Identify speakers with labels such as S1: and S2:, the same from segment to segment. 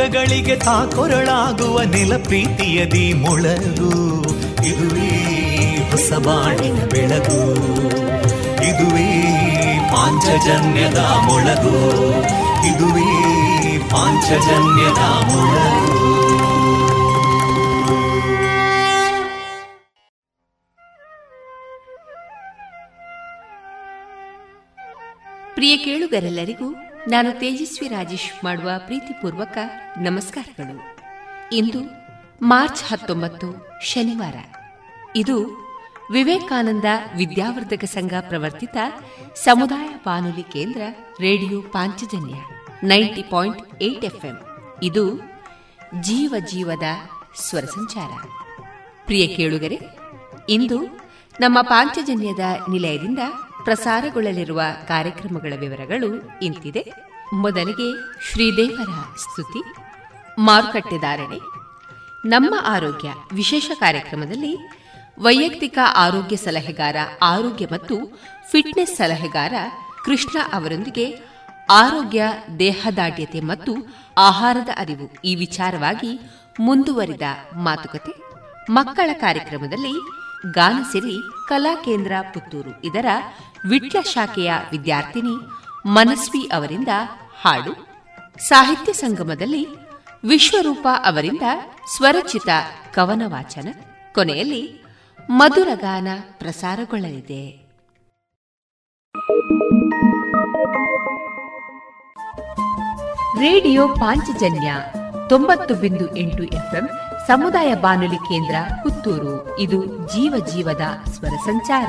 S1: ದುಃಖಗಳಿಗೆ ತಾಕೊರಳಾಗುವ ನೆಲ ಪ್ರೀತಿಯದಿ ಮೊಳಗು. ಇದುವೇ ಹೊಸಬಾಣಿನ ಬೆಳಗು. ಇದುವೇ ಪಾಂಚಜನ್ಯದ ಮೊಳಗು. ಇದುವೇ ಪಾಂಚಜನ್ಯದ ಮೊಳಗು.
S2: ಪ್ರಿಯ ಕೇಳುಗರೆಲ್ಲರಿಗೂ ನಾನು ತೇಜಸ್ವಿ ರಾಜೇಶ್ ಮಾಡುವ ಪ್ರೀತಿಪೂರ್ವಕ ನಮಸ್ಕಾರಗಳು. ಇಂದು ಮಾರ್ಚ್ ಹತ್ತೊಂಬತ್ತು ಶನಿವಾರ. ಇದು ವಿವೇಕಾನಂದ ವಿದ್ಯಾವರ್ಧಕ ಸಂಘ ಪ್ರವರ್ತಿತ ಸಮುದಾಯ ಬಾನುಲಿ ಕೇಂದ್ರ radio Panchajanya ninety point eight FM. ಇದು ಜೀವ ಜೀವದ ಸ್ವರ ಸಂಚಾರ. ಪ್ರಿಯ ಕೇಳುಗರೆ, ಇಂದು ನಮ್ಮ ಪಾಂಚಜನ್ಯದ ನಿಲಯದಿಂದ ಪ್ರಸಾರಗೊಳ್ಳಲಿರುವ ಕಾರ್ಯಕ್ರಮಗಳ ವಿವರಗಳು ಇಂತಿದೆ. ಮೊದಲಿಗೆ ಶ್ರೀದೇವರ ಸ್ತುತಿ. ಮಾರುಕಟ್ಟೆದಾರಣೆ. ನಮ್ಮ ಆರೋಗ್ಯ ವಿಶೇಷ ಕಾರ್ಯಕ್ರಮದಲ್ಲಿ ವೈಯಕ್ತಿಕ ಆರೋಗ್ಯ ಸಲಹೆಗಾರ ಆರೋಗ್ಯ ಮತ್ತು ಫಿಟ್ನೆಸ್ ಸಲಹೆಗಾರ ಕೃಷ್ಣ ಅವರೊಂದಿಗೆ ಆರೋಗ್ಯ ದೇಹದಾಢ್ಯತೆ ಮತ್ತು ಆಹಾರದ ಅರಿವು ಈ ವಿಚಾರವಾಗಿ ಮುಂದುವರಿದ ಮಾತುಕತೆ. ಮಕ್ಕಳ ಕಾರ್ಯಕ್ರಮದಲ್ಲಿ ಗಾನಸಿರಿ ಕಲಾ ಕೇಂದ್ರ ಪುತ್ತೂರು. ಇದರ ವಿಟ್ಲ ಶಾಖೆಯ ವಿದ್ಯಾರ್ಥಿನಿ ಮನಸ್ವಿ ಅವರಿಂದ ಹಾಡು. ಸಾಹಿತ್ಯ ಸಂಗಮದಲ್ಲಿ ವಿಶ್ವರೂಪ ಅವರಿಂದ ಸ್ವರಚಿತ ಕವನ ವಾಚನ ಕೊನೆಯಲ್ಲಿ ಮಧುರಗಾನ ಪ್ರಸಾರಗೊಳ್ಳಲಿದೆ. ರೇಡಿಯೋ ಪಾಂಚಜನ್ಯ ತೊಂಬತ್ತು ಬಿಂದು ಎಂಟು ಎಫ್ಎಂ ಸಮುದಾಯ ಬಾನುಲಿ ಕೇಂದ್ರ ಪುತ್ತೂರು. ಇದು ಜೀವ ಜೀವದ ಸ್ವರ ಸಂಚಾರ.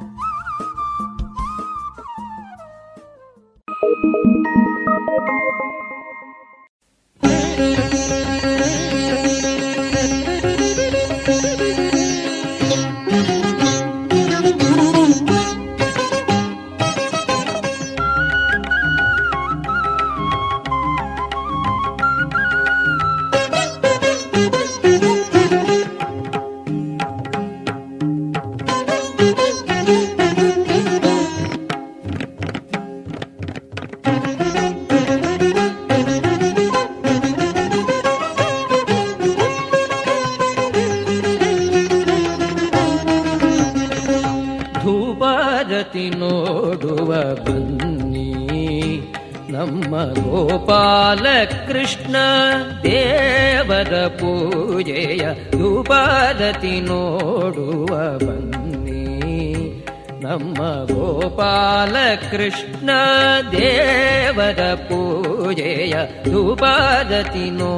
S3: भारती नो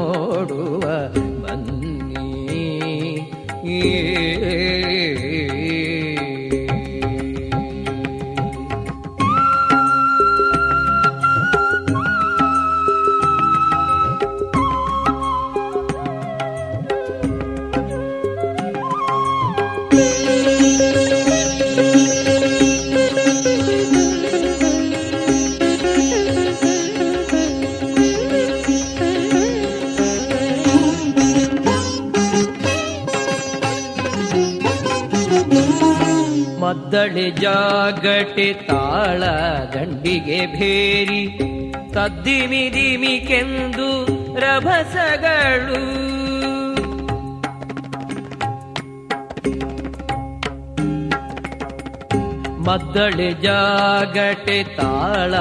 S3: ಗಂಟೆ ತಾಳ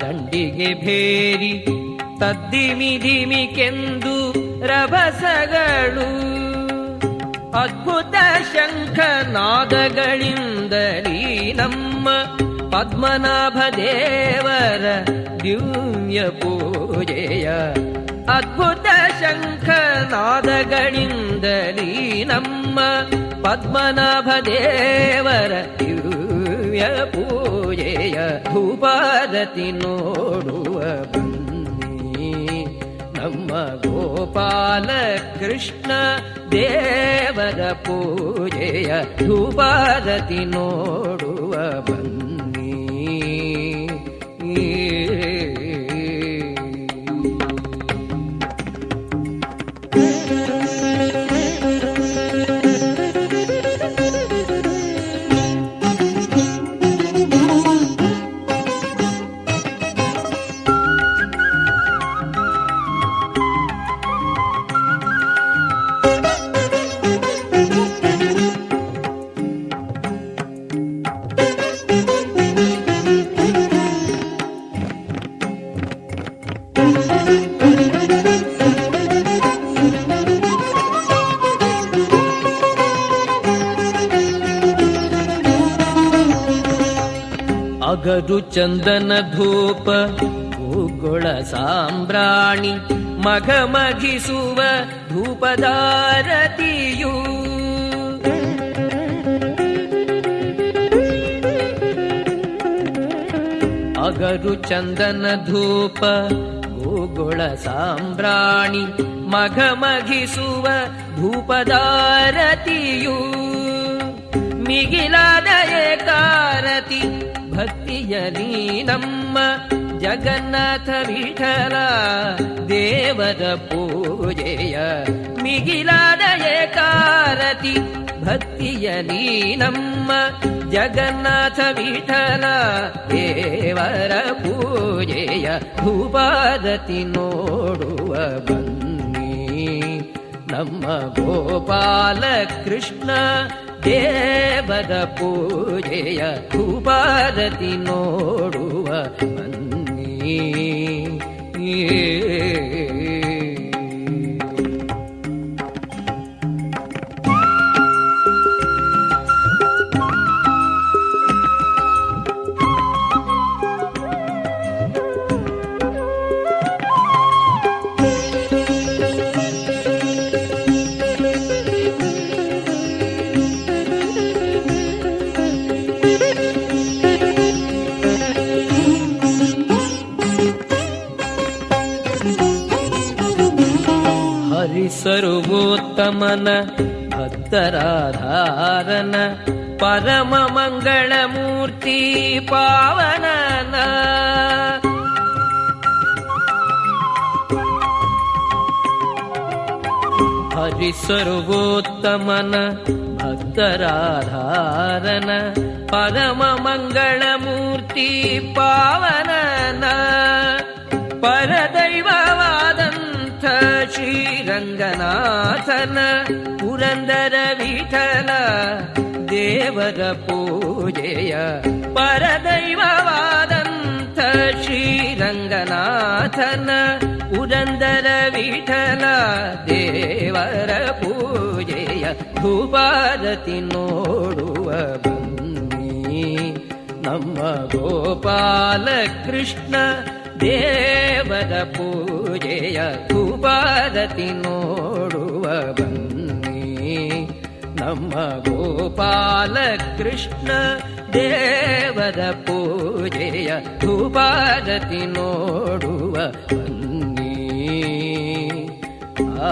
S3: ದಂಡಿಗೆ ಭೇರಿ ತದ್ದಿಮಿ ಧಿಮಿ ಕೆಂದು ರಭಸಗಳು. ಅದ್ಭುತ ಶಂಖನಾದಗಳಿಂದಲೀ ನಮ್ಮ ಪದ್ಮನಾಭ ದೇವರ ದಿವ್ಯ ಪೂಜೆಯ ಅದ್ಭುತ ಶಂಖನಾದಗಳಿಂದಲೀ ನಮ್ಮ ಪದ್ಮನಾಭ ದೇವರ ದಿವ್ಯ ಧೂಪಾರತಿ ನೋಡುವ ಬನ್ನಿ ನಮ್ಮ ಗೋಪಾಲ ಕೃಷ್ಣ ದೇವರ ಪೂಜೆಯ ಧೂಪಾರತಿ ನೋಡುವ गरुचन्दन धूप गोगुळ्राणि मघ मघि सुव भूपदारति यू मिखिलादये कारति भक्तिजनीनम् जगन्नाथ विठला देवद पूजय। मिथिलादये कारति भक्तियीनम् ಜಗನ್ನಾಥ ವಿಠಲ ದೇವರ ಪೂಜೆಯ ಭೂಪಾದತಿ ನೋಡುವ ಬನ್ನಿ. ನಮ್ಮ ಗೋಪಾಲ ಕೃಷ್ಣ ದೇವದ ಪೂಜೆಯ ಭೂಪಾದತಿ ನೋಡುವ ಬನ್ನಿ. ಹರಿಸರುವೋತ್ತಮನ सर्वोत्तमन अक्तधारण परम मङ्गल मूर्ति पावन हरि सर्वोत्तमन अक्तधारण परम मङ्गलमूर्ति पावन परद श्रीरङ्गनाथन पुरन्दरविठल देवर पूजय परदैववादन्थ श्रीरङ्गनाथन पुरन्दरविठल देवर पूजय भूरति नोडुवी नम गोपालकृष्ण ಧೂಪಾರತಿ ನೋಡುವ ಬನ್ನಿ ನಮ್ಮ ಗೋಪಾಲ ಕೃಷ್ಣ ದೇವರ ಪೂಜೆಯ ಧೂಪಾರತಿ ನೋಡುವ ಬನ್ನಿ ನಮ್ಮ ಗೋಪಾಲ ಕೃಷ್ಣ ದೇವರ ಪೂಜೆಯ ಧೂಪಾರತಿ ನೋಡುವ ಬನ್ನಿ ಆ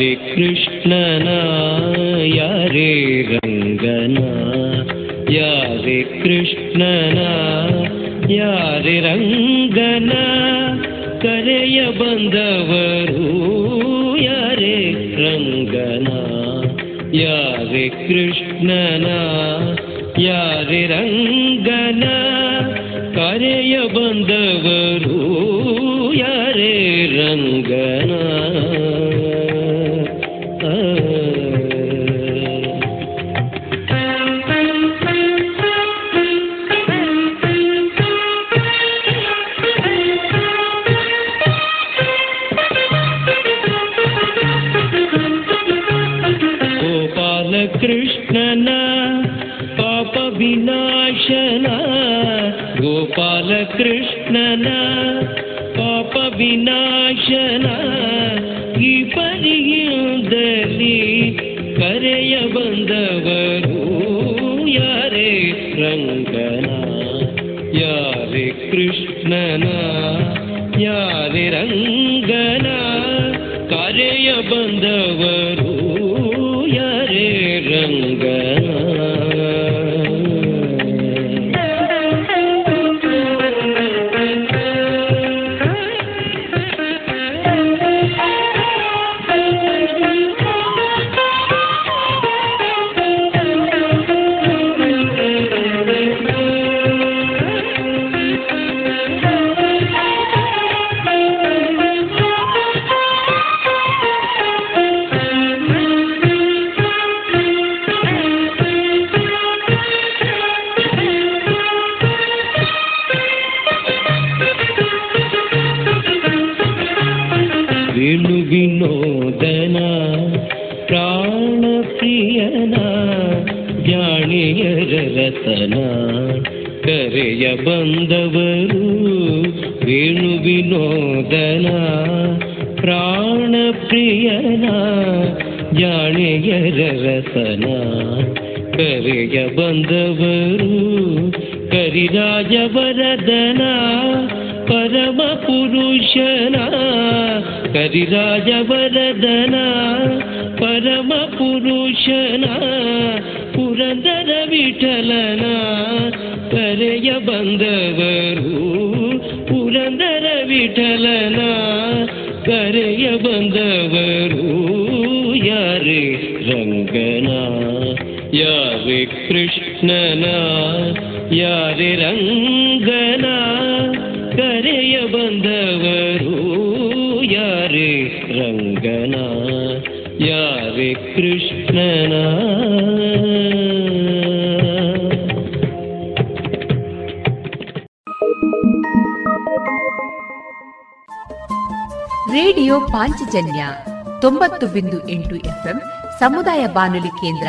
S3: रे कृष्णना ये रङ्गना र कृष्णनाङ्गना करबवरु कृष्णनाङ्गना करब बन्दवरुङ्गना ಕೃಷ್ಣನಾ ಯಾರೆ ರಂಗನಾ ಕರೆಯ ಬಂದವರು ಯಾರೆ ರಂಗನಾ ಯಾರೆ ಕೃಷ್ಣನಾ
S2: ರೇಡಿಯೋ ಪಾಂಚಜನ್ಯ ತೊಂಬತ್ತು ಬಿಂದು ಎಂಟು ಎಫ್ಎಂ ಸಮುದಾಯ ಬಾನುಲಿ ಕೇಂದ್ರ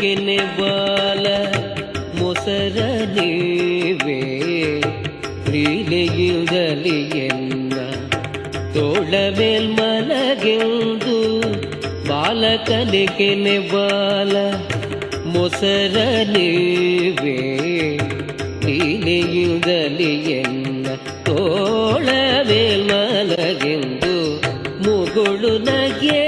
S4: ಕನಿಕೆನೆ ಬಾಲ ಮೊಸರ ನೀವೇ ಎನ್ನ ತೋಳ ಮೇಲ್ ಮಲಗೆಂದು ಬಾಲಕನಿಕೆನೆ ಬಾಲ ಮೊಸರ ನೀವೇ ಎನ್ನ ತೋಳ ಮೇಲ್ ಮಲಗೆಂದು ಮುಗುಳು ನಗೆಯಿಂದ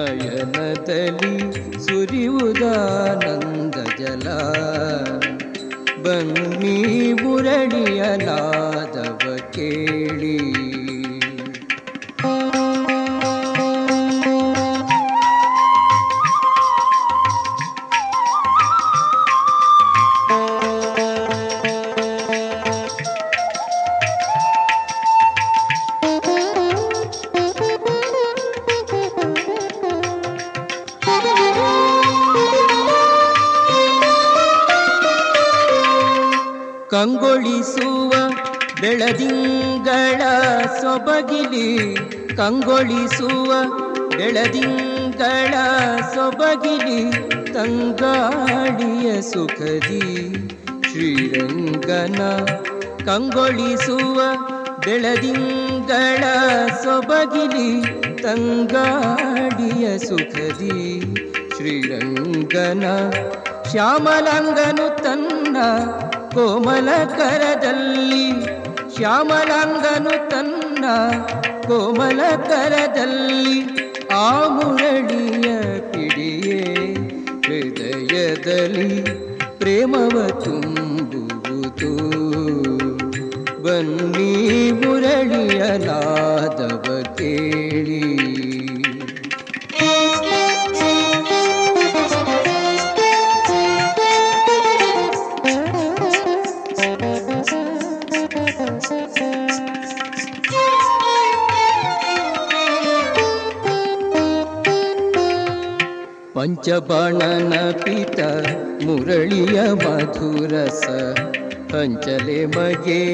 S3: ನಯನದಲ್ಲಿ ಸುರಿಯುವುದಾನಂದ ಜಲ ಬನ್ನಿ ಮುರಳಿಯ ಸೊಬಗಿಲಿ ಕಂಗೊಳಿಸುವ ಬೆಳದಿಂಗಳ ಸೊಬಗಿಲಿ ತಂಗಾಡಿಯ ಸುಖದಿ ಶ್ರೀರಂಗನ ಕಂಗೊಳಿಸುವ ಬೆಳದಿಂಗಳ ಸೊಬಗಿಲಿ ತಂಗಾಡಿಯ ಸುಖದಿ ಶ್ರೀರಂಗನ ಶ್ಯಾಮಲಾಂಗನು ತನ್ನ ಕೋಮಲ ಕರದಲ್ಲಿ ಶ್ಯಾಮಲಾಂಗನು ತನ್ನ ಕೋಮಲ ಕರದಲ್ಲಿ ಆ ಮುರಳಿಯ ಪಿಡಿಯೇ ಹೃದಯದಲ್ಲಿ ಪ್ರೇಮವ ತುಂಬುವುದು थञ्चले मगे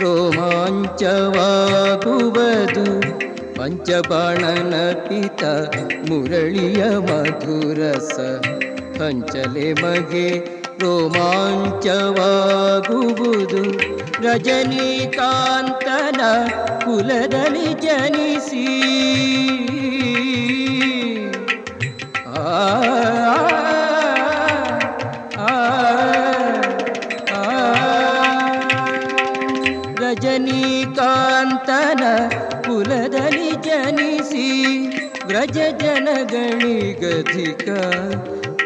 S3: रोमाञ्चवाभुवधु वागु बधू पञ्चपाणन पिता मुरळीय मगुरस ञ्चल मगे रोमच रजनीकान्तन
S5: कुलदलि जनिसी।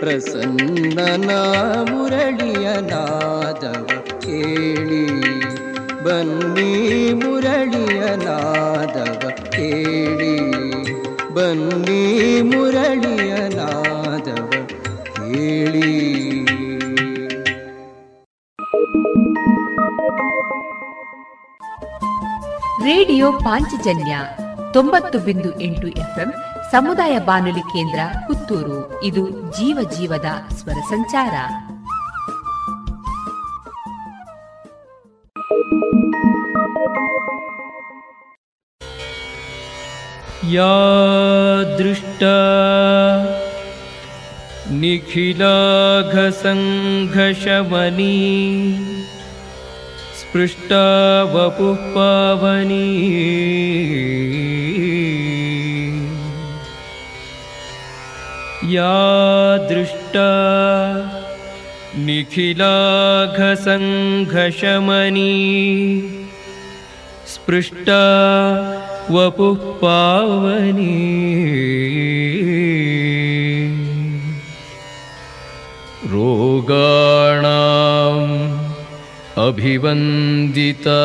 S5: ಪ್ರಸನ್ನನ ಮುರಳಿಯ ನಾದವ ಕೇಳಿ. ಬನ್ನಿ ಮುರಳಿಯ ನಾದವ ಕೇಳಿ. ಬನ್ನಿ ಮುರಳಿಯ ನಾದವ ಕೇಳಿ.
S2: ರೇಡಿಯೋ ಪಾಂಚಜನ್ಯ ತೊಂಬತ್ತು ಬಿಂದು ಎಂಟು ಎಫ್ಎಂ ಸಮುದಾಯ ಬಾನುಲಿ ಕೇಂದ್ರ ಪುತ್ತೂರು ಇದು ಜೀವ ಜೀವದ ಸ್ವರ ಸಂಚಾರ
S3: या दृष्टा निखिलाघसङ्घशमनी स्पृष्टा वपुः पावनी या दृष्टा निखिलाघसङ्घशमनी स्पृष्टा वपुः पावनी। रोगाणाम् अभिवन्दिता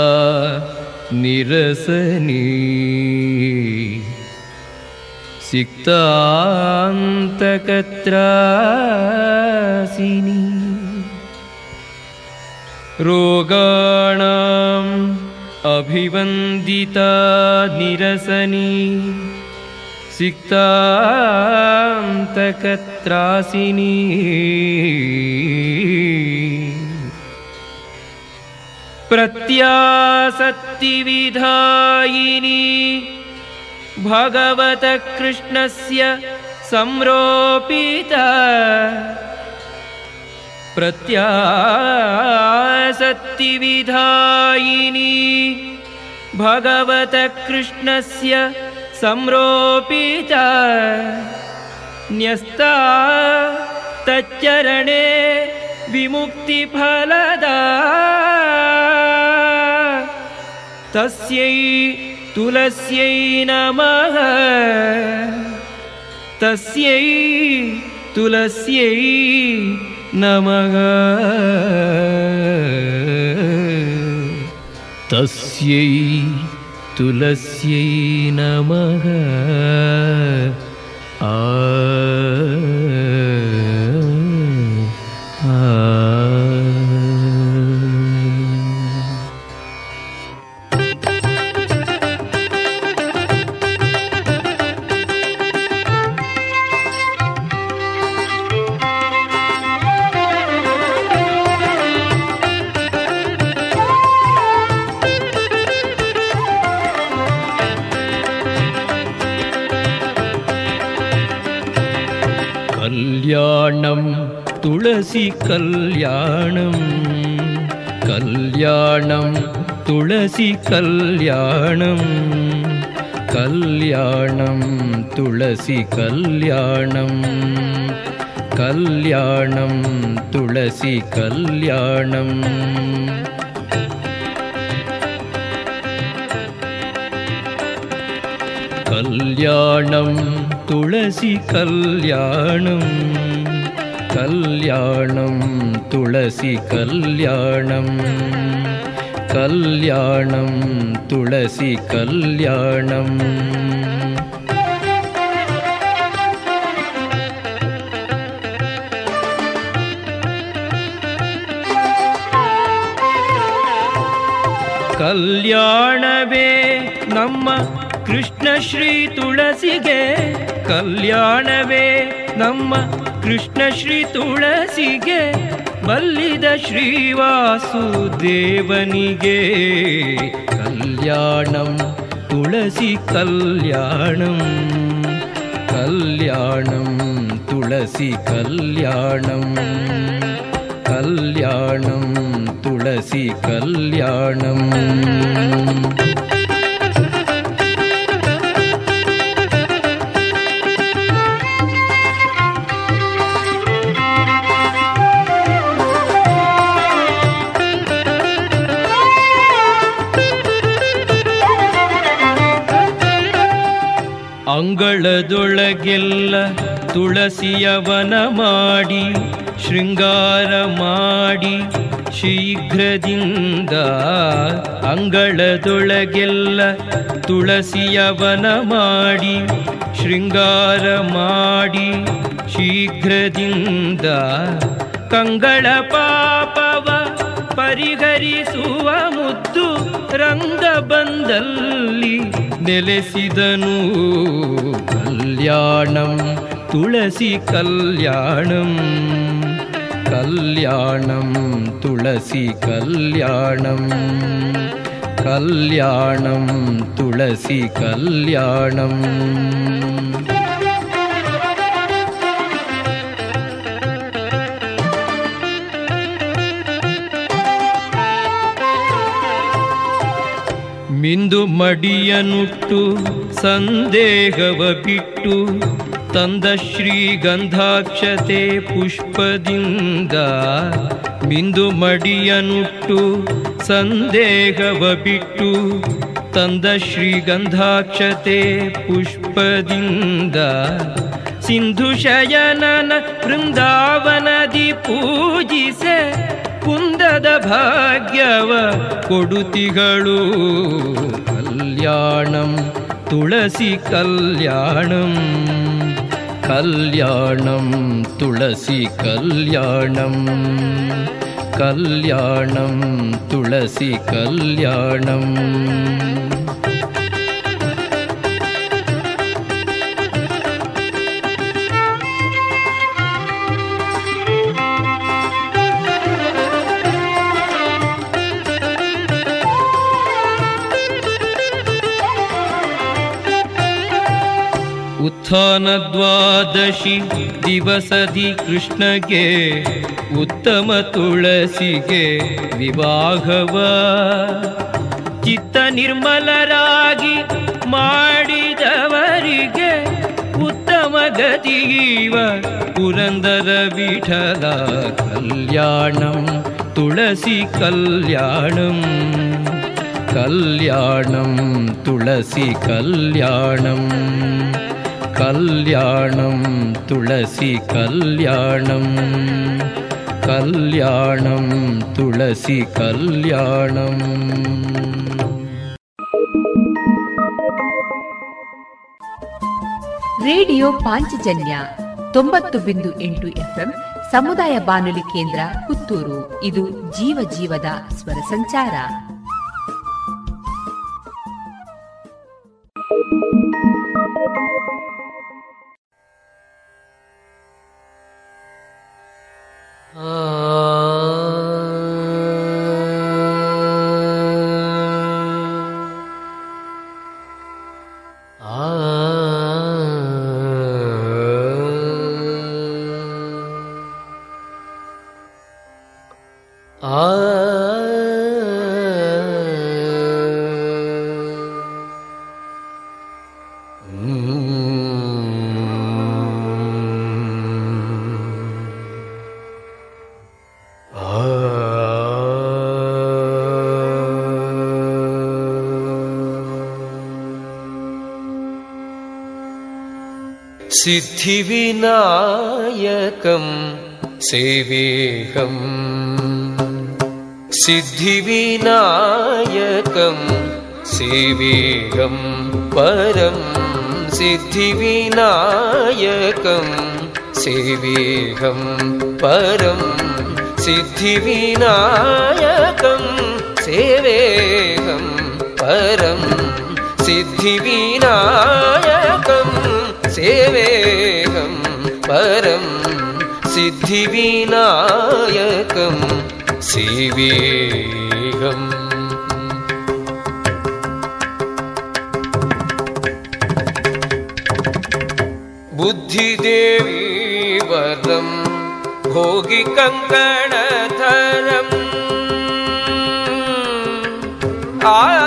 S3: निरसनी सिक्तान्तकत्रासिनी। रोगाणाम् अभिवन्दिता निरसनी। सिक्तान्तकत्रासिनी। प्रत्यासत्तिविधायिनी भगवतः कृष्णस्य समरोपिता प्रत्यासक्तिविधायिनी भगवतः कृष्णस्य समरोपिता न्यस्ता तच्चरणे विमुक्तिफलदा तस्यै तुलस्यै नमः। तस्यै तुलस्यै नमः। तस्यै तुलस्यै नमः। आ துளசி கல்யாணம் கல்யாணம் துளசி கல்யாணம் கல்யாணம் துளசி கல்யாணம் கல்யாணம் துளசி கல்யாணம். கல்யாணம் துளசி கல்யாணம் कल्याणं तुळसि कल्याणं कल्याणं तुळसि कल्याणम् ಕಲ್ಯಾಣವೇ ನಮ್ಮ ಕೃಷ್ಣ ಶ್ರೀ ತುಳಸಿಗೆ ಕಲ್ಯಾಣವೇ ನಮ್ಮ ಕೃಷ್ಣ ಶ್ರೀ ತುಳಸಿಗೆ ಬಲ್ಲಿದ ಶ್ರೀವಾಸುದೇವನಿಗೆ. ಕಲ್ಯಾಣಂ ತುಳಸಿ ಕಲ್ಯಾಣಂ ಕಲ್ಯಾಣಂ ತುಳಸಿ ಕಲ್ಯಾಣಂ. ಕಲ್ಯಾಣಂ ತುಳಸಿ ಕಲ್ಯಾಣಂ. ಅಂಗಳದೊಳಗೆಲ್ಲ ತುಳಸಿಯವನ ಮಾಡಿ, ಶೃಂಗಾರ ಮಾಡಿ, ಶೀಘ್ರದಿಂದ ಅಂಗಳದೊಳಗೆಲ್ಲ ತುಳಸಿಯವನ ಮಾಡಿ, ಶೃಂಗಾರ ಮಾಡಿ, ಶೀಘ್ರದಿಂದ ಕಂಗಳ ಪಾಪವ ಪರಿಹರಿಸುವ ಮುದ್ದು ರಂಗ ಬಂದಲ್ಲಿ ನೆಲೆಸಿದನು ಕಲ್ಯಾಣಂ ತುಳಸಿ ಕಲ್ಯಾಣಂ. ಕಲ್ಯಾಣಂ ತುಳಸಿ ಕಲ್ಯಾಣಂ. ಕಲ್ಯಾಣಂ ತುಳಸಿ ಕಲ್ಯಾಣಂ. ಮಿಂದು ಮಡಿಯನುಟ್ಟು ಸಂದೇಹವ ಬಿಟ್ಟು ತಂದ ಶ್ರೀಗಂಧಾಕ್ಷತೆ ಪುಷ್ಪದಿಂದ ಮಿಂದು ಮಡಿಯನುಟ್ಟು ಸಂದೇಹವ ಬಿಟ್ಟು ತಂದ ಶ್ರೀಗಂಧಾಕ್ಷತೆ ಪುಷ್ಪದಿಂದ ಸಿಂಧು ಶಯನನ ವೃಂದಾವನದಿ ಪೂಜಿಸೆ ಕುಂದದ ಭಾಗ್ಯವ ಕೊಡುತಿಗಳು. ಕಲ್ಯಾಣಂ ತುಳಸಿ ಕಲ್ಯಾಣಂ. ಕಲ್ಯಾಣಂ ತುಳಸಿ ಕಲ್ಯಾಣಂ. ಕಲ್ಯಾಣಂ ತುಳಸಿ ಕಲ್ಯಾಣಂ. ಉತ್ಥಾನ ದ್ವಾದಶಿ ದಿವಸದಿ ಕೃಷ್ಣಗೆ, ಉತ್ತಮ ತುಳಸಿಗೆ ವಿವಾಹವ. ಚಿತ್ತ ನಿರ್ಮಲರಾಗಿ ಮಾಡಿದವರಿಗೆ ಉತ್ತಮ ಗತಿಯೀವ ಪುರಂದರ ವಿಠಲ ಕಲ್ಯಾಣಂ, ತುಳಸಿ ಕಲ್ಯಾಣಂ. ಕಲ್ಯಾಣಂ, ತುಳಸಿ ಕಲ್ಯಾಣಂ. ಕಲ್ಯಾಣಂ, ತುಳಸಿ ಕಲ್ಯಾಣಂ. ಕಲ್ಯಾಣಂ, ತುಳಸಿ ಕಲ್ಯಾಣಂ.
S2: ರೇಡಿಯೋ ಪಾಂಚಜನ್ಯ ತೊಂಬತ್ತು ಬಿಂದು ಎಂಟು ಎಫ್ಎಂ, ಸಮುದಾಯ ಬಾನುಲಿ ಕೇಂದ್ರ ಪುತ್ತೂರು. ಇದು ಜೀವ ಜೀವದ ಸ್ವರ ಸಂಚಾರ. Oh.
S5: सिद्धिविनायकं सेवेहम् सिद्धिविनायकं सेवेहं परं सिद्धिविनायकं सेवेहं परं सिद्धिविनायकं सेवेहं परं सिद्धिविनायकं परं सिद्धिविनायकं सेवेहम् बुद्धिदेवी वरं भोगिकङ्कणधरम् आ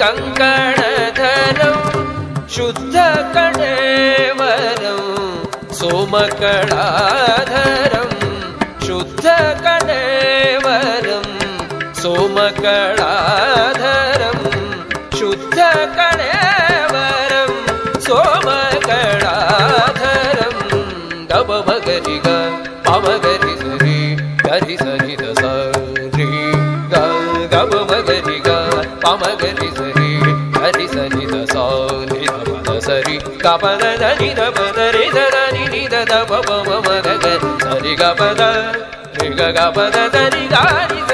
S3: कङ्कणधरं शुद्धकणेवरं सोमकणाधरं शुद्धकणेवरं सोमकणाधरं పద ని ద పద రి ద ద ని ని ద ద ప ప మ మ గ గ రి గ పద రి గ గ పద ద ని ద ని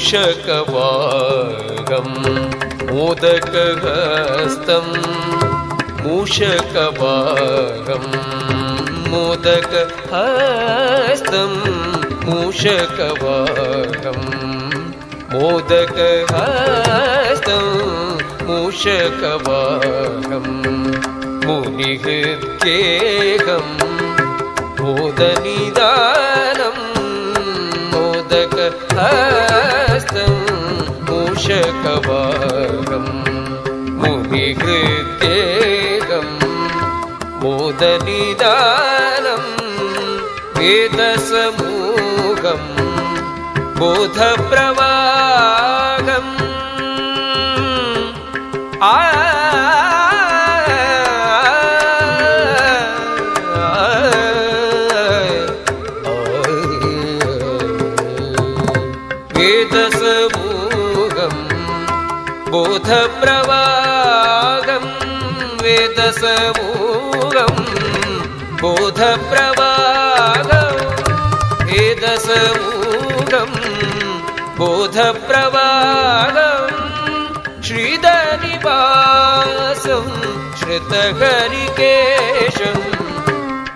S3: मूषकवागम् मोदकस्तं मूषकवागम् कबागं मूषकवागम् हस्तं मूषकवागम् मोदक हस्तं मूषकवागं मोदक कवारम् भूमि मोदनिदानम् बोधनिदानम् वेदसमूगम् बोधप्रवा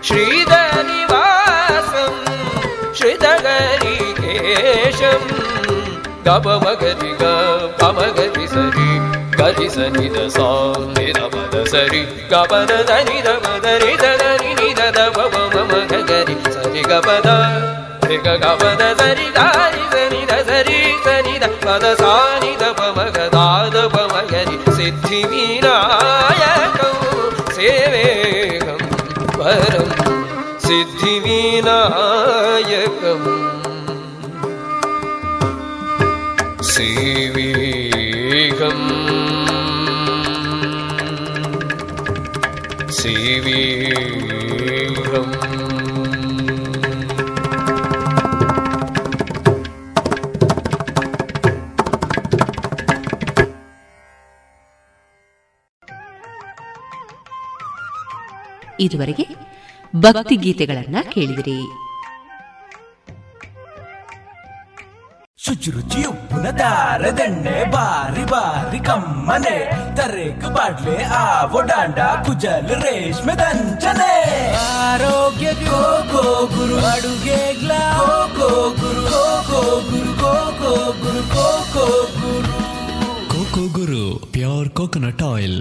S3: श्रीधनिवासम् श्रीदगरि केश गपति सरि गति सनि दसा निरमद सरि। गपद धनि दमदरि दधरि निदद मम गरि सरि। गपद गपद सरि दारि सनि दसरि ವೇದ ಪದ ಸಾನಿದ ಪವಗದಾದ ಪವಗರಿ ಸಿದ್ಧಿ ವಿನಾಯಕಂ ಸೇವೇಹಂ ಪರಂ ಸಿದ್ಧಿ ವಿನಾಯಕಂ சேவேகம் சேவேகம்
S2: ಇದುವರೆಗೆ ಭಕ್ತಿ ಗೀತೆಗಳನ್ನ ಕೇಳಿದಿರಿ.
S6: ಶುಚಿರುಚಿ ಉಪ್ಪುನ ದಾರದೆಣ್ಣೆ ಬಾರಿ ಬಾರಿ ಕಮ್ಮನೆ ತರೇಕು ಬಾಡ್ಲೆ ಆವೋ ಡಾಂಡ ಕುಜಲ್ ರೇಷ್ಮೆ ದಂಚನೆ. ಆರೋಗ್ಯ ಕೋ ಕೋ Guru ಅಡುಗೆಗ್ಲ coco Guru coco Guru coco Guru coco Guru.
S7: Coco Guru pure coconut oil.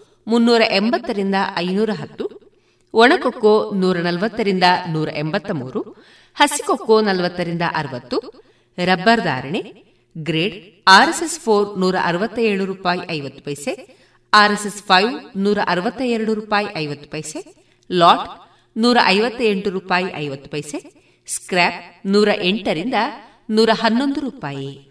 S2: ಮುನ್ನೂರ ಎಂಬತ್ತರಿಂದ ಐನೂರ ಹತ್ತು, ಒಣಕೊಕ್ಕೋ ನೂರ ನಲವತ್ತರಿಂದ ನೂರ ಎಂಬತ್ತ ಮೂರು ಹಸಿಕೊಕ್ಕೋ ನಲವತ್ತರಿಂದ ಅರವತ್ತು, ರಬ್ಬರ್ ಧಾರಣೆ, ಗ್ರೇಡ್ ಆರ್ಎಸ್ಎಸ್ ಫೋರ್ ನೂರ ಅರವತ್ತ ಏಳು ರೂಪಾಯಿ ಐವತ್ತು ಪೈಸೆ ಆರ್ಎಸ್ಎಸ್ ಫೈವ್ ನೂರ ಅರವತ್ತ ಎರಡು ರೂಪಾಯಿ ಐವತ್ತು ಪೈಸೆ, ಲಾಟ್ ನೂರ ಐವತ್ತ ಎಂಟು ರೂಪಾಯಿ ಐವತ್ತು ಪೈಸೆ, ಸ್ಕ್ರ್ಯಾಪ್ ನೂರ ಎಂಟರಿಂದ ನೂರ ಹನ್ನೊಂದು ರೂಪಾಯಿ.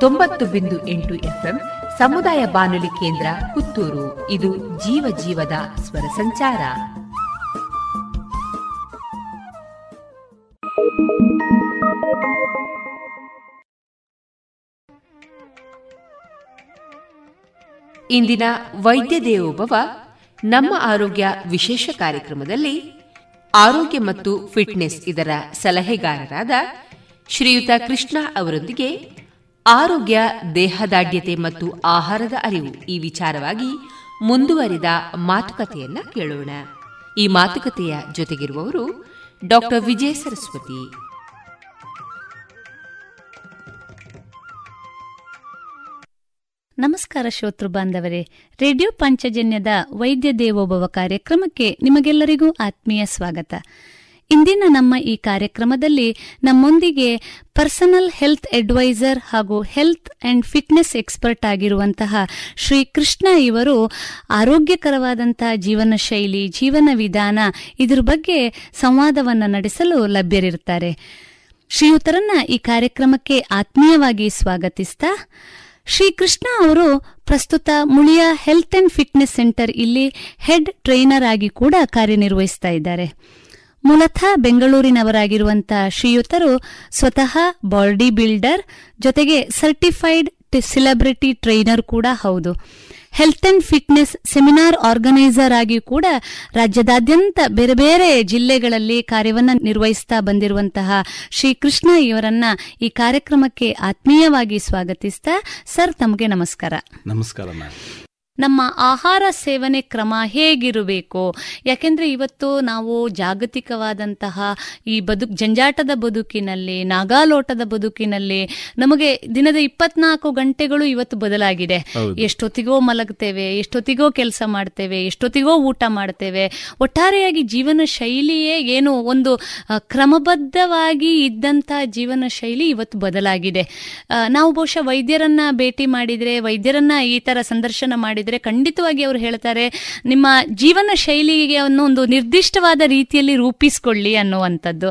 S2: ತೊಂಬತ್ತು ಬಿಂದು ಎಂಟು ಎಫ್ಎಂ ಸಮುದಾಯ ಬಾನುಲಿ ಕೇಂದ್ರ ಪುತ್ತೂರು. ಇದು ಜೀವ ಜೀವದ ಸ್ವರ ಸಂಚಾರ. ಇಂದಿನ ವೈದ್ಯ ದೇವೋಭವ, ನಮ್ಮ ಆರೋಗ್ಯ ವಿಶೇಷ ಕಾರ್ಯಕ್ರಮದಲ್ಲಿ ಆರೋಗ್ಯ ಮತ್ತು ಫಿಟ್ನೆಸ್ ಇದರ ಸಲಹೆಗಾರರಾದ ಶ್ರೀಯುತ ಕೃಷ್ಣ ಅವರೊಂದಿಗೆ ಆರೋಗ್ಯ ದೇಹದಾಢ್ಯತೆ ಮತ್ತು ಆಹಾರದ ಅರಿವು ಈ ವಿಚಾರವಾಗಿ ಮುಂದುವರಿದ ಮಾತುಕತೆಯನ್ನ ಕೇಳೋಣ. ಈ ಮಾತುಕತೆಯ ಜೊತೆಗಿರುವವರು ಡಾಕ್ಟರ್ ವಿಜಯ ಸರಸ್ವತಿ.
S8: ನಮಸ್ಕಾರ ಶ್ರೋತೃ ಬಾಂಧವರೇ. ರೇಡಿಯೋ ಪಂಚಜನ್ಯದ ವೈದ್ಯ ದೇವೋಭವ ಕಾರ್ಯಕ್ರಮಕ್ಕೆ ನಿಮಗೆಲ್ಲರಿಗೂ ಆತ್ಮೀಯ ಸ್ವಾಗತ. ಇಂದಿನ ನಮ್ಮ ಈ ಕಾರ್ಯಕ್ರಮದಲ್ಲಿ ನಮ್ಮೊಂದಿಗೆ ಪರ್ಸನಲ್ ಹೆಲ್ತ್ ಅಡ್ವೈಸರ್ ಹಾಗೂ ಹೆಲ್ತ್ ಅಂಡ್ ಫಿಟ್ನೆಸ್ ಎಕ್ಸ್ಪರ್ಟ್ ಆಗಿರುವಂತಹ ಶ್ರೀ ಕೃಷ್ಣ ಇವರು ಆರೋಗ್ಯಕರವಾದಂತಹ ಜೀವನ ಶೈಲಿ, ಜೀವನ ವಿಧಾನ ಇದರ ಬಗ್ಗೆ ಸಂವಾದವನ್ನು ನಡೆಸಲು ಲಭ್ಯರಿರುತ್ತಾರೆ. ಶ್ರೀಯುತರನ್ನ ಈ ಕಾರ್ಯಕ್ರಮಕ್ಕೆ ಆತ್ಮೀಯವಾಗಿ ಸ್ವಾಗತಿಸ್ತಾ ಶ್ರೀಕೃಷ್ಣ ಅವರು ಪ್ರಸ್ತುತ Muliya health and fitness centre head head trainer ಆಗಿ ಕೂಡ ಕಾರ್ಯನಿರ್ವಹಿಸ್ತಾ ಇದ್ದಾರೆ. ಮೂಲತಃ ಬೆಂಗಳೂರಿನವರಾಗಿರುವಂತಹ ಶ್ರೀಯುತರು ಸ್ವತಃ ಬಾಡಿ ಬಿಲ್ಡರ್, ಜೊತೆಗೆ ಸರ್ಟಿಫೈಡ್ ಸೆಲೆಬ್ರಿಟಿ ಟ್ರೈನರ್ ಕೂಡ ಹೌದು. Health and fitness seminar organiser ಆಗಿ ಕೂಡ ರಾಜ್ಯದಾದ್ಯಂತ ಬೇರೆ ಬೇರೆ ಜಿಲ್ಲೆಗಳಲ್ಲಿ ಕಾರ್ಯವನ್ನು ನಿರ್ವಹಿಸ್ತಾ ಬಂದಿರುವಂತಹ ಶ್ರೀಕೃಷ್ಣ ಇವರನ್ನ ಈ ಕಾರ್ಯಕ್ರಮಕ್ಕೆ ಆತ್ಮೀಯವಾಗಿ ಸ್ವಾಗತಿಸ್ತಾ ಸರ್, ತಮಗೆ ನಮಸ್ಕಾರ.
S9: ನಮಸ್ಕಾರ
S8: ನಮ್ಮ ಆಹಾರ ಸೇವನೆ ಕ್ರಮ ಹೇಗಿರಬೇಕು? ಯಾಕೆಂದ್ರೆ ಇವತ್ತು ನಾವು ಜಾಗತಿಕವಾದಂತಹ ಈ ಬದುಕು ಜಂಜಾಟದ ಬದುಕಿನಲ್ಲಿ ನಾಗಾಲೋಟದ ಬದುಕಿನಲ್ಲಿ ನಮಗೆ ದಿನದ ಇಪ್ಪತ್ನಾಲ್ಕು ಗಂಟೆಗಳು ಇವತ್ತು ಬದಲಾಗಿದೆ. ಎಷ್ಟೊತ್ತಿಗೋ ಮಲಗ್ತೇವೆ ಎಷ್ಟೊತ್ತಿಗೋ ಕೆಲಸ ಮಾಡ್ತೇವೆ ಎಷ್ಟೊತ್ತಿಗೋ ಊಟ ಮಾಡ್ತೇವೆ. ಒಟ್ಟಾರೆಯಾಗಿ ಜೀವನ ಶೈಲಿಯೇ ಏನು ಒಂದು ಕ್ರಮಬದ್ಧವಾಗಿ ಇದ್ದಂತ ಜೀವನ ಶೈಲಿ ಇವತ್ತು ಬದಲಾಗಿದೆ. ನಾವು ಬಹುಶಃ ವೈದ್ಯರನ್ನ ಭೇಟಿ ಮಾಡಿದ್ರೆ ವೈದ್ಯರನ್ನ ಈ ತರ ಸಂದರ್ಶನ ಮಾಡಿದ್ರೆ ಮಾಡಿದ್ರೆ ಖಂಡಿತವಾಗಿ ಅವರು ಹೇಳ್ತಾರೆ, ನಿಮ್ಮ ಜೀವನ ಶೈಲಿಗೆ ಒಂದು ನಿರ್ದಿಷ್ಟವಾದ ರೀತಿಯಲ್ಲಿ ರೂಪಿಸ್ಕೊಳ್ಳಿ ಅನ್ನುವಂಥದ್ದು.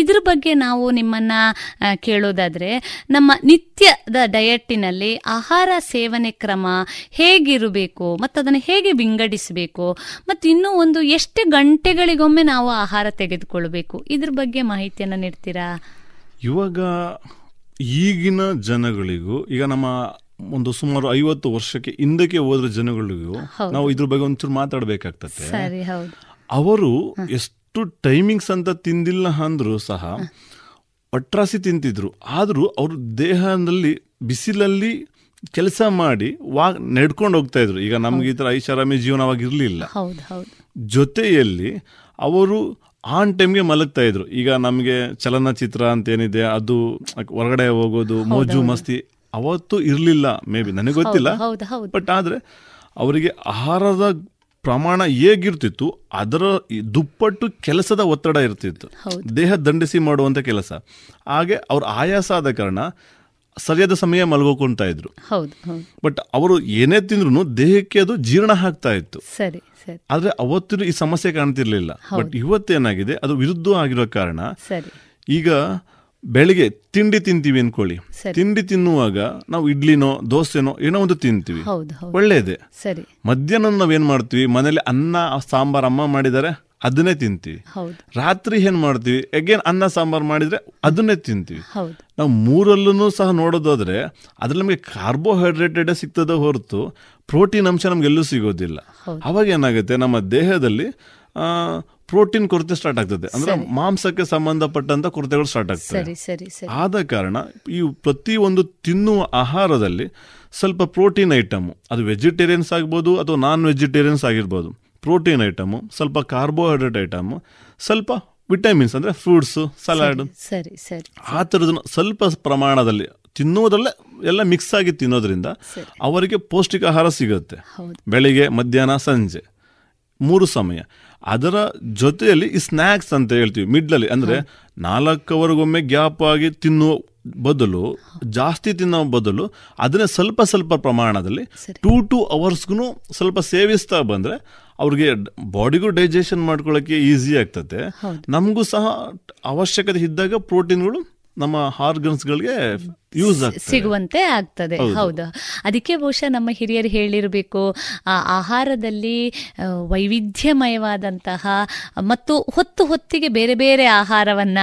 S8: ಇದ್ರ ಬಗ್ಗೆ ನಾವು ನಿಮ್ಮನ್ನ ಕೇಳೋದಾದ್ರೆ, ನಮ್ಮ ನಿತ್ಯದ ಡಯಟ್ಟಿನಲ್ಲಿ ಆಹಾರ ಸೇವನೆ ಕ್ರಮ ಹೇಗಿರಬೇಕು ಮತ್ತು ಅದನ್ನು ಹೇಗೆ ವಿಂಗಡಿಸಬೇಕು, ಮತ್ತು ಇನ್ನೂ ಒಂದು ಎಷ್ಟು ಗಂಟೆಗಳಿಗೊಮ್ಮೆ ನಾವು ಆಹಾರ ತೆಗೆದುಕೊಳ್ಬೇಕು, ಇದ್ರ ಬಗ್ಗೆ ಮಾಹಿತಿಯನ್ನು ನೀಡ್ತೀರಾ?
S9: ಇವಾಗ ಈಗಿನ ಜನಗಳಿಗೂ, ಈಗ ನಮ್ಮ ಒಂದು ಸುಮಾರು ಐವತ್ತು ವರ್ಷಕ್ಕೆ ಹಿಂದಕ್ಕೆ ಹೋದ್ರ ಜನಗಳಿಗೂ ನಾವು ಇದ್ರ ಬಗ್ಗೆ ಒಂಚೂರು ಮಾತಾಡಬೇಕಾಗ್ತದೆ ಅವರು ಎಷ್ಟು ಟೈಮಿಂಗ್ಸ್ ಅಂತ ತಿಂದಿಲ್ಲ ಅಂದ್ರು ಸಹ ಒಟ್ರಾಸಿ ತಿಂತಿದ್ರು. ಆದರೂ ಅವ್ರ ದೇಹದಲ್ಲಿ ಬಿಸಿಲಲ್ಲಿ ಕೆಲಸ ಮಾಡಿ ವಾ ನಡ್ಕೊಂಡು ಹೋಗ್ತಾ ಇದ್ರು. ಈಗ ನಮ್ಗೆ ಈ ಥರ ಐಷಾರಾಮಿ ಜೀವನವಾಗಿ ಇರಲಿಲ್ಲ ಜೊತೆಯಲ್ಲಿ ಅವರು ಆನ್ ಟೈಮ್ಗೆ ಮಲಗ್ತಾ ಇದ್ರು. ಈಗ ನಮಗೆ ಚಲನಚಿತ್ರ ಅಂತ ಏನಿದೆ ಅದು ಹೊರಗಡೆ ಹೋಗೋದು ಮೋಜು ಮಸ್ತಿ ಅವತ್ತು ಇರಲಿಲ್ಲ ಮೇ ಬಿ ನನಗೆ ಗೊತ್ತಿಲ್ಲ. ಬಟ್ ಆದ್ರೆ ಅವರಿಗೆ ಆಹಾರದ ಪ್ರಮಾಣ ಹೇಗಿರ್ತಿತ್ತು ಅದರ ದುಪ್ಪಟ್ಟು ಕೆಲಸದ ಒತ್ತಡ ಇರ್ತಿತ್ತು. ದೇಹ ದಂಡಿಸಿ ಮಾಡುವಂತ ಕೆಲಸ. ಹಾಗೆ ಅವ್ರ ಆಯಾಸ ಆದ ಕಾರಣ ಸರಿಯಾದ ಸಮಯ ಮಲಗೋಕೊಂತ ಇದ್ರು. ಬಟ್ ಅವರು ಏನೇ ತಿಂದ್ರು ದೇಹಕ್ಕೆ ಅದು ಜೀರ್ಣ ಆಗ್ತಾ ಇತ್ತು. ಆದ್ರೆ ಅವತ್ತಿನ ಈ ಸಮಸ್ಯೆ ಕಾಣ್ತಿರ್ಲಿಲ್ಲ. ಬಟ್ ಇವತ್ತೇನಾಗಿದೆ ಅದು ವಿರುದ್ಧ ಆಗಿರೋ ಕಾರಣ ಈಗ ಬೆಳಿಗ್ಗೆ ತಿಂಡಿ ತಿಂತೀವಿ ಅನ್ಕೊಳ್ಳಿ. ತಿಂಡಿ ತಿನ್ನುವಾಗ ನಾವು ಇಡ್ಲಿನೋ ದೋಸೆನೋ ಏನೋ ಒಂದು ತಿಂತೀವಿ. ಒಳ್ಳೇದೆ. ಮಧ್ಯಾಹ್ನ ನಾವೇನ್ ಮಾಡ್ತೀವಿ? ಮನೇಲಿ ಅನ್ನ ಸಾಂಬಾರ್ ಅಮ್ಮ ಮಾಡಿದರೆ ಅದನ್ನೇ ತಿಂತೀವಿ. ರಾತ್ರಿ ಏನ್ ಮಾಡ್ತೀವಿ? ಅಗೇನ್ ಅನ್ನ ಸಾಂಬಾರ್ ಮಾಡಿದ್ರೆ ಅದನ್ನೇ ತಿಂತೀವಿ. ನಾವು ಮೂರಲ್ಲೂ ಸಹ ನೋಡೋದಾದ್ರೆ ಅದ್ರಲ್ಲಿ ನಮಗೆ ಕಾರ್ಬೋಹೈಡ್ರೇಟೆಡ್ ಸಿಗ್ತದೆ ಹೊರತು ಪ್ರೋಟೀನ್ ಅಂಶ ನಮ್ಗೆಲ್ಲೂ ಸಿಗೋದಿಲ್ಲ. ಅವಾಗ ಏನಾಗುತ್ತೆ? ನಮ್ಮ ದೇಹದಲ್ಲಿ ಪ್ರೋಟೀನ್ ಕೊರತೆ ಸ್ಟಾರ್ಟ್ ಆಗ್ತದೆ. ಅಂದ್ರೆ ಮಾಂಸಕ್ಕೆ ಸಂಬಂಧಪಟ್ಟಂತ ಕೊರತೆಗಳು ಸ್ಟಾರ್ಟ್ ಆಗ್ತದೆ. ಆದ ಕಾರಣ ಈ ಪ್ರತಿಯೊಂದು ತಿನ್ನುವ ಆಹಾರದಲ್ಲಿ ಸ್ವಲ್ಪ ಪ್ರೋಟೀನ್ ಐಟಮ್ ಅದು ವೆಜಿಟೇರಿಯನ್ಸ್ ಆಗ್ಬೋದು ಅಥವಾ ನಾನ್ ವೆಜಿಟೇರಿಯನ್ಸ್ ಆಗಿರ್ಬೋದು. ಪ್ರೋಟೀನ್ ಐಟಮು ಸ್ವಲ್ಪ ಕಾರ್ಬೋಹೈಡ್ರೇಟ್ ಐಟಮ್ ಸ್ವಲ್ಪ ವಿಟಮಿನ್ಸ್ ಅಂದ್ರೆ ಫ್ರೂಟ್ಸ್ ಸಲಾಡ್
S8: ಸರಿ ಸರಿ
S9: ಆ ಥರದ ಸ್ವಲ್ಪ ಪ್ರಮಾಣದಲ್ಲಿ ತಿನ್ನುವುದರಲ್ಲೇ ಎಲ್ಲ ಮಿಕ್ಸ್ ಆಗಿ ತಿನ್ನೋದ್ರಿಂದ ಅವರಿಗೆ ಪೌಷ್ಟಿಕ ಆಹಾರ ಸಿಗುತ್ತೆ ಬೆಳಿಗ್ಗೆ ಮಧ್ಯಾಹ್ನ ಸಂಜೆ. ಮೂರು ಸಮಯ. ಅದರ ಜೊತೆಯಲ್ಲಿ ಈ ಸ್ನ್ಯಾಕ್ಸ್ ಅಂತ ಹೇಳ್ತೀವಿ ಮಿಡ್ಲಲ್ಲಿ ಅಂದ್ರೆ ನಾಲ್ಕವರೆಗೊಮ್ಮೆ ಗ್ಯಾಪ್ ಆಗಿ ತಿನ್ನುವ ಬದಲು ಜಾಸ್ತಿ ತಿನ್ನೋ ಬದಲು ಅದನ್ನೇ ಸ್ವಲ್ಪ ಸ್ವಲ್ಪ ಪ್ರಮಾಣದಲ್ಲಿ ಟೂ ಟೂ ಅವರ್ಸ್ಗೂ ಸ್ವಲ್ಪ ಸೇವಿಸ್ತಾ ಬಂದ್ರೆ ಅವ್ರಿಗೆ ಬಾಡಿಗೂ ಡೈಜೆಷನ್ ಮಾಡ್ಕೊಳ್ಳೋಕೆ ಈಸಿ ಆಗ್ತದೆ. ನಮಗೂ ಸಹ ಅವಶ್ಯಕತೆ ಇದ್ದಾಗ ಪ್ರೋಟೀನ್ಗಳು ನಮ್ಮ ಹಾರ್ಗನ್ಸ್ಗಳಿಗೆ ಯೂಸ್
S8: ಸಿಗುವಂತೆ ಆಗ್ತದೆ. ಹೌದು. ಅದಕ್ಕೆ ಬಹುಶಃ ನಮ್ಮ ಹಿರಿಯರು ಹೇಳಿರಬೇಕು ಆ ಆಹಾರದಲ್ಲಿ ವೈವಿಧ್ಯಮಯವಾದಂತಹ ಮತ್ತು ಹೊತ್ತು ಹೊತ್ತಿಗೆ ಬೇರೆ ಬೇರೆ ಆಹಾರವನ್ನ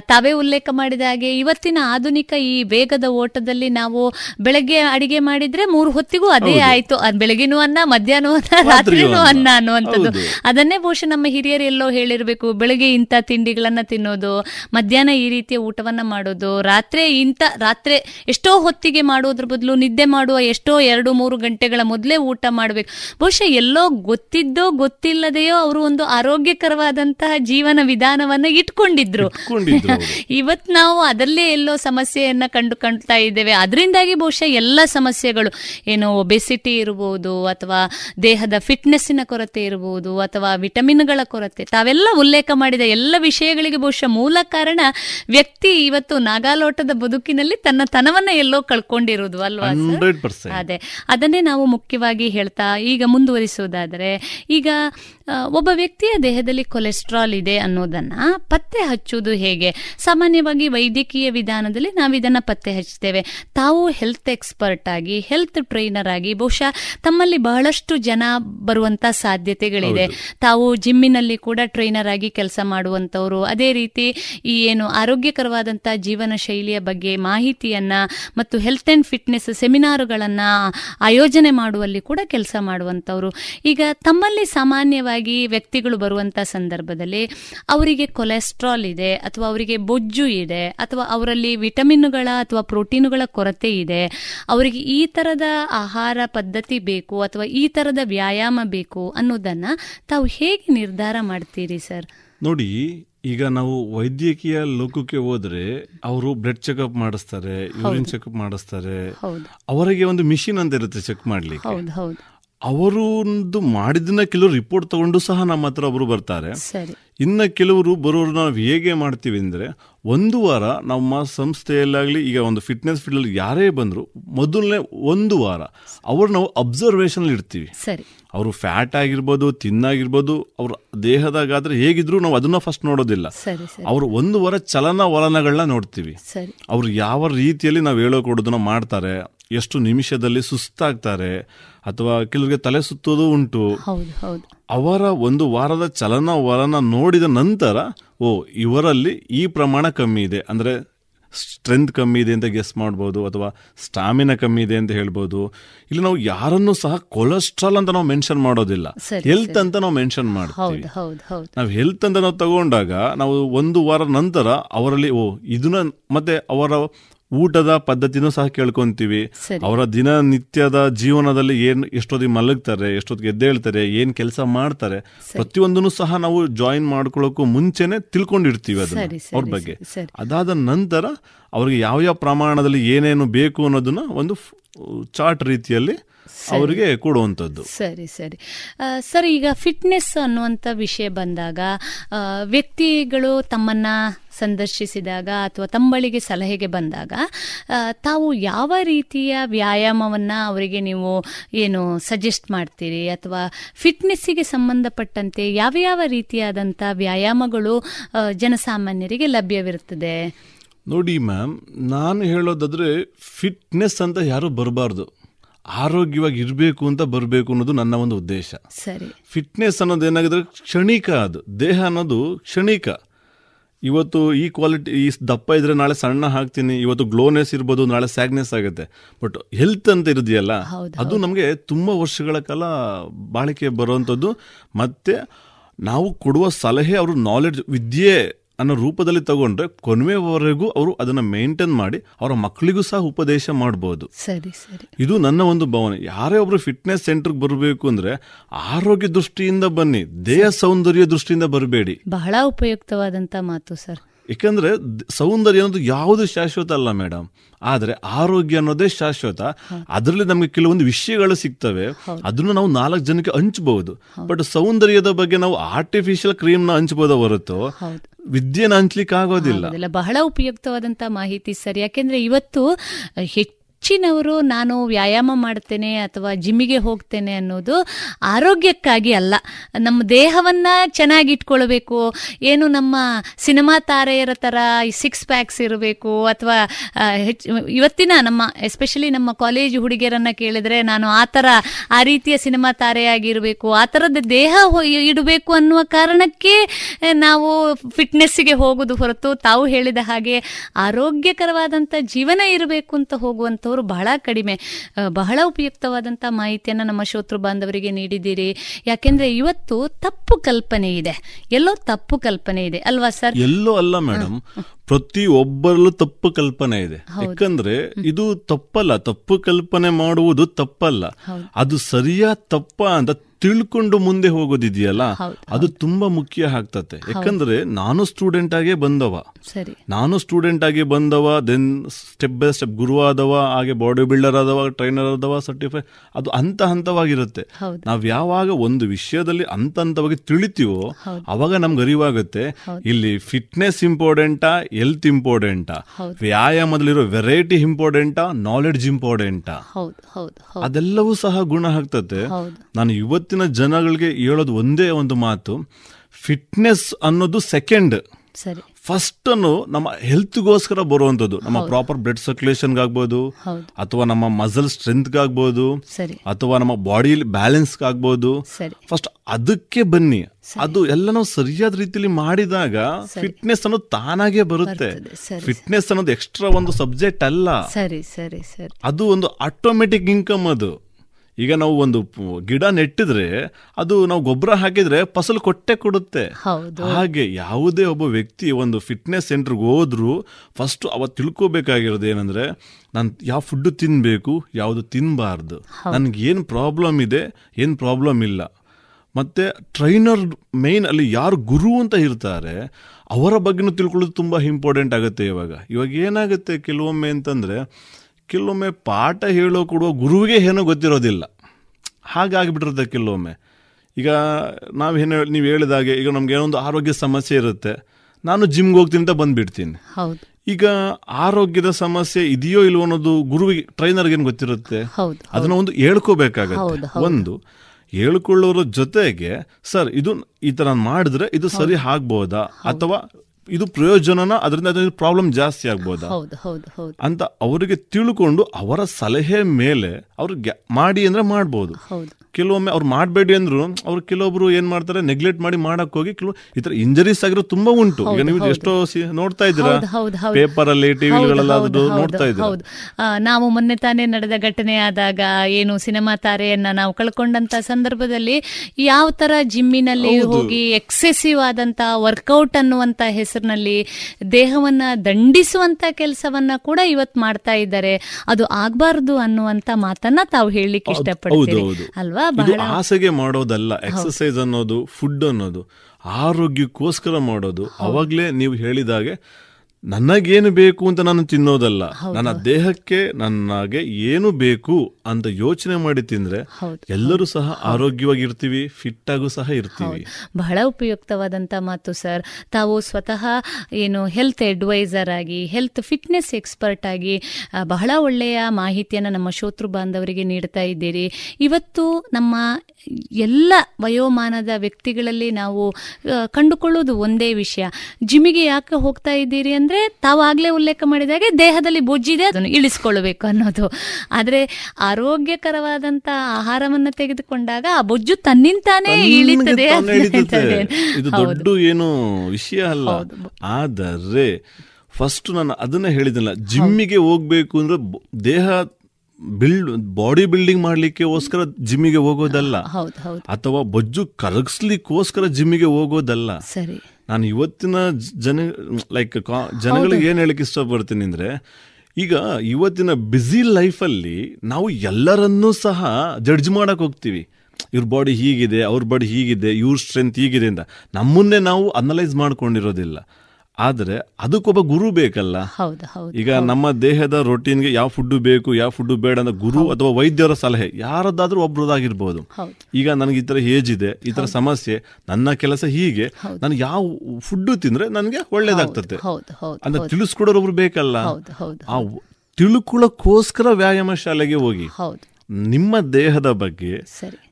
S8: ತಾವೇ ಉಲ್ಲೇಖ ಮಾಡಿದ ಹಾಗೆ ಇವತ್ತಿನ ಆಧುನಿಕ ಈ ವೇಗದ ಓಟದಲ್ಲಿ ನಾವು ಬೆಳಗ್ಗೆ ಅಡಿಗೆ ಮಾಡಿದ್ರೆ ಮೂರು ಹೊತ್ತಿಗೂ ಅದೇ ಆಯ್ತು. ಬೆಳಗಿನೂ ಅನ್ನ ಮಧ್ಯಾಹ್ನ ಅನ್ನ ರಾತ್ರಿನೂ ಅನ್ನ. ಅನ್ನುವಂಥದ್ದು. ಅದನ್ನೇ ಬಹುಶಃ ನಮ್ಮ ಹಿರಿಯರು ಎಲ್ಲೋ ಹೇಳಿರಬೇಕು ಬೆಳಗ್ಗೆ ಇಂಥ ತಿಂಡಿಗಳನ್ನ ತಿನ್ನೋದು ಮಧ್ಯಾಹ್ನ ಈ ರೀತಿಯ ಊಟವನ್ನ ಮಾಡೋದು ರಾತ್ರಿ ಇಂಥ ರಾತ್ರಿ ಎಷ್ಟೋ ಹೊತ್ತಿಗೆ ಮಾಡೋದ್ರ ಬದಲು ನಿದ್ದೆ ಮಾಡುವ ಎಷ್ಟೋ ಎರಡು ಮೂರು ಗಂಟೆಗಳ ಮೊದಲೇ ಊಟ ಮಾಡಬೇಕು. ಬಹುಶಃ ಎಲ್ಲೋ ಗೊತ್ತಿದ್ದೋ ಗೊತ್ತಿಲ್ಲದೆಯೋ ಅವರು ಒಂದು ಆರೋಗ್ಯಕರವಾದಂತಹ ಜೀವನ ವಿಧಾನವನ್ನ ಇಟ್ಕೊಂಡಿದ್ರು. ಇವತ್ ನಾವು ಅದರಲ್ಲೇ ಎಲ್ಲೋ ಸಮಸ್ಯೆಯನ್ನ ಕಂಡು ಕಾಣ್ತಾ ಇದ್ದೇವೆ. ಅದರಿಂದಾಗಿ ಬಹುಶಃ ಎಲ್ಲ ಸಮಸ್ಯೆಗಳು ಏನು ಒಬೆಸಿಟಿ ಇರಬಹುದು ಅಥವಾ ದೇಹದ ಫಿಟ್ನೆಸ್ಸಿನ ಕೊರತೆ ಇರಬಹುದು ಅಥವಾ ವಿಟಮಿನ್ಗಳ ಕೊರತೆ ತಾವೆಲ್ಲ ಉಲ್ಲೇಖ ಮಾಡಿದ ಎಲ್ಲ ವಿಷಯಗಳಿಗೆ ಬಹುಶಃ ಮೂಲ ಕಾರಣ ವ್ಯಕ್ತಿ ಇವತ್ತು ನಾಗಾಲೋಟದ ಬದುಕಿನಲ್ಲಿ ತನ್ನ ತನವನ್ನ ಎಲ್ಲೋ ಕಳ್ಕೊಂಡಿರೋದು ಅಲ್ವಾ ಅದೇ. ಅದನ್ನೇ ನಾವು ಮುಖ್ಯವಾಗಿ ಹೇಳ್ತಾ ಈಗ ಮುಂದುವರಿಸುವುದಾದರೆ ಈಗ ಒಬ್ಬ ವ್ಯಕ್ತಿಯ ದೇಹದಲ್ಲಿ ಕೊಲೆಸ್ಟ್ರಾಲ್ ಇದೆ ಅನ್ನೋದನ್ನ ಪತ್ತೆ ಹಚ್ಚುವುದು ಹೇಗೆ? ಸಾಮಾನ್ಯವಾಗಿ ವೈದ್ಯಕೀಯ ವಿಧಾನದಲ್ಲಿ ನಾವು ಇದನ್ನ ಪತ್ತೆ ಹಚ್ಚುತ್ತೇವೆ. ತಾವು ಹೆಲ್ತ್ ಎಕ್ಸ್ಪರ್ಟ್ ಆಗಿ ಹೆಲ್ತ್ ಟ್ರೈನರ್ ಆಗಿ ಬಹುಶಃ ತಮ್ಮಲ್ಲಿ ಬಹಳಷ್ಟು ಜನ ಬರುವಂತ ಸಾಧ್ಯತೆಗಳಿದೆ. ತಾವು ಜಿಮ್ಮಿನಲ್ಲಿ ಕೂಡ ಟ್ರೈನರ್ ಆಗಿ ಕೆಲಸ ಮಾಡುವಂತವರು. ಅದೇ ರೀತಿ ಈ ಏನು ಆರೋಗ್ಯಕರವಾದಂತಹ ಜೀವನ ಶೈಲಿಯ ಬಗ್ಗೆ ಮಾಹಿತಿಯನ್ನ ಮತ್ತು ಹೆಲ್ತ್ ಅಂಡ್ ಫಿಟ್ನೆಸ್ ಸೆಮಿನಾರುಗಳನ್ನ ಆಯೋಜನೆ ಮಾಡುವಲ್ಲಿ ಕೂಡ ಕೆಲಸ ಮಾಡುವಂಥವ್ರು. ಈಗ ತಮ್ಮಲ್ಲಿ ಸಾಮಾನ್ಯವಾಗಿ ವ್ಯಕ್ತಿಗಳು ಬರುವಂತ ಸಂದರ್ಭದಲ್ಲಿ ಅವರಿಗೆ ಕೊಲೆಸ್ಟ್ರಾಲ್ ಇದೆ ಅಥವಾ ಅವರಿಗೆ ಬೊಜ್ಜು ಇದೆ ಅಥವಾ ಅವರಲ್ಲಿ ವಿಟಮಿನ್ಗಳ ಅಥವಾ ಪ್ರೋಟೀನುಗಳ ಕೊರತೆ ಇದೆ, ಅವರಿಗೆ ಈ ತರದ ಆಹಾರ ಪದ್ಧತಿ ಬೇಕು ಅಥವಾ ಈ ತರದ ವ್ಯಾಯಾಮ ಬೇಕು ಅನ್ನೋದನ್ನ ತಾವು ಹೇಗೆ ನಿರ್ಧಾರ ಮಾಡ್ತೀರಿ ಸರ್?
S9: ನೋಡಿ ಈಗ ನಾವು ವೈದ್ಯಕೀಯ ಲೋಕಕ್ಕೆ ಹೋದ್ರೆ ಅವರು ಬ್ಲಡ್ ಚೆಕಪ್ ಮಾಡಿಸ್ತಾರೆ ಯೂರಿನ್ ಚೆಕಪ್ ಮಾಡಿಸ್ತಾರೆ. ಅವರಿಗೆ ಒಂದು ಮಿಷಿನ್ ಅಂತ ಇರುತ್ತೆ ಚೆಕ್ ಮಾಡ್ಲಿಕ್ಕೆ ಅವರೊಂದು ಮಾಡಿದ್ದನ್ನ ಕೆಲವರು ರಿಪೋರ್ಟ್ ತಗೊಂಡು ಸಹ ನಮ್ಮ ಹತ್ರ ಒಬ್ರು ಬರ್ತಾರೆ. ಇನ್ನು ಕೆಲವರು ಬರೋರು ನಾವು ಹೇಗೆ ಮಾಡ್ತೀವಿ ಅಂದರೆ ಒಂದು ವಾರ ನಮ್ಮ ಸಂಸ್ಥೆಯಲ್ಲಾಗಲಿ ಈಗ ಒಂದು ಫಿಟ್ನೆಸ್ ಫೀಲ್ಡಲ್ಲಿ ಯಾರೇ ಬಂದ್ರು ಮೊದಲನೇ ಒಂದು ವಾರ ಅವ್ರು ನಾವು ಅಬ್ಸರ್ವೇಷನ್ ಇಡ್ತೀವಿ.
S8: ಸರಿ.
S9: ಅವರು ಫ್ಯಾಟ್ ಆಗಿರ್ಬೋದು ತಿನ್ನಾಗಿರ್ಬೋದು ಅವ್ರ ದೇಹದಾಗಾದ್ರೆ ಹೇಗಿದ್ರು ನಾವು ಅದನ್ನ ಫಸ್ಟ್ ನೋಡೋದಿಲ್ಲ. ಅವರು ಒಂದು ವಾರ ಚಲನ ವಲನಗಳನ್ನ
S8: ನೋಡ್ತೀವಿ.
S9: ಅವ್ರು ಯಾವ ರೀತಿಯಲ್ಲಿ ನಾವು ಹೇಳೋ ಕೊಡೋದನ್ನ ಮಾಡ್ತಾರೆ ಎಷ್ಟು ನಿಮಿಷದಲ್ಲಿ ಸುಸ್ತಾಗ್ತಾರೆ ಅಥವಾ ಕೆಲವರಿಗೆ ತಲೆ ಸುತ್ತೋದು ಉಂಟು. ಅವರ ಒಂದು ವಾರದ ಚಲನವಲನ ನೋಡಿದ ನಂತರ ಓ ಇವರಲ್ಲಿ ಈ ಪ್ರಮಾಣ ಕಮ್ಮಿ ಇದೆ. ಅಂದ್ರೆ ಸ್ಟ್ರೆಂತ್ ಕಮ್ಮಿ ಇದೆ ಅಂತ ಗೆಸ್ ಮಾಡ್ಬೋದು ಅಥವಾ ಸ್ಟಾಮಿನಾ ಕಮ್ಮಿ ಇದೆ ಅಂತ ಹೇಳ್ಬೋದು. ಇಲ್ಲಿ ನಾವು ಯಾರನ್ನು ಸಹ ಕೊಲೆಸ್ಟ್ರಾಲ್ ಅಂತ ನಾವು ಮೆನ್ಷನ್ ಮಾಡೋದಿಲ್ಲ. ಹೆಲ್ತ್ ಅಂತ ನಾವು ಮೆನ್ಷನ್ ಮಾಡ್ತೀವಿ. ನಾವು ಹೆಲ್ತ್ ಅಂತ ನಾವು ತಗೊಂಡಾಗ ನಾವು ಒಂದು ವಾರ ನಂತರ ಅವರಲ್ಲಿ ಓ ಇದನ್ನ ಮತ್ತೆ ಅವರ ಊಟದ ಪದ್ಧತಿನೂ ಸಹ ಕೇಳ್ಕೊಂತೀವಿ. ಅವರ ದಿನನಿತ್ಯದ ಜೀವನದಲ್ಲಿ ಏನ್ ಎಷ್ಟೊತ್ತಿಗೆ ಮಲಗ್ತಾರೆ ಎಷ್ಟೊತ್ತಿಗೆ ಎದ್ದೇಳ್ತಾರೆ ಏನ್ ಕೆಲಸ ಮಾಡ್ತಾರೆ ಪ್ರತಿಯೊಂದನ್ನು ಸಹ ನಾವು ಜಾಯಿನ್ ಮಾಡ್ಕೊಳ್ಳೋಕ್ಕೂ ಮುಂಚೆನೆ ತಿಳ್ಕೊಂಡಿರ್ತೀವಿ ಅದನ್ನ ಅವ್ರ ಬಗ್ಗೆ. ಅದಾದ ನಂತರ ಅವ್ರಿಗೆ ಯಾವ ಯಾವ ಪ್ರಮಾಣದಲ್ಲಿ ಏನೇನು ಬೇಕು ಅನ್ನೋದನ್ನ ಒಂದು ಚಾರ್ಟ್ ರೀತಿಯಲ್ಲಿ ಅವರಿಗೆ ಕೊಡುವಂಥದ್ದು.
S8: ಸರಿ ಸರಿ. ಸರ್ ಈಗ ಫಿಟ್ನೆಸ್ ಅನ್ನುವಂಥ ವಿಷಯ ಬಂದಾಗ ವ್ಯಕ್ತಿಗಳು ತಮ್ಮನ್ನ ಸಂದರ್ಶಿಸಿದಾಗ ಅಥವಾ ತಮ್ಮಳಿಗೆ ಸಲಹೆಗೆ ಬಂದಾಗ ತಾವು ಯಾವ ರೀತಿಯ ವ್ಯಾಯಾಮವನ್ನ ಅವರಿಗೆ ನೀವು ಏನು ಸಜೆಸ್ಟ್ ಮಾಡ್ತೀರಿ? ಅಥವಾ ಫಿಟ್ನೆಸ್ಸಿಗೆ ಸಂಬಂಧಪಟ್ಟಂತೆ ಯಾವ ಯಾವ ರೀತಿಯಾದಂಥ ವ್ಯಾಯಾಮಗಳು ಜನಸಾಮಾನ್ಯರಿಗೆ ಲಭ್ಯವಿರುತ್ತದೆ?
S9: ನೋಡಿ ಮ್ಯಾಮ್ ನಾನು ಹೇಳೋದಾದ್ರೆ ಫಿಟ್ನೆಸ್ ಅಂತ ಯಾರು ಬರಬಾರ್ದು. ಆರೋಗ್ಯವಾಗಿ ಇರಬೇಕು ಅಂತ ಬರಬೇಕು ಅನ್ನೋದು ನನ್ನ ಒಂದು ಉದ್ದೇಶ.
S8: ಸರಿ.
S9: ಫಿಟ್ನೆಸ್ ಅನ್ನೋದು ಏನಾಗಿದ್ರೆ ಕ್ಷಣಿಕ ಅದು. ದೇಹ ಅನ್ನೋದು ಕ್ಷಣಿಕ. ಇವತ್ತು ಈ ಕ್ವಾಲಿಟಿ ಈ ದಪ್ಪ ಇದ್ರೆ ನಾಳೆ ಸಣ್ಣ ಹಾಕ್ತೀನಿ ಇವತ್ತು ಗ್ಲೋನೆಸ್ ಇರ್ಬೋದು ನಾಳೆ ಸ್ಯಾಗ್ನೆಸ್ ಆಗುತ್ತೆ. ಬಟ್ ಹೆಲ್ತ್ ಅಂತ ಇರೋದಿಯಲ್ಲ ಅದು ನಮಗೆ ತುಂಬ ವರ್ಷಗಳ ಕಾಲ ಬಾಳಿಕೆ ಬರುವಂಥದ್ದು ಮತ್ತೆ ನಾವು ಕೊಡುವ ಸಲಹೆ ಅವರು ನಾಲೆಡ್ಜ್ ವಿದ್ಯೆ ಅನ್ನೋ ರೂಪದಲ್ಲಿ ತಗೊಂಡ್ರೆ ಕೊನೆಯವರೆಗೂ ಅವರು ಅದನ್ನ ಮೇಂಟೈನ್ ಮಾಡಿ ಅವರ ಮಕ್ಕಳಿಗೂ ಸಹ ಉಪದೇಶ ಮಾಡಬಹುದು
S8: ಸರಿ ಸರಿ.
S9: ಇದು ನನ್ನ ಒಂದು ಭಾವನೆ. ಯಾರೇ ಒಬ್ರು ಫಿಟ್ನೆಸ್ ಸೆಂಟರ್ಗೆ ಬರಬೇಕು ಅಂದ್ರೆ ಆರೋಗ್ಯ ದೃಷ್ಟಿಯಿಂದ ಬನ್ನಿ ದೇಹ ಸೌಂದರ್ಯ ದೃಷ್ಟಿಯಿಂದ ಬರಬೇಡಿ.
S8: ಬಹಳ ಉಪಯುಕ್ತವಾದಂತ ಮಾತು ಸರ್.
S9: ಯಾಕಂದ್ರೆ ಸೌಂದರ್ಯ ಅನ್ನೋದು ಯಾವುದು ಶಾಶ್ವತ ಅಲ್ಲ ಮೇಡಮ್. ಆದ್ರೆ ಆರೋಗ್ಯ ಅನ್ನೋದೇ ಶಾಶ್ವತ. ಅದರಲ್ಲಿ ನಮಗೆ ಕೆಲವೊಂದು ವಿಷಯಗಳು ಸಿಗ್ತವೆ. ಅದನ್ನು ನಾವು ನಾಲ್ಕು ಜನಕ್ಕೆ ಹಂಚಬಹುದು ಬಟ್ ಸೌಂದರ್ಯದ ಬಗ್ಗೆ ನಾವು ಆರ್ಟಿಫಿಷಿಯಲ್ ಕ್ರೀಮ್ನ ಹಂಚಬಹುದ ಹೊರತು ವಿದ್ಯೆನ ಹಂಚ್ಲಿಕ್ಕೆ ಆಗೋದಿಲ್ಲ.
S8: ಬಹಳ ಉಪಯುಕ್ತವಾದಂತ ಮಾಹಿತಿ ಸರ್. ಯಾಕೆಂದ್ರೆ ಇವತ್ತು ಹೆಚ್ಚಿನವರು ನಾನು ವ್ಯಾಯಾಮ ಮಾಡ್ತೇನೆ ಅಥವಾ ಜಿಮ್ಮಿಗೆ ಹೋಗ್ತೇನೆ ಅನ್ನೋದು ಆರೋಗ್ಯಕ್ಕಾಗಿ ಅಲ್ಲ. ನಮ್ಮ ದೇಹವನ್ನ ಚೆನ್ನಾಗಿಟ್ಕೊಳ್ಬೇಕು ಏನು ನಮ್ಮ ಸಿನಿಮಾ ತಾರೆಯರ ತರ ಸಿಕ್ಸ್ ಪ್ಯಾಕ್ಸ್ ಇರಬೇಕು ಅಥವಾ ಹೆಚ್ಚು, ಇವತ್ತಿನ ನಮ್ಮ ಎಸ್ಪೆಷಲಿ ನಮ್ಮ ಕಾಲೇಜ್ ಹುಡುಗಿಯರನ್ನ ಕೇಳಿದ್ರೆ ನಾನು ಆ ಥರ ಆ ರೀತಿಯ ಸಿನಿಮಾ ತಾರೆಯಾಗಿರಬೇಕು ಆ ಥರದ ದೇಹ ಇಡಬೇಕು ಅನ್ನುವ ಕಾರಣಕ್ಕೆ ನಾವು ಫಿಟ್ನೆಸ್ಸಿಗೆ ಹೋಗುದು ಹೊರತು ತಾವು ಹೇಳಿದ ಹಾಗೆ ಆರೋಗ್ಯಕರವಾದಂಥ ಜೀವನ ಇರಬೇಕು ಅಂತ ಹೋಗುವಂಥವ್ರು ಬಹಳ ಕಡಿಮೆ ಬಹಳ ಉಪಯುಕ್ತವಾದಂಥ ಮಾಹಿತಿಯನ್ನು ನಮ್ಮ ಶ್ರೋತೃ ಬಾಂಧವರಿಗೆ ನೀಡಿದ್ದೀರಿ. ಯಾಕೆಂದ್ರೆ ಇವತ್ತು ತಪ್ಪು ಕಲ್ಪನೆ ಇದೆ. ಎಲ್ಲೋ ತಪ್ಪು ಕಲ್ಪನೆ ಇದೆ. ಅಲ್ವಾ ಸರ್?
S9: ಎಲ್ಲೋ ಅಲ್ಲ ಮೇಡಮ್ ಪ್ರತಿ ಒಬ್ಬರಲ್ಲೂ ತಪ್ಪು ಕಲ್ಪನೆ ಇದೆ. ಯಾಕಂದ್ರೆ ಇದು ತಪ್ಪಲ್ಲ. ತಪ್ಪು ಕಲ್ಪನೆ ಮಾಡುವುದು ತಪ್ಪಲ್ಲ. ಅದು ಸರಿಯಾ ತಪ್ಪ ಅಂತ ತಿಳ್ಕೊಂಡು ಮುಂದೆ ಹೋಗೋದಿದೆಯಲ್ಲ ಅದು ತುಂಬಾ ಮುಖ್ಯ ಆಗ್ತತೆ. ಯಾಕಂದ್ರೆ ನಾನು ಸ್ಟೂಡೆಂಟ್ ಆಗೇ ಬಂದವ.
S8: ಸರಿ.
S9: ನಾನು ಸ್ಟೂಡೆಂಟ್ ಆಗಿ ಬಂದವ ದೆನ್ ಸ್ಟೆಪ್ ಬೈ ಸ್ಟೆಪ್ ಗುರು ಆದವ ಹಾಗೆ ಬಾಡಿ ಬಿಲ್ಡರ್ ಆದವ ಟ್ರೈನರ್ ಆದವ ಸರ್ಟಿಫೈ ಅದು ಹಂತ ಹಂತವಾಗಿರುತ್ತೆ. ನಾವ್ ಯಾವಾಗ ಒಂದು ವಿಷಯದಲ್ಲಿ ಹಂತ ಹಂತವಾಗಿ ತಿಳಿತೀವೋ ಅವಾಗ ನಮ್ಗೆ ಅರಿವಾಗುತ್ತೆ. ಇಲ್ಲಿ ಫಿಟ್ನೆಸ್ ಇಂಪಾರ್ಟೆಂಟಾ ಹೆಲ್ತ್ ಇಂಪಾರ್ಟೆಂಟಾ ವ್ಯಾಯಾಮದಲ್ಲಿರೋ ವೆರೈಟಿ ಇಂಪಾರ್ಟೆಂಟಾ ನಾಲೆಡ್ಜ್ ಇಂಪಾರ್ಟೆಂಟಾ ಅದೆಲ್ಲವೂ ಸಹ ಗುಣ ಆಗ್ತತೆ. ನಾನು ಇವತ್ತಿನ ಜನಗಳಿಗೆ ಹೇಳೋದು ಒಂದೇ ಒಂದು ಮಾತು ಫಿಟ್ನೆಸ್ ಅನ್ನೋದು ಸೆಕೆಂಡ್
S8: ಸರಿ.
S9: ಫಸ್ಟ್ ಅನ್ನು ನಮ್ಮ ಹೆಲ್ತ್ಗೋಸ್ಕರ ಬರುವಂತದ್ದು ನಮ್ಮ ಪ್ರಾಪರ್ ಬ್ಲಡ್ ಸರ್ಕ್ಯುಲೇಷನ್ ಆಗ್ಬೋದು. ಅಥವಾ ನಮ್ಮ ಮಸಲ್ ಸ್ಟ್ರೆಂತ್ ಆಗ್ಬೋದು
S8: ಸರಿ.
S9: ಅಥವಾ ನಮ್ಮ ಬಾಡಿ ಬ್ಯಾಲೆನ್ಸ್ ಆಗ್ಬೋದು. ಫಸ್ಟ್ ಅದಕ್ಕೆ ಬನ್ನಿ. ಅದು ಎಲ್ಲ ನಾವು ಸರಿಯಾದ ರೀತಿಯಲ್ಲಿ ಮಾಡಿದಾಗ ಫಿಟ್ನೆಸ್ ಅನ್ನೋದು ತಾನಾಗೆ ಬರುತ್ತೆ. ಫಿಟ್ನೆಸ್ ಅನ್ನೋದು ಎಕ್ಸ್ಟ್ರಾ ಒಂದು ಸಬ್ಜೆಕ್ಟ್ ಅಲ್ಲ.
S8: ಸರಿ ಸರಿ ಸರಿ.
S9: ಅದು ಒಂದು ಆಟೋಮೆಟಿಕ್ ಇನ್ಕಮ್ ಅದು. ಈಗ ನಾವು ಒಂದು ಗಿಡ ನೆಟ್ಟಿದ್ರೆ ಅದು ನಾವು ಗೊಬ್ಬರ ಹಾಕಿದ್ರೆ ಫಸಲು ಕೊಟ್ಟೆ ಕೊಡುತ್ತೆ. ಹಾಗೆ ಯಾವುದೇ ಒಬ್ಬ ವ್ಯಕ್ತಿ ಒಂದು ಫಿಟ್ನೆಸ್ ಸೆಂಟರ್ಗೆ ಹೋದ್ರು ಫಸ್ಟ್ ಅವತ್ತು ತಿಳ್ಕೋಬೇಕಾಗಿರೋದು ಏನಂದ್ರೆ ನಾನು ಯಾವ ಫುಡ್ ತಿನ್ನಬೇಕು ಯಾವುದು ತಿನ್ನಬಾರ್ದು ನನಗೆ ಏನು ಪ್ರಾಬ್ಲಮ್ ಇದೆ ಏನು ಪ್ರಾಬ್ಲಮ್ ಇಲ್ಲ. ಮತ್ತೆ ಟ್ರೈನರ್ ಮೇನ್ ಅಲ್ಲಿ ಯಾರು ಗುರು ಅಂತ ಇರ್ತಾರೆ ಅವರ ಬಗ್ಗೆನೂ ತಿಳ್ಕೊಳ್ಳೋದು ತುಂಬಾ ಇಂಪಾರ್ಟೆಂಟ್ ಆಗುತ್ತೆ ಇವಾಗ. ಇವಾಗ ಏನಾಗುತ್ತೆ ಕೆಲವೊಮ್ಮೆ ಅಂತಂದ್ರೆ ಕೆಲವೊಮ್ಮೆ ಪಾಠ ಹೇಳೋ ಕೊಡುವ ಗುರುವಿಗೆ ಏನೋ ಗೊತ್ತಿರೋದಿಲ್ಲ. ಹಾಗಾಗಿಬಿಟ್ಟಿರುತ್ತೆ ಕೆಲವೊಮ್ಮೆ. ಈಗ ನಾವು ಏನು ನೀವು ಹೇಳಿದಾಗೆ ಈಗ ನಮ್ಗೆ ಏನೋ ಒಂದು ಆರೋಗ್ಯ ಸಮಸ್ಯೆ ಇರುತ್ತೆ. ನಾನು ಜಿಮ್ಗೆ ಹೋಗ್ತೀನಿ ಅಂತ ಬಂದ್ಬಿಡ್ತೀನಿ.
S8: ಹೌದು.
S9: ಈಗ ಆರೋಗ್ಯದ ಸಮಸ್ಯೆ ಇದೆಯೋ ಇಲ್ವೋ ಅನ್ನೋದು ಗುರುವಿಗೆ ಟ್ರೈನರ್ಗೆ ಏನು ಗೊತ್ತಿರುತ್ತೆ? ಅದನ್ನ ಒಂದು ಹೇಳ್ಕೋಬೇಕಾಗತ್ತೆ. ಒಂದು ಹೇಳ್ಕೊಳ್ಳೋರ ಜೊತೆಗೆ ಸರ್ ಇದು ಈ ತರ ಮಾಡಿದ್ರೆ ಇದು ಸರಿ ಆಗ್ಬೋದಾ? ಅಥವಾ ಇದು ಪ್ರಯೋಜನನ ಅದರಿಂದ ಪ್ರಾಬ್ಲಮ್ ಜಾಸ್ತಿ ಆಗ್ಬೋದಾ?
S8: ಹೌದು ಹೌದು ಹೌದು.
S9: ಅಂತ ಅವರಿಗೆ ತಿಳ್ಕೊಂಡು ಅವರ ಸಲಹೆ ಮೇಲೆ ಅವ್ರು ಮಾಡಿ ಅಂದ್ರೆ ಮಾಡ್ಬೋದು. ಕೆಲವೊಮ್ಮೆ ಅವ್ರು ಮಾಡಬೇಡಿ ಅಂದ್ರು ಅವ್ರು ಕೆಲವೊಬ್ರು ಏನ್ ಮಾಡ್ತಾರೆ ನೆಗ್ಲೆಕ್ಟ್ ಮಾಡಿ ಮಾಡಕ್ ಹೋಗಿ ಕೆಲವು ಈ ತರ ಇಂಜರೀಸ್ ಆಗಿರೋ ತುಂಬಾ ಉಂಟು. ಈಗ ನೀವು ಎಷ್ಟೋ ನೋಡ್ತಾ ಇದ್ದೀರಾ. ಪೇಪರ್ ಅಲ್ಲಿ
S8: ಟಿವಿ
S9: ನೋಡ್ತಾ ಇದ್ದೀರಾ?
S8: ನಾವು ಮೊನ್ನೆ ತಾನೇ ನಡೆದ ಘಟನೆ ಆದಾಗ ಏನು ಸಿನಿಮಾ ತಾರೆಯನ್ನ ನಾವು ಕಳ್ಕೊಂಡಂತ ಸಂದರ್ಭದಲ್ಲಿ ಯಾವ ತರ ಜಿಮ್ಮಿನಲ್ಲಿ ಹೋಗಿ ಎಕ್ಸೆಸಿವ್ ಆದಂತ ವರ್ಕೌಟ್ ಅನ್ನುವಂತ ಹೆಸರಿನಲ್ಲಿ ದೇಹವನ್ನ ದಂಡಿಸುವಂತ ಕೆಲಸವನ್ನ ಕೂಡ ಇವತ್ತು ಮಾಡ್ತಾ ಇದ್ದಾರೆ. ಅದು ಆಗ್ಬಾರ್ದು ಅನ್ನುವಂತ ಮಾತನ್ನ ತಾವು ಹೇಳಲಿಕ್ಕೆ ಇಷ್ಟಪಡ್ತೀರಿ
S9: ಹೌದು
S8: ಅಲ್ವಾ
S9: ಇದು
S8: ಬಹಳ
S9: ಆಸೆಗೆ ಮಾಡೋದಲ್ಲ ಎಕ್ಸಸೈಸ್ ಅನ್ನೋದು ಫುಡ್ ಅನ್ನೋದು ಆರೋಗ್ಯಕ್ಕೋಸ್ಕರ ಮಾಡೋದು. ಅವಾಗ್ಲೇ ನೀವು ಹೇಳಿದಾಗೆ ನನಗೇನು ಬೇಕು ಅಂತ ನಾನು ತಿನ್ನೋದಲ್ಲ. ನನ್ನ ದೇಹಕ್ಕೆ ನನಗೆ ಏನು ಬೇಕು ಅಂತ ಯೋಚನೆ ಮಾಡಿ ತಿಂದ್ರೆ ಎಲ್ಲರೂ ಸಹ ಆರೋಗ್ಯವಾಗಿ ಇರ್ತೀವಿ ಫಿಟ್ ಆಗು ಸಹ ಇರ್ತೀವಿ.
S8: ಬಹಳ ಉಪಯುಕ್ತವಾದಂತ ಮಾತು ಸರ್ ತಾವು ಸ್ವತಃ ಏನು ಹೆಲ್ತ್ ಅಡ್ವೈಸರ್ ಆಗಿ ಹೆಲ್ತ್ ಫಿಟ್ನೆಸ್ ಎಕ್ಸ್ಪರ್ಟ್ ಆಗಿ ಬಹಳ ಒಳ್ಳೆಯ ಮಾಹಿತಿಯನ್ನು ನಮ್ಮ ಶೋತೃ ಬಾಂಧವರಿಗೆ ನೀಡ್ತಾ ಇದ್ದೀರಿ. ಇವತ್ತು ನಮ್ಮ ಎಲ್ಲ ವಯೋಮಾನದ ವ್ಯಕ್ತಿಗಳಲ್ಲಿ ನಾವು ಕಂಡುಕೊಳ್ಳೋದು ಒಂದೇ ವಿಷಯ. ಜಿಮ್ಮಿಗೆ ಯಾಕೆ ಹೋಗ್ತಾ ಇದ್ದೀರಿ ಅಂದರೆ ಅಂದ್ರೆ ತಾವಾಗ್ಲೇ ಉಲ್ಲೇಖ ಮಾಡಿದಾಗೆ ದೇಹದಲ್ಲಿ ಬೊಜ್ಜಿದೆ ಅದನ್ನು ಇಳಿಸ್ಕೊಳ್ಬೇಕು ಅನ್ನೋದು. ಆದ್ರೆ ಆರೋಗ್ಯಕರವಾದಂತ ಆಹಾರವನ್ನ ತೆಗೆದುಕೊಂಡಾಗ ಆ ಬೊಜ್ಜು ತನ್ನಿಂತಾನೇ ಇಳಿತದೆ.
S9: ಇದು ದೊಡ್ಡ ಏನು ವಿಷಯ ಅಲ್ಲ. ಆದರೆ ಫಸ್ಟ್ ನಾನು ಅದನ್ನ ಹೇಳಿದಲ್ಲ ಜಿಮ್ಮಿಗೆ ಹೋಗ್ಬೇಕು ಅಂದ್ರೆ ದೇಹ ಬಿಲ್ಡ್ ಬಾಡಿ ಬಿಲ್ಡಿಂಗ್ ಮಾಡ್ಲಿಕ್ಕೆಗೋಸ್ಕರ ಜಿಮ್ಮಿಗೆ ಹೋಗೋದಲ್ಲ. ಅಥವಾ ಬೊಜ್ಜು ಕರಗಿಸ್ಲಿಕ್ಕೋಸ್ಕರ ಜಿಮ್ಮಿಗೆ ಹೋಗೋದಲ್ಲ.
S8: ಸರಿ.
S9: ನಾನು ಇವತ್ತಿನ ಜನ ಲೈಕ್ ಜನಗಳಿಗೆ ಏನು ಹೇಳಕ್ಕೆ ಇಷ್ಟಪಡ್ತೀನಿ ಅಂದರೆ ಈಗ ಇವತ್ತಿನ ಬ್ಯುಸಿ ಲೈಫಲ್ಲಿ ನಾವು ಎಲ್ಲರನ್ನೂ ಸಹ ಜಡ್ಜ್ ಮಾಡೋಕ್ಕೆ ಹೋಗ್ತೀವಿ. ಇವ್ರ ಬಾಡಿ ಹೀಗಿದೆ ಅವ್ರ ಬಾಡಿ ಹೀಗಿದೆ ಇವ್ರ ಸ್ಟ್ರೆಂತ್ ಹೀಗಿದೆ ಅಂತ. ನಮ್ಮನ್ನೇ ನಾವು ಅನಲೈಸ್ ಮಾಡ್ಕೊಂಡಿರೋದಿಲ್ಲ. ಆದರೆ ಅದಕ್ಕೊಬ್ಬ ಗುರು ಬೇಕಲ್ಲ? ಈಗ ನಮ್ಮ ದೇಹದ ರೊಟೀನ್ಗೆ ಯಾವ ಫುಡ್ ಬೇಕು ಯಾವ ಫುಡ್ ಬೇಡ ಅಂತ ಗುರು ಅಥವಾ ವೈದ್ಯರ ಸಲಹೆ ಯಾರದ್ದಾದ್ರೂ ಒಬ್ರದಾಗಿರ್ಬೋದು. ಈಗ ನನಗೆ ಈ ತರ ಏಜ್ ಇದೆ ಈ ತರ ಸಮಸ್ಯೆ ನನ್ನ ಕೆಲಸ ಹೀಗೆ ನಾನು ಯಾವ ಫುಡ್ ತಿಂದ್ರೆ ನನಗೆ ಒಳ್ಳೇದಾಗ್ತದೆ. ಅಂತ ತಿಳಿಸ್ಕೊಡೋರು ಒಬ್ರು ಬೇಕಲ್ಲ? ಆ ತಿಳ್ಕೊಳ್ಳೋಕ್ಕೋಸ್ಕರ ವ್ಯಾಯಾಮ ಶಾಲೆಗೆ ಹೋಗಿ. ನಿಮ್ಮ ದೇಹದ ಬಗ್ಗೆ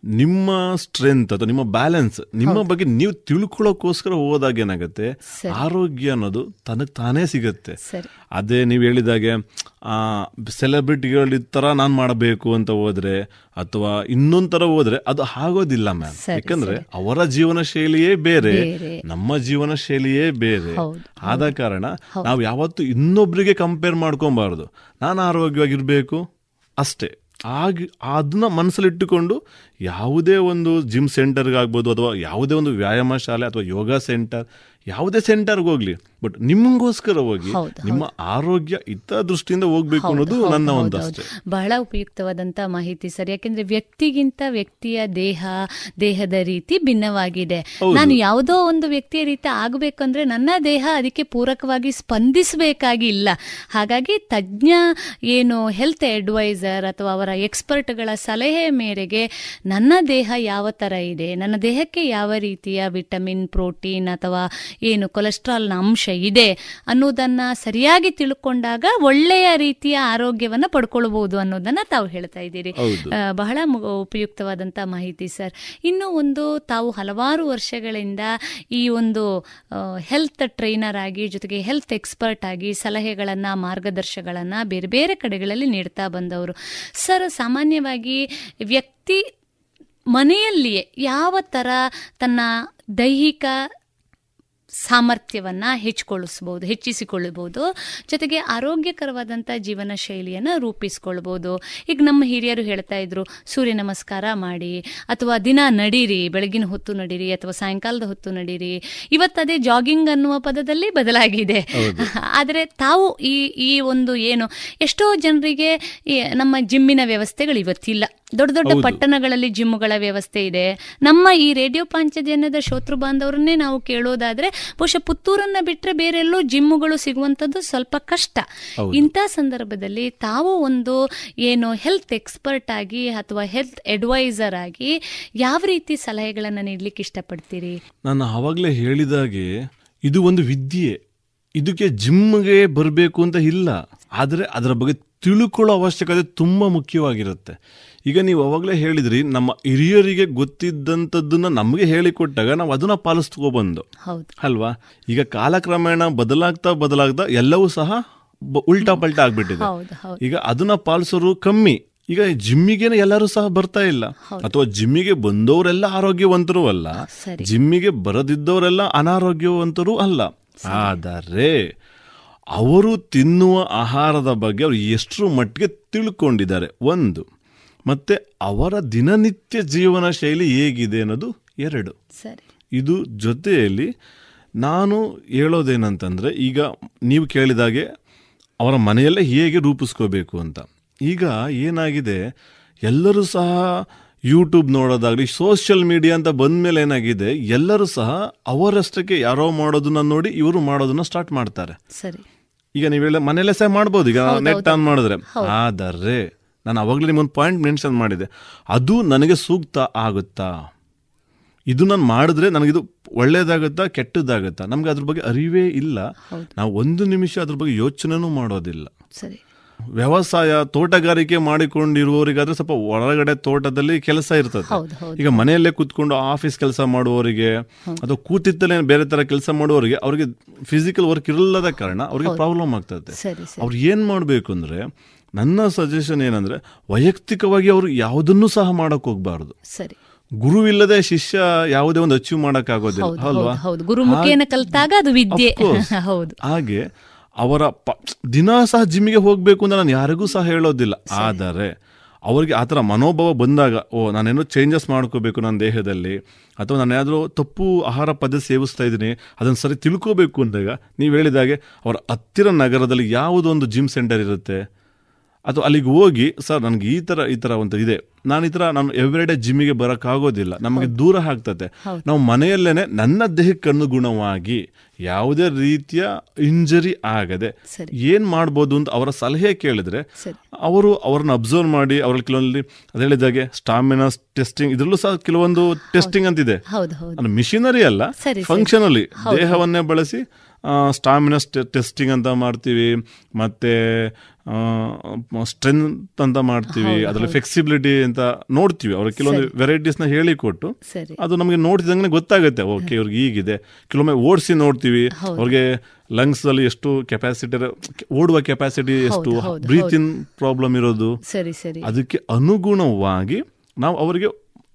S9: ನಿಮ್ಮ ಸ್ಟ್ರೆಂತ್ ಅಥವಾ ನಿಮ್ಮ ಬ್ಯಾಲೆನ್ಸ್ ನಿಮ್ಮ ಬಗ್ಗೆ ನೀವು ತಿಳ್ಕೊಳ್ಳೋಕೋಸ್ಕರ ಹೋದಾಗ ಏನಾಗುತ್ತೆ? ಆರೋಗ್ಯ ಅನ್ನೋದು ತನಗೆ ತಾನೇ ಸಿಗುತ್ತೆ. ಅದೇ ನೀವು ಹೇಳಿದಾಗೆ ಆ ಸೆಲೆಬ್ರಿಟಿಗಳ ತರ ನಾನು ಮಾಡಬೇಕು ಅಂತ ಹೋದ್ರೆ ಅಥವಾ ಇನ್ನೊಂದ್ ತರ ಹೋದ್ರೆ ಅದು ಆಗೋದಿಲ್ಲ ಮ್ಯಾಮ್ ಯಾಕಂದ್ರೆ ಅವರ ಜೀವನ ಶೈಲಿಯೇ ಬೇರೆ. ನಮ್ಮ ಜೀವನ ಶೈಲಿಯೇ ಬೇರೆ. ಆದ ಕಾರಣ ನಾವು ಯಾವತ್ತು ಇನ್ನೊಬ್ರಿಗೆ ಕಂಪೇರ್ ಮಾಡ್ಕೊಬಾರ್ದು. ನಾನು ಆರೋಗ್ಯವಾಗಿರ್ಬೇಕು ಅಷ್ಟೇ. ಆಗ ಅದನ್ನ ಮನಸ್ಸಲ್ಲಿಟ್ಟುಕೊಂಡು ಯಾವುದೇ ಒಂದು ಜಿಮ್ ಸೆಂಟರ್ಗಾಗ್ಬೋದು ಅಥವಾ ಯಾವುದೇ ಒಂದು ವ್ಯಾಯಾಮ ಶಾಲೆ ಅಥವಾ ಯೋಗ ಸೆಂಟರ್ ಯಾವುದೇ ಸೆಂಟರ್ಗೆ ಹೋಗ್ಲಿ ಬಟ್ ನಿಮಗೋಸ್ಕರ ಹೋಗಿ ನಿಮ್ಮ ಆರೋಗ್ಯ ಇತ್ತ ದೃಷ್ಟಿಯಿಂದ ಹೋಗ್ಬೇಕು ಅನ್ನೋದು ನನ್ನ ಒಂದು ಅಷ್ಟೇ
S8: ಬಹಳ ಉಪಯುಕ್ತವಾದಂತ ಮಾಹಿತಿ ಸರ್. ಯಾಕೆಂದ್ರೆ ವ್ಯಕ್ತಿಗಿಂತ ವ್ಯಕ್ತಿಯ ದೇಹ ದೇಹದ ರೀತಿ ಭಿನ್ನವಾಗಿದೆ. ನಾನು ಯಾವುದೋ ಒಂದು ವ್ಯಕ್ತಿಯ ರೀತಿ ಆಗಬೇಕಂದ್ರೆ ನನ್ನ ದೇಹ ಅದಕ್ಕೆ ಪೂರಕವಾಗಿ ಸ್ಪಂದಿಸಬೇಕಾಗಿ ಇಲ್ಲ ಹಾಗಾಗಿ ತಜ್ಞ ಏನು ಹೆಲ್ತ್ ಅಡ್ವೈಸರ್ ಅಥವಾ ಅವರ ಎಕ್ಸ್ಪರ್ಟ್ಗಳ ಸಲಹೆ ಮೇರೆಗೆ ನನ್ನ ದೇಹ ಯಾವ ತರ ಇದೆ ನನ್ನ ದೇಹಕ್ಕೆ ಯಾವ ರೀತಿಯ ವಿಟಮಿನ್ ಪ್ರೋಟೀನ್ ಅಥವಾ ಏನು ಕೊಲೆಸ್ಟ್ರಾಲ್ನ ಅಂಶ ಇದೆ ಅನ್ನೋದನ್ನ ಸರಿಯಾಗಿ ತಿಳ್ಕೊಂಡಾಗ ಒಳ್ಳೆಯ ರೀತಿಯ ಆರೋಗ್ಯವನ್ನ ಪಡ್ಕೊಳ್ಬಹುದು ಅನ್ನೋದನ್ನ ತಾವು ಹೇಳ್ತಾ ಇದ್ದೀರಿ. ಬಹಳ ಉಪಯುಕ್ತವಾದಂತ ಮಾಹಿತಿ ಸರ್. ಇನ್ನು ಒಂದು ತಾವು ಹಲವಾರು ವರ್ಷಗಳಿಂದ ಈ ಒಂದು ಹೆಲ್ತ್ ಟ್ರೈನರ್ ಆಗಿ ಜೊತೆಗೆ ಹೆಲ್ತ್ ಎಕ್ಸ್ಪರ್ಟ್ ಆಗಿ ಸಲಹೆಗಳನ್ನ ಮಾರ್ಗದರ್ಶಗಳನ್ನ ಬೇರೆ ಬೇರೆ ಕಡೆಗಳಲ್ಲಿ ನೀಡ್ತಾ ಬಂದವರು. ಸರ್ ಸಾಮಾನ್ಯವಾಗಿ ವ್ಯಕ್ತಿ ಮನೆಯಲ್ಲಿಯೇ ಯಾವ ಥರ ತನ್ನ ದೈಹಿಕ ಸಾಮರ್ಥ್ಯವನ್ನ ಹೆಚ್ಚಿಕೊಳ್ಳಿಸ್ಬೋದು ಹೆಚ್ಚಿಸಿಕೊಳ್ಳಬಹುದು ಜೊತೆಗೆ ಆರೋಗ್ಯಕರವಾದಂಥ ಜೀವನ ಶೈಲಿಯನ್ನು ರೂಪಿಸ್ಕೊಳ್ಬೋದು. ಈಗ ನಮ್ಮ ಹಿರಿಯರು ಹೇಳ್ತಾ ಇದ್ರು ಸೂರ್ಯ ನಮಸ್ಕಾರ ಮಾಡಿ ಅಥವಾ ದಿನ ನಡೀರಿ ಬೆಳಗಿನ ಹೊತ್ತು ನಡೀರಿ ಅಥವಾ ಸಾಯಂಕಾಲದ ಹೊತ್ತು ನಡೀರಿ. ಇವತ್ತದೇ ಜಾಗಿಂಗ್ ಅನ್ನುವ ಪದದಲ್ಲಿ ಬದಲಾಗಿದೆ. ಆದರೆ ತಾವು ಈ ಈ ಒಂದು ಏನು ಎಷ್ಟೋ ಜನರಿಗೆ ನಮ್ಮ ಜಿಮ್ಮಿನ ವ್ಯವಸ್ಥೆಗಳು ಇವತ್ತಿಲ್ಲ. ದೊಡ್ಡ ದೊಡ್ಡ ಪಟ್ಟಣಗಳಲ್ಲಿ ಜಿಮ್ಗಳ ವ್ಯವಸ್ಥೆ ಇದೆ. ನಮ್ಮ ಈ ರೇಡಿಯೋ ಪಾಂಚಜನ್ಯದ ಶೋತೃ ಬಾಂಧವರನ್ನೇ ನಾವು ಕೇಳೋದಾದ್ರೆ ಬಹುಶಃ ಪುತ್ತೂರನ್ನ ಬಿಟ್ರೆ ಬೇರೆಲ್ಲೋ ಜಿಮ್ಮುಗಳು ಸಿಗುವಂಥದ್ದು ಸ್ವಲ್ಪ ಕಷ್ಟ. ಇಂಥ ಸಂದರ್ಭದಲ್ಲಿ ತಾವು ಒಂದು ಏನು ಹೆಲ್ತ್ ಎಕ್ಸ್ಪರ್ಟ್ ಆಗಿ ಅಥವಾ ಹೆಲ್ತ್ ಅಡ್ವೈಸರ್ ಆಗಿ ಯಾವ ರೀತಿ ಸಲಹೆಗಳನ್ನ ನೀಡಲಿಕ್ಕೆ ಇಷ್ಟಪಡ್ತೀರಿ?
S9: ನಾನು ಆವಾಗಲೇ ಹೇಳಿದಾಗೆ ಇದು ಒಂದು ವಿದ್ಯೆ. ಇದಕ್ಕೆ ಜಿಮ್ಗೆ ಬರಬೇಕು ಅಂತ ಇಲ್ಲ. ಆದರೆ ಅದರ ಬಗ್ಗೆ ತಿಳ್ಕೊಳ್ಳೋ ಅವಶ್ಯಕತೆ ತುಂಬ ಮುಖ್ಯವಾಗಿರುತ್ತೆ. ಈಗ ನೀವು ಅವಾಗಲೇ ಹೇಳಿದ್ರಿ ನಮ್ಮ ಹಿರಿಯರಿಗೆ ಗೊತ್ತಿದ್ದಂಥದ್ದನ್ನ ನಮಗೆ ಹೇಳಿಕೊಟ್ಟಾಗ ನಾವು ಅದನ್ನ ಪಾಲಿಸ್ಕೋಬಂದು. ಅಲ್ವಾ? ಈಗ ಕಾಲಕ್ರಮೇಣ ಬದಲಾಗ್ತಾ ಬದಲಾಗ್ತಾ ಎಲ್ಲವೂ ಸಹ ಉಲ್ಟಾ ಪಲ್ಟಾ ಆಗ್ಬಿಟ್ಟಿದೆ. ಈಗ ಅದನ್ನ ಪಾಲಿಸೋರು ಕಮ್ಮಿ. ಈಗ ಜಿಮ್ಮಿಗೆ ಎಲ್ಲರೂ ಸಹ ಬರ್ತಾ ಇಲ್ಲ. ಅಥವಾ ಜಿಮ್ಮಿಗೆ ಬಂದವರೆಲ್ಲ ಆರೋಗ್ಯವಂತರೂ ಅಲ್ಲ. ಜಿಮ್ಮಿಗೆ ಬರದಿದ್ದವರೆಲ್ಲ ಅನಾರೋಗ್ಯವಂತರೂ ಅಲ್ಲ. ಆದರೆ ಅವರು ತಿನ್ನುವ ಆಹಾರದ ಬಗ್ಗೆ ಅವರು ಎಷ್ಟರ ಮಟ್ಟಿಗೆ ತಿಳ್ಕೊಂಡಿದ್ದಾರೆ. ಒಂದು ಮತ್ತೆ ಅವರ ದಿನನಿತ್ಯ ಜೀವನ ಶೈಲಿ ಹೇಗಿದೆ ಅನ್ನೋದು ಎರಡು.
S8: ಸರಿ.
S9: ಇದು ಜೊತೆಯಲ್ಲಿ ನಾನು ಹೇಳೋದೇನಂತಂದರೆ ಈಗ ನೀವು ಕೇಳಿದಾಗೆ ಅವರ ಮನೆಯಲ್ಲೇ ಹೇಗೆ ರೂಪಿಸ್ಕೋಬೇಕು ಅಂತ. ಈಗ ಏನಾಗಿದೆ ಎಲ್ಲರೂ ಸಹ ಯೂಟ್ಯೂಬ್ ನೋಡೋದಾಗಲಿ ಸೋಷಿಯಲ್ ಮೀಡಿಯಾ ಅಂತ ಬಂದ ಮೇಲೆ ಏನಾಗಿದೆ ಎಲ್ಲರೂ ಸಹ ಅವರಷ್ಟಕ್ಕೆ ಯಾರೋ ಮಾಡೋದನ್ನ ನೋಡಿ ಇವರು ಮಾಡೋದನ್ನ ಸ್ಟಾರ್ಟ್ ಮಾಡ್ತಾರೆ.
S8: ಸರಿ.
S9: ಈಗ ನೀವೆಲ್ಲ ಮನೆಯಲ್ಲೇ ಸಹ ಮಾಡ್ಬೋದು. ಈಗ ನೆಟ್ ಆನ್ ಮಾಡಿದ್ರೆ. ಆದರೆ ನಾನು ಅವಾಗಲೇ ನಿಮ್ಮೊಂದು ಪಾಯಿಂಟ್ ಮೆನ್ಷನ್ ಮಾಡಿದೆ. ಅದು ನನಗೆ ಸೂಕ್ತ ಆಗುತ್ತಾ? ಇದು ನಾನು ಮಾಡಿದ್ರೆ ನನಗಿದು ಒಳ್ಳೇದಾಗುತ್ತಾ ಕೆಟ್ಟದ್ದಾಗುತ್ತಾ ನಮ್ಗೆ ಅದ್ರ ಬಗ್ಗೆ ಅರಿವೇ ಇಲ್ಲ. ನಾವು ಒಂದು ನಿಮಿಷ ಅದ್ರ ಬಗ್ಗೆ ಯೋಚನೆನೂ ಮಾಡೋದಿಲ್ಲ.
S8: ಸರಿ.
S9: ವ್ಯವಸಾಯ ತೋಟಗಾರಿಕೆ ಮಾಡಿಕೊಂಡಿರುವವರಿಗಾದ್ರೆ ಸ್ವಲ್ಪ ಹೊರಗಡೆ ತೋಟದಲ್ಲಿ ಕೆಲಸ ಇರ್ತದೆ. ಈಗ ಮನೆಯಲ್ಲೇ ಕೂತ್ಕೊಂಡು ಆಫೀಸ್ ಕೆಲಸ ಮಾಡುವವರಿಗೆ ಅಥವಾ ಕೂತಿತ್ತಲೇ ಬೇರೆ ತರ ಕೆಲಸ ಮಾಡುವವರಿಗೆ ಅವರಿಗೆ ಫಿಸಿಕಲ್ ವರ್ಕ್ ಇರಲ್ಲದ ಕಾರಣ ಅವರಿಗೆ ಪ್ರಾಬ್ಲಮ್ ಆಗ್ತದೆ. ಅವ್ರು ಏನ್ ಮಾಡ್ಬೇಕು ಅಂದ್ರೆ ನನ್ನ ಸಜೆಷನ್ ಏನಂದ್ರೆ ವೈಯಕ್ತಿಕವಾಗಿ ಅವರು ಯಾವುದನ್ನು ಸಹ ಮಾಡಕ್ ಹೋಗ್ಬಾರ್ದು.
S8: ಸರಿ.
S9: ಗುರುವಿಲ್ಲದೆ ಶಿಷ್ಯ ಯಾವುದೇ ಒಂದು ಅಚೀವ್ ಮಾಡಕ್ ಆಗೋದಿಲ್ಲ
S8: ಹೌದು
S9: ಅಲ್ವಾ?
S8: ಹೌದು ಕಲ್ತಾಗ ಅದು ವಿದ್ಯೆ. ಹೌದು.
S9: ಹಾಗೆ ಅವರ ಪ ದಿನ ಸಹ ಜಿಮ್ಮಿಗೆ ಹೋಗಬೇಕು ಅಂತ ನಾನು ಯಾರಿಗೂ ಸಹ ಹೇಳೋದಿಲ್ಲ. ಆದರೆ ಅವರಿಗೆ ಆ ಥರ ಮನೋಭಾವ ಬಂದಾಗ ಓ ನಾನೇನೋ ಚೇಂಜಸ್ ಮಾಡ್ಕೋಬೇಕು ನನ್ನ ದೇಹದಲ್ಲಿ ಅಥವಾ ನಾನು ಯಾವುದೋ ತಪ್ಪು ಆಹಾರ ಪದ್ಧತಿ ಸೇವಿಸ್ತಾ ಇದ್ದೀನಿ ಅದನ್ನು ಸರಿ ತಿಳ್ಕೋಬೇಕು ಅಂದಾಗ ನೀವು ಹೇಳಿದಾಗೆ ಅವರ ಹತ್ತಿರ ನಗರದಲ್ಲಿ ಯಾವುದೊಂದು ಜಿಮ್ ಸೆಂಟರ್ ಇರುತ್ತೆ ಅಥವಾ ಅಲ್ಲಿಗೆ ಹೋಗಿ ಸರ್ ನನಗೆ ಈ ಥರ ಈ ಥರ ಒಂದು ಇದೆ. ನಾನು ಈ ಥರ ನಾನು ಎವ್ರಿಡೇ ಜಿಮ್ಮಿಗೆ ಬರೋಕ್ಕಾಗೋದಿಲ್ಲ. ನಮಗೆ ದೂರ ಆಗ್ತದೆ. ನಾವು ಮನೆಯಲ್ಲೇ ನನ್ನ ದೇಹಕ್ಕೆ ಅನುಗುಣವಾಗಿ ಯಾವುದೇ ರೀತಿಯ ಇಂಜರಿ ಆಗದೆ. ಏನ್ ಮಾಡ್ಬೋದು ಅಂತ ಅವರ ಸಲಹೆ ಕೇಳಿದ್ರೆ ಅವರು ಅವ್ರನ್ನ ಅಬ್ಸರ್ವ್ ಮಾಡಿ ಅವ್ರ ಕೆಲವೊಂದು ಅದು ಹೇಳಿದಾಗೆ ಸ್ಟಾಮಿನಾ ಟೆಸ್ಟಿಂಗ್ ಇದರಲ್ಲೂ ಸಹ ಕೆಲವೊಂದು ಟೆಸ್ಟಿಂಗ್ ಅಂತಿದೆ. ಮಿಷಿನರಿ ಅಲ್ಲ. ಫಂಕ್ಷನಲ್ಲಿ ದೇಹವನ್ನೇ ಬಳಸಿ ಸ್ಟಾಮಿನಾ ಟೆಸ್ಟಿಂಗ್ ಅಂತ ಮಾಡ್ತೀವಿ. ಮತ್ತೆ ಸ್ಟ್ರೆಂತ್ ಅಂತ ಮಾಡ್ತೀವಿ ಅದರಲ್ಲಿ ಫ್ಲೆಕ್ಸಿಬಿಲಿಟಿ ಅಂತ ನೋಡ್ತೀವಿ. ಅವ್ರಿಗೆ ಕೆಲವೊಂದು ವೆರೈಟೀಸ್ನ ಹೇಳಿಕೊಟ್ಟು ಅದು ನಮಗೆ ನೋಡ್ತಿದಂಗೆ ಗೊತ್ತಾಗುತ್ತೆ. ಓಕೆ ಇವ್ರಿಗೆ ಹೀಗಿದೆ. ಕೆಲವೊಮ್ಮೆ ಓಡಿಸಿ ನೋಡ್ತೀವಿ. ಅವ್ರಿಗೆ ಲಂಗ್ಸ್ ಅಲ್ಲಿ ಎಷ್ಟು ಕೆಪಾಸಿಟಿ ಓಡುವ ಕೆಪಾಸಿಟಿ ಎಷ್ಟು ಬ್ರೀತಿನ್ ಪ್ರಾಬ್ಲಮ್ ಇರೋದು.
S8: ಸರಿ ಸರಿ.
S9: ಅದಕ್ಕೆ ಅನುಗುಣವಾಗಿ ನಾವು ಅವರಿಗೆ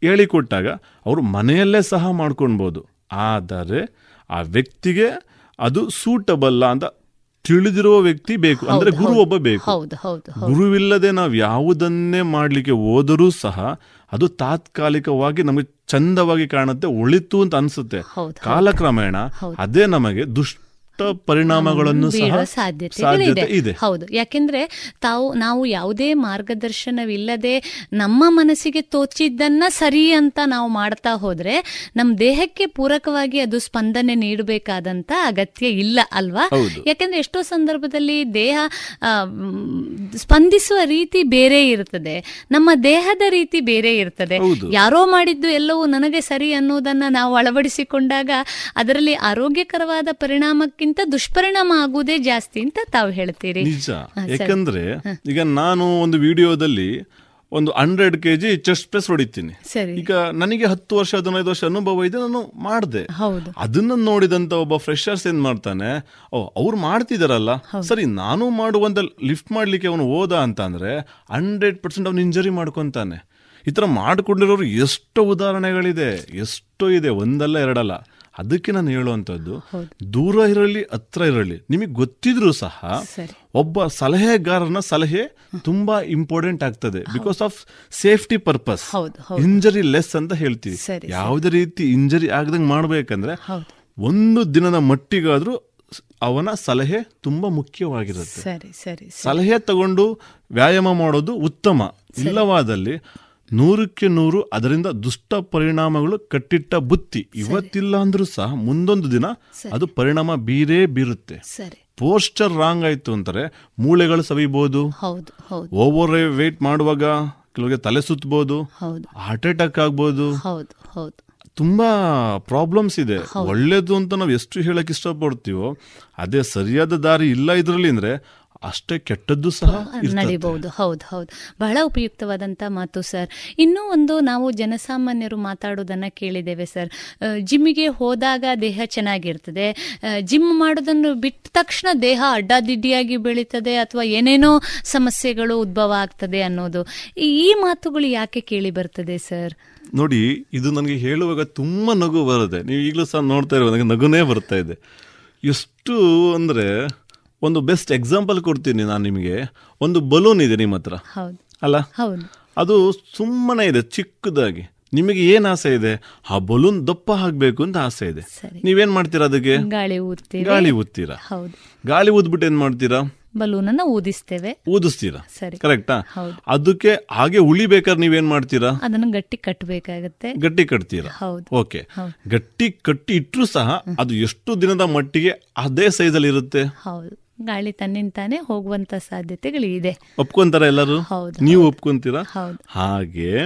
S9: ಹೇಳಿಕೊಟ್ಟಾಗ ಅವರು ಮನೆಯಲ್ಲೇ ಸಹ ಮಾಡ್ಕೊಳ್ಬೋದು ಆದರೆ ಆ ವ್ಯಕ್ತಿಗೆ ಅದು ಸೂಟಬಲ್ಲ ಅಂತ ತಿಳಿದಿರುವ ವ್ಯಕ್ತಿ ಬೇಕು. ಅಂದ್ರೆ ಗುರು ಒಬ್ಬ ಬೇಕು. ಗುರುವಿಲ್ಲದೆ ನಾವು ಯಾವುದನ್ನೇ ಮಾಡಲಿಕ್ಕೆ ಹೋದರೂ ಸಹ ಅದು ತಾತ್ಕಾಲಿಕವಾಗಿ ನಮಗೆ ಚಂದವಾಗಿ ಕಾಣುತ್ತೆ ಒಳಿತು ಅಂತ ಅನ್ಸುತ್ತೆ. ಕಾಲಕ್ರಮೇಣ ಅದೇ ನಮಗೆ ದುಷ್ಟ ಪರಿಣಾಮಗಳನ್ನು ಸಾಧ್ಯತೆ ಇದೆ.
S8: ಹೌದು. ಯಾಕೆಂದ್ರೆ ತಾವು ನಾವು ಯಾವುದೇ ಮಾರ್ಗದರ್ಶನವಿಲ್ಲದೆ ನಮ್ಮ ಮನಸ್ಸಿಗೆ ತೋಚಿದ್ದನ್ನ ಸರಿ ಅಂತ ನಾವು ಮಾಡ್ತಾ ಹೋದ್ರೆ ನಮ್ಮ ದೇಹಕ್ಕೆ ಪೂರಕವಾಗಿ ಅದು ಸ್ಪಂದನೆ ನೀಡಬೇಕಾದಂತ ಅಗತ್ಯ ಇಲ್ಲ ಅಲ್ವಾ. ಯಾಕೆಂದ್ರೆ ಎಷ್ಟೋ ಸಂದರ್ಭದಲ್ಲಿ ದೇಹ ಸ್ಪಂದಿಸುವ ರೀತಿ ಬೇರೆ ಇರ್ತದೆ. ನಮ್ಮ ದೇಹದ ರೀತಿ ಬೇರೆ ಇರ್ತದೆ. ಯಾರೋ ಮಾಡಿದ್ದು ಎಲ್ಲವೂ ನನಗೆ ಸರಿ ಅನ್ನೋದನ್ನ ನಾವು ಅಳವಡಿಸಿಕೊಂಡಾಗ ಅದರಲ್ಲಿ ಆರೋಗ್ಯಕರವಾದ ಪರಿಣಾಮಕ್ಕಿಂತ ದುಷ್ಪರಿಣಾಮ ಆಗುವುದೇ ಜಾಸ್ತಿ ಅಂತ ತಾವು ಹೇಳ್ತೀರಿ.
S9: ನಿಜ. ಯಾಕಂದ್ರೆ ಈಗ ನಾನು ಒಂದು ವಿಡಿಯೋದಲ್ಲಿ ಒಂದು hundred K G chest press ಹೊಡಿತೀನಿ. ಈಗ ನನಗೆ ಹತ್ತು ವರ್ಷ ಹದಿನೈದು ವರ್ಷ ಅನುಭವ ಇದೆ ನಾನು ಮಾಡಿದೆ. ಅದನ್ನ ನೋಡಿದಂತ ಒಬ್ಬ ಫ್ರೆಶರ್ಸ್ ಏನ್ ಮಾಡ್ತಾನೆ ಓ ಅವ್ರು ಮಾಡ್ತಿದಾರಲ್ಲ. ಸರಿ ನಾನು ಮಾಡುವಂತ ಲಿಫ್ಟ್ ಮಾಡ್ಲಿಕ್ಕೆ ಅವನು ಹೋದ ಅಂತ ಅಂದ್ರೆ ಹಂಡ್ರೆಡ್ ಪರ್ಸೆಂಟ್ ಅವ್ನು ಇಂಜರಿ ಮಾಡ್ಕೊಂತಾನೆ. ಈ ತರ ಮಾಡ್ಕೊಂಡಿರೋರು ಎಷ್ಟೋ ಉದಾಹರಣೆಗಳಿದೆ ಎಷ್ಟೋ ಇದೆ ಒಂದಲ್ಲ ಎರಡಲ್ಲ. ಅದಕ್ಕೆ ನಾನು ಹೇಳುವಂಥದ್ದು ದೂರ ಇರಲಿ ಹತ್ರ ಇರಲಿ ನಿಮಗೆ ಗೊತ್ತಿದ್ರು ಸಹ ಒಬ್ಬ ಸಲಹೆಗಾರನ ಸಲಹೆ ತುಂಬಾ ಇಂಪಾರ್ಟೆಂಟ್ ಆಗ್ತದೆ because of
S8: safety purpose.
S9: Injury less ಅಂತ ಹೇಳ್ತೀವಿ. ಯಾವುದೇ ರೀತಿ ಇಂಜರಿ ಆಗದಂಗೆ ಮಾಡಬೇಕಂದ್ರೆ ಒಂದು ದಿನದ ಮಟ್ಟಿಗಾದ್ರೂ ಅವನ ಸಲಹೆ ತುಂಬಾ ಮುಖ್ಯವಾಗಿರುತ್ತೆ. ಸಲಹೆ ತಗೊಂಡು ವ್ಯಾಯಾಮ ಮಾಡೋದು ಉತ್ತಮ. ಇಲ್ಲವಾದಲ್ಲಿ ನೂರಕ್ಕೆ ನೂರು ಅದರಿಂದ ದುಷ್ಟ ಪರಿಣಾಮಗಳು ಕಟ್ಟಿಟ್ಟ ಬುತ್ತಿ. ಇವತ್ತಿಲ್ಲ ಅಂದ್ರೂ ಸಹ ಮುಂದೊಂದು ದಿನ ಅದು ಪರಿಣಾಮ ಬೀರೇ ಬೀರುತ್ತೆ. ಪೋಸ್ಟರ್ ರಾಂಗ್ ಆಯ್ತು ಅಂತಾರೆ ಮೂಳೆಗಳು ಸವಿಬಹುದು
S8: ಹೌದು ಹೌದು.
S9: ಓವರ್ ವೇಟ್ ಮಾಡುವಾಗ ಕೆಲವರಿಗೆ ತಲೆ ಸುತ್ತಬಹುದು
S8: ಹೌದು.
S9: ಹಾರ್ಟ್ ಅಟ್ಯಾಕ್ ಆಗ್ಬಹುದು
S8: ಹೌದು ಹೌದು.
S9: ತುಂಬಾ ಪ್ರಾಬ್ಲಮ್ಸ್ ಇದೆ. ಒಳ್ಳೇದು ಅಂತ ನಾವು ಎಷ್ಟು ಹೇಳಕ್ ಇಷ್ಟಪಡ್ತೀವೋ ಅದೇ ಸರಿಯಾದ ದಾರಿ ಇಲ್ಲ ಇದರಲ್ಲಿ ಅಂದ್ರೆ ಅಷ್ಟೇ ಕೆಟ್ಟದ್ದು ಸಹ.
S8: ನಡಿಬಹುದು. ಹೌದು ಹೌದು. ಬಹಳ ಉಪಯುಕ್ತವಾದಂತ ಮಾತು ಸರ್. ಇನ್ನೂ ಒಂದು ನಾವು ಜನಸಾಮಾನ್ಯರು ಮಾತಾಡೋದನ್ನ ಕೇಳಿದ್ದೇವೆ ಸರ್. ಜಿಮ್ಗೆ ಜಿಮ್ಮಿಗೆ ಹೋದಾಗ ದೇಹ ಚೆನ್ನಾಗಿರ್ತದೆ. ಜಿಮ್ ಮಾಡೋದನ್ನು ಬಿಟ್ಟ ತಕ್ಷಣ ದೇಹ ಅಡ್ಡಾದಿಡ್ಡಿಯಾಗಿ ಬೆಳೀತದೆ ಅಥವಾ ಏನೇನೋ ಸಮಸ್ಯೆಗಳು ಉದ್ಭವ ಆಗ್ತದೆ ಅನ್ನೋದು. ಈ ಮಾತುಗಳು ಯಾಕೆ ಕೇಳಿ ಬರ್ತದೆ ಸರ್?
S9: ನೋಡಿ ಇದು ನನಗೆ ಹೇಳುವಾಗ ತುಂಬಾ ನಗು ಬರುತ್ತೆ. ನೀವು ಈಗಲೂ ಸಹ ನೋಡ್ತಾ ಇರೋ ನನಗೆ ನಗುನೇ ಬರ್ತಾ ಇದೆ. ಎಷ್ಟು ಅಂದ್ರೆ ಒಂದು ಬೆಸ್ಟ್ ಎಕ್ಸಾಂಪಲ್ ಕೊಡ್ತೀನಿ ನಾನು ನಿಮಗೆ. ಒಂದು ಬಲೂನ್ ಇದೆ ನಿಮ್ಮ ಹತ್ರ. ಅಲ್ಲ? ಅದು ಸುಮ್ಮನೆ ಇದೆ ಚಿಕ್ಕದಾಗಿ. ನಿಮಗೆ ಏನ್ ಆಸೆ ಇದೆ? ಆ ಬಲೂನ್ ದಪ್ಪ ಹಾಕ್ಬೇಕು ಅಂತ ಆಸೆ ಇದೆ. ನೀವೇನ್ ಮಾಡ್ತೀರಾ ಅದಕ್ಕೆ?
S8: ಗಾಳಿ
S9: ಊದ್ತೀರಾ? ಗಾಳಿ ಊದ್ಬಿಟ್ಟು ಏನ್ ಮಾಡ್ತೀರಾ?
S8: ಬಲೂನನ್ನ ಊದಿಸ್ತೇವೆ.
S9: ಊದಿಸ್ತೀರಾ?
S8: ಸರಿ.
S9: ಕರೆಕ್ಟಾ. ಅದಕ್ಕೆ ಹಾಗೆ ಉಳಿಬೇಕಾದ್ರೆ ನೀವೇನ್ ಮಾಡ್ತೀರಾ?
S8: ಅದನ್ನ ಗಟ್ಟಿ ಕಟ್ಟಬೇಕಾಗತ್ತೆ
S9: ಗಟ್ಟಿ ಕಟ್ತೀರಾ. ಓಕೆ. ಗಟ್ಟಿ ಕಟ್ಟಿ ಇಟ್ಟರು ಸಹ ಅದು ಎಷ್ಟು ದಿನದ ಮಟ್ಟಿಗೆ ಅದೇ ಸೈಜಲ್ಲಿ ಇರುತ್ತೆ?
S8: ಹೌದು. ಗಾಳಿ ತನ್ನಿಂತಾನೆ ಹೋಗುವಂತ ಸಾಧ್ಯತೆಗಳಿದೆ.
S9: ಒಪ್ಕೊಂತಾರ ಎಲ್ಲರೂ?
S8: ಹೌದು,
S9: ನೀವು ಒಪ್ಕೊಂತೀರಾ?
S8: ಹೌದು.
S9: ಹಾಗೆ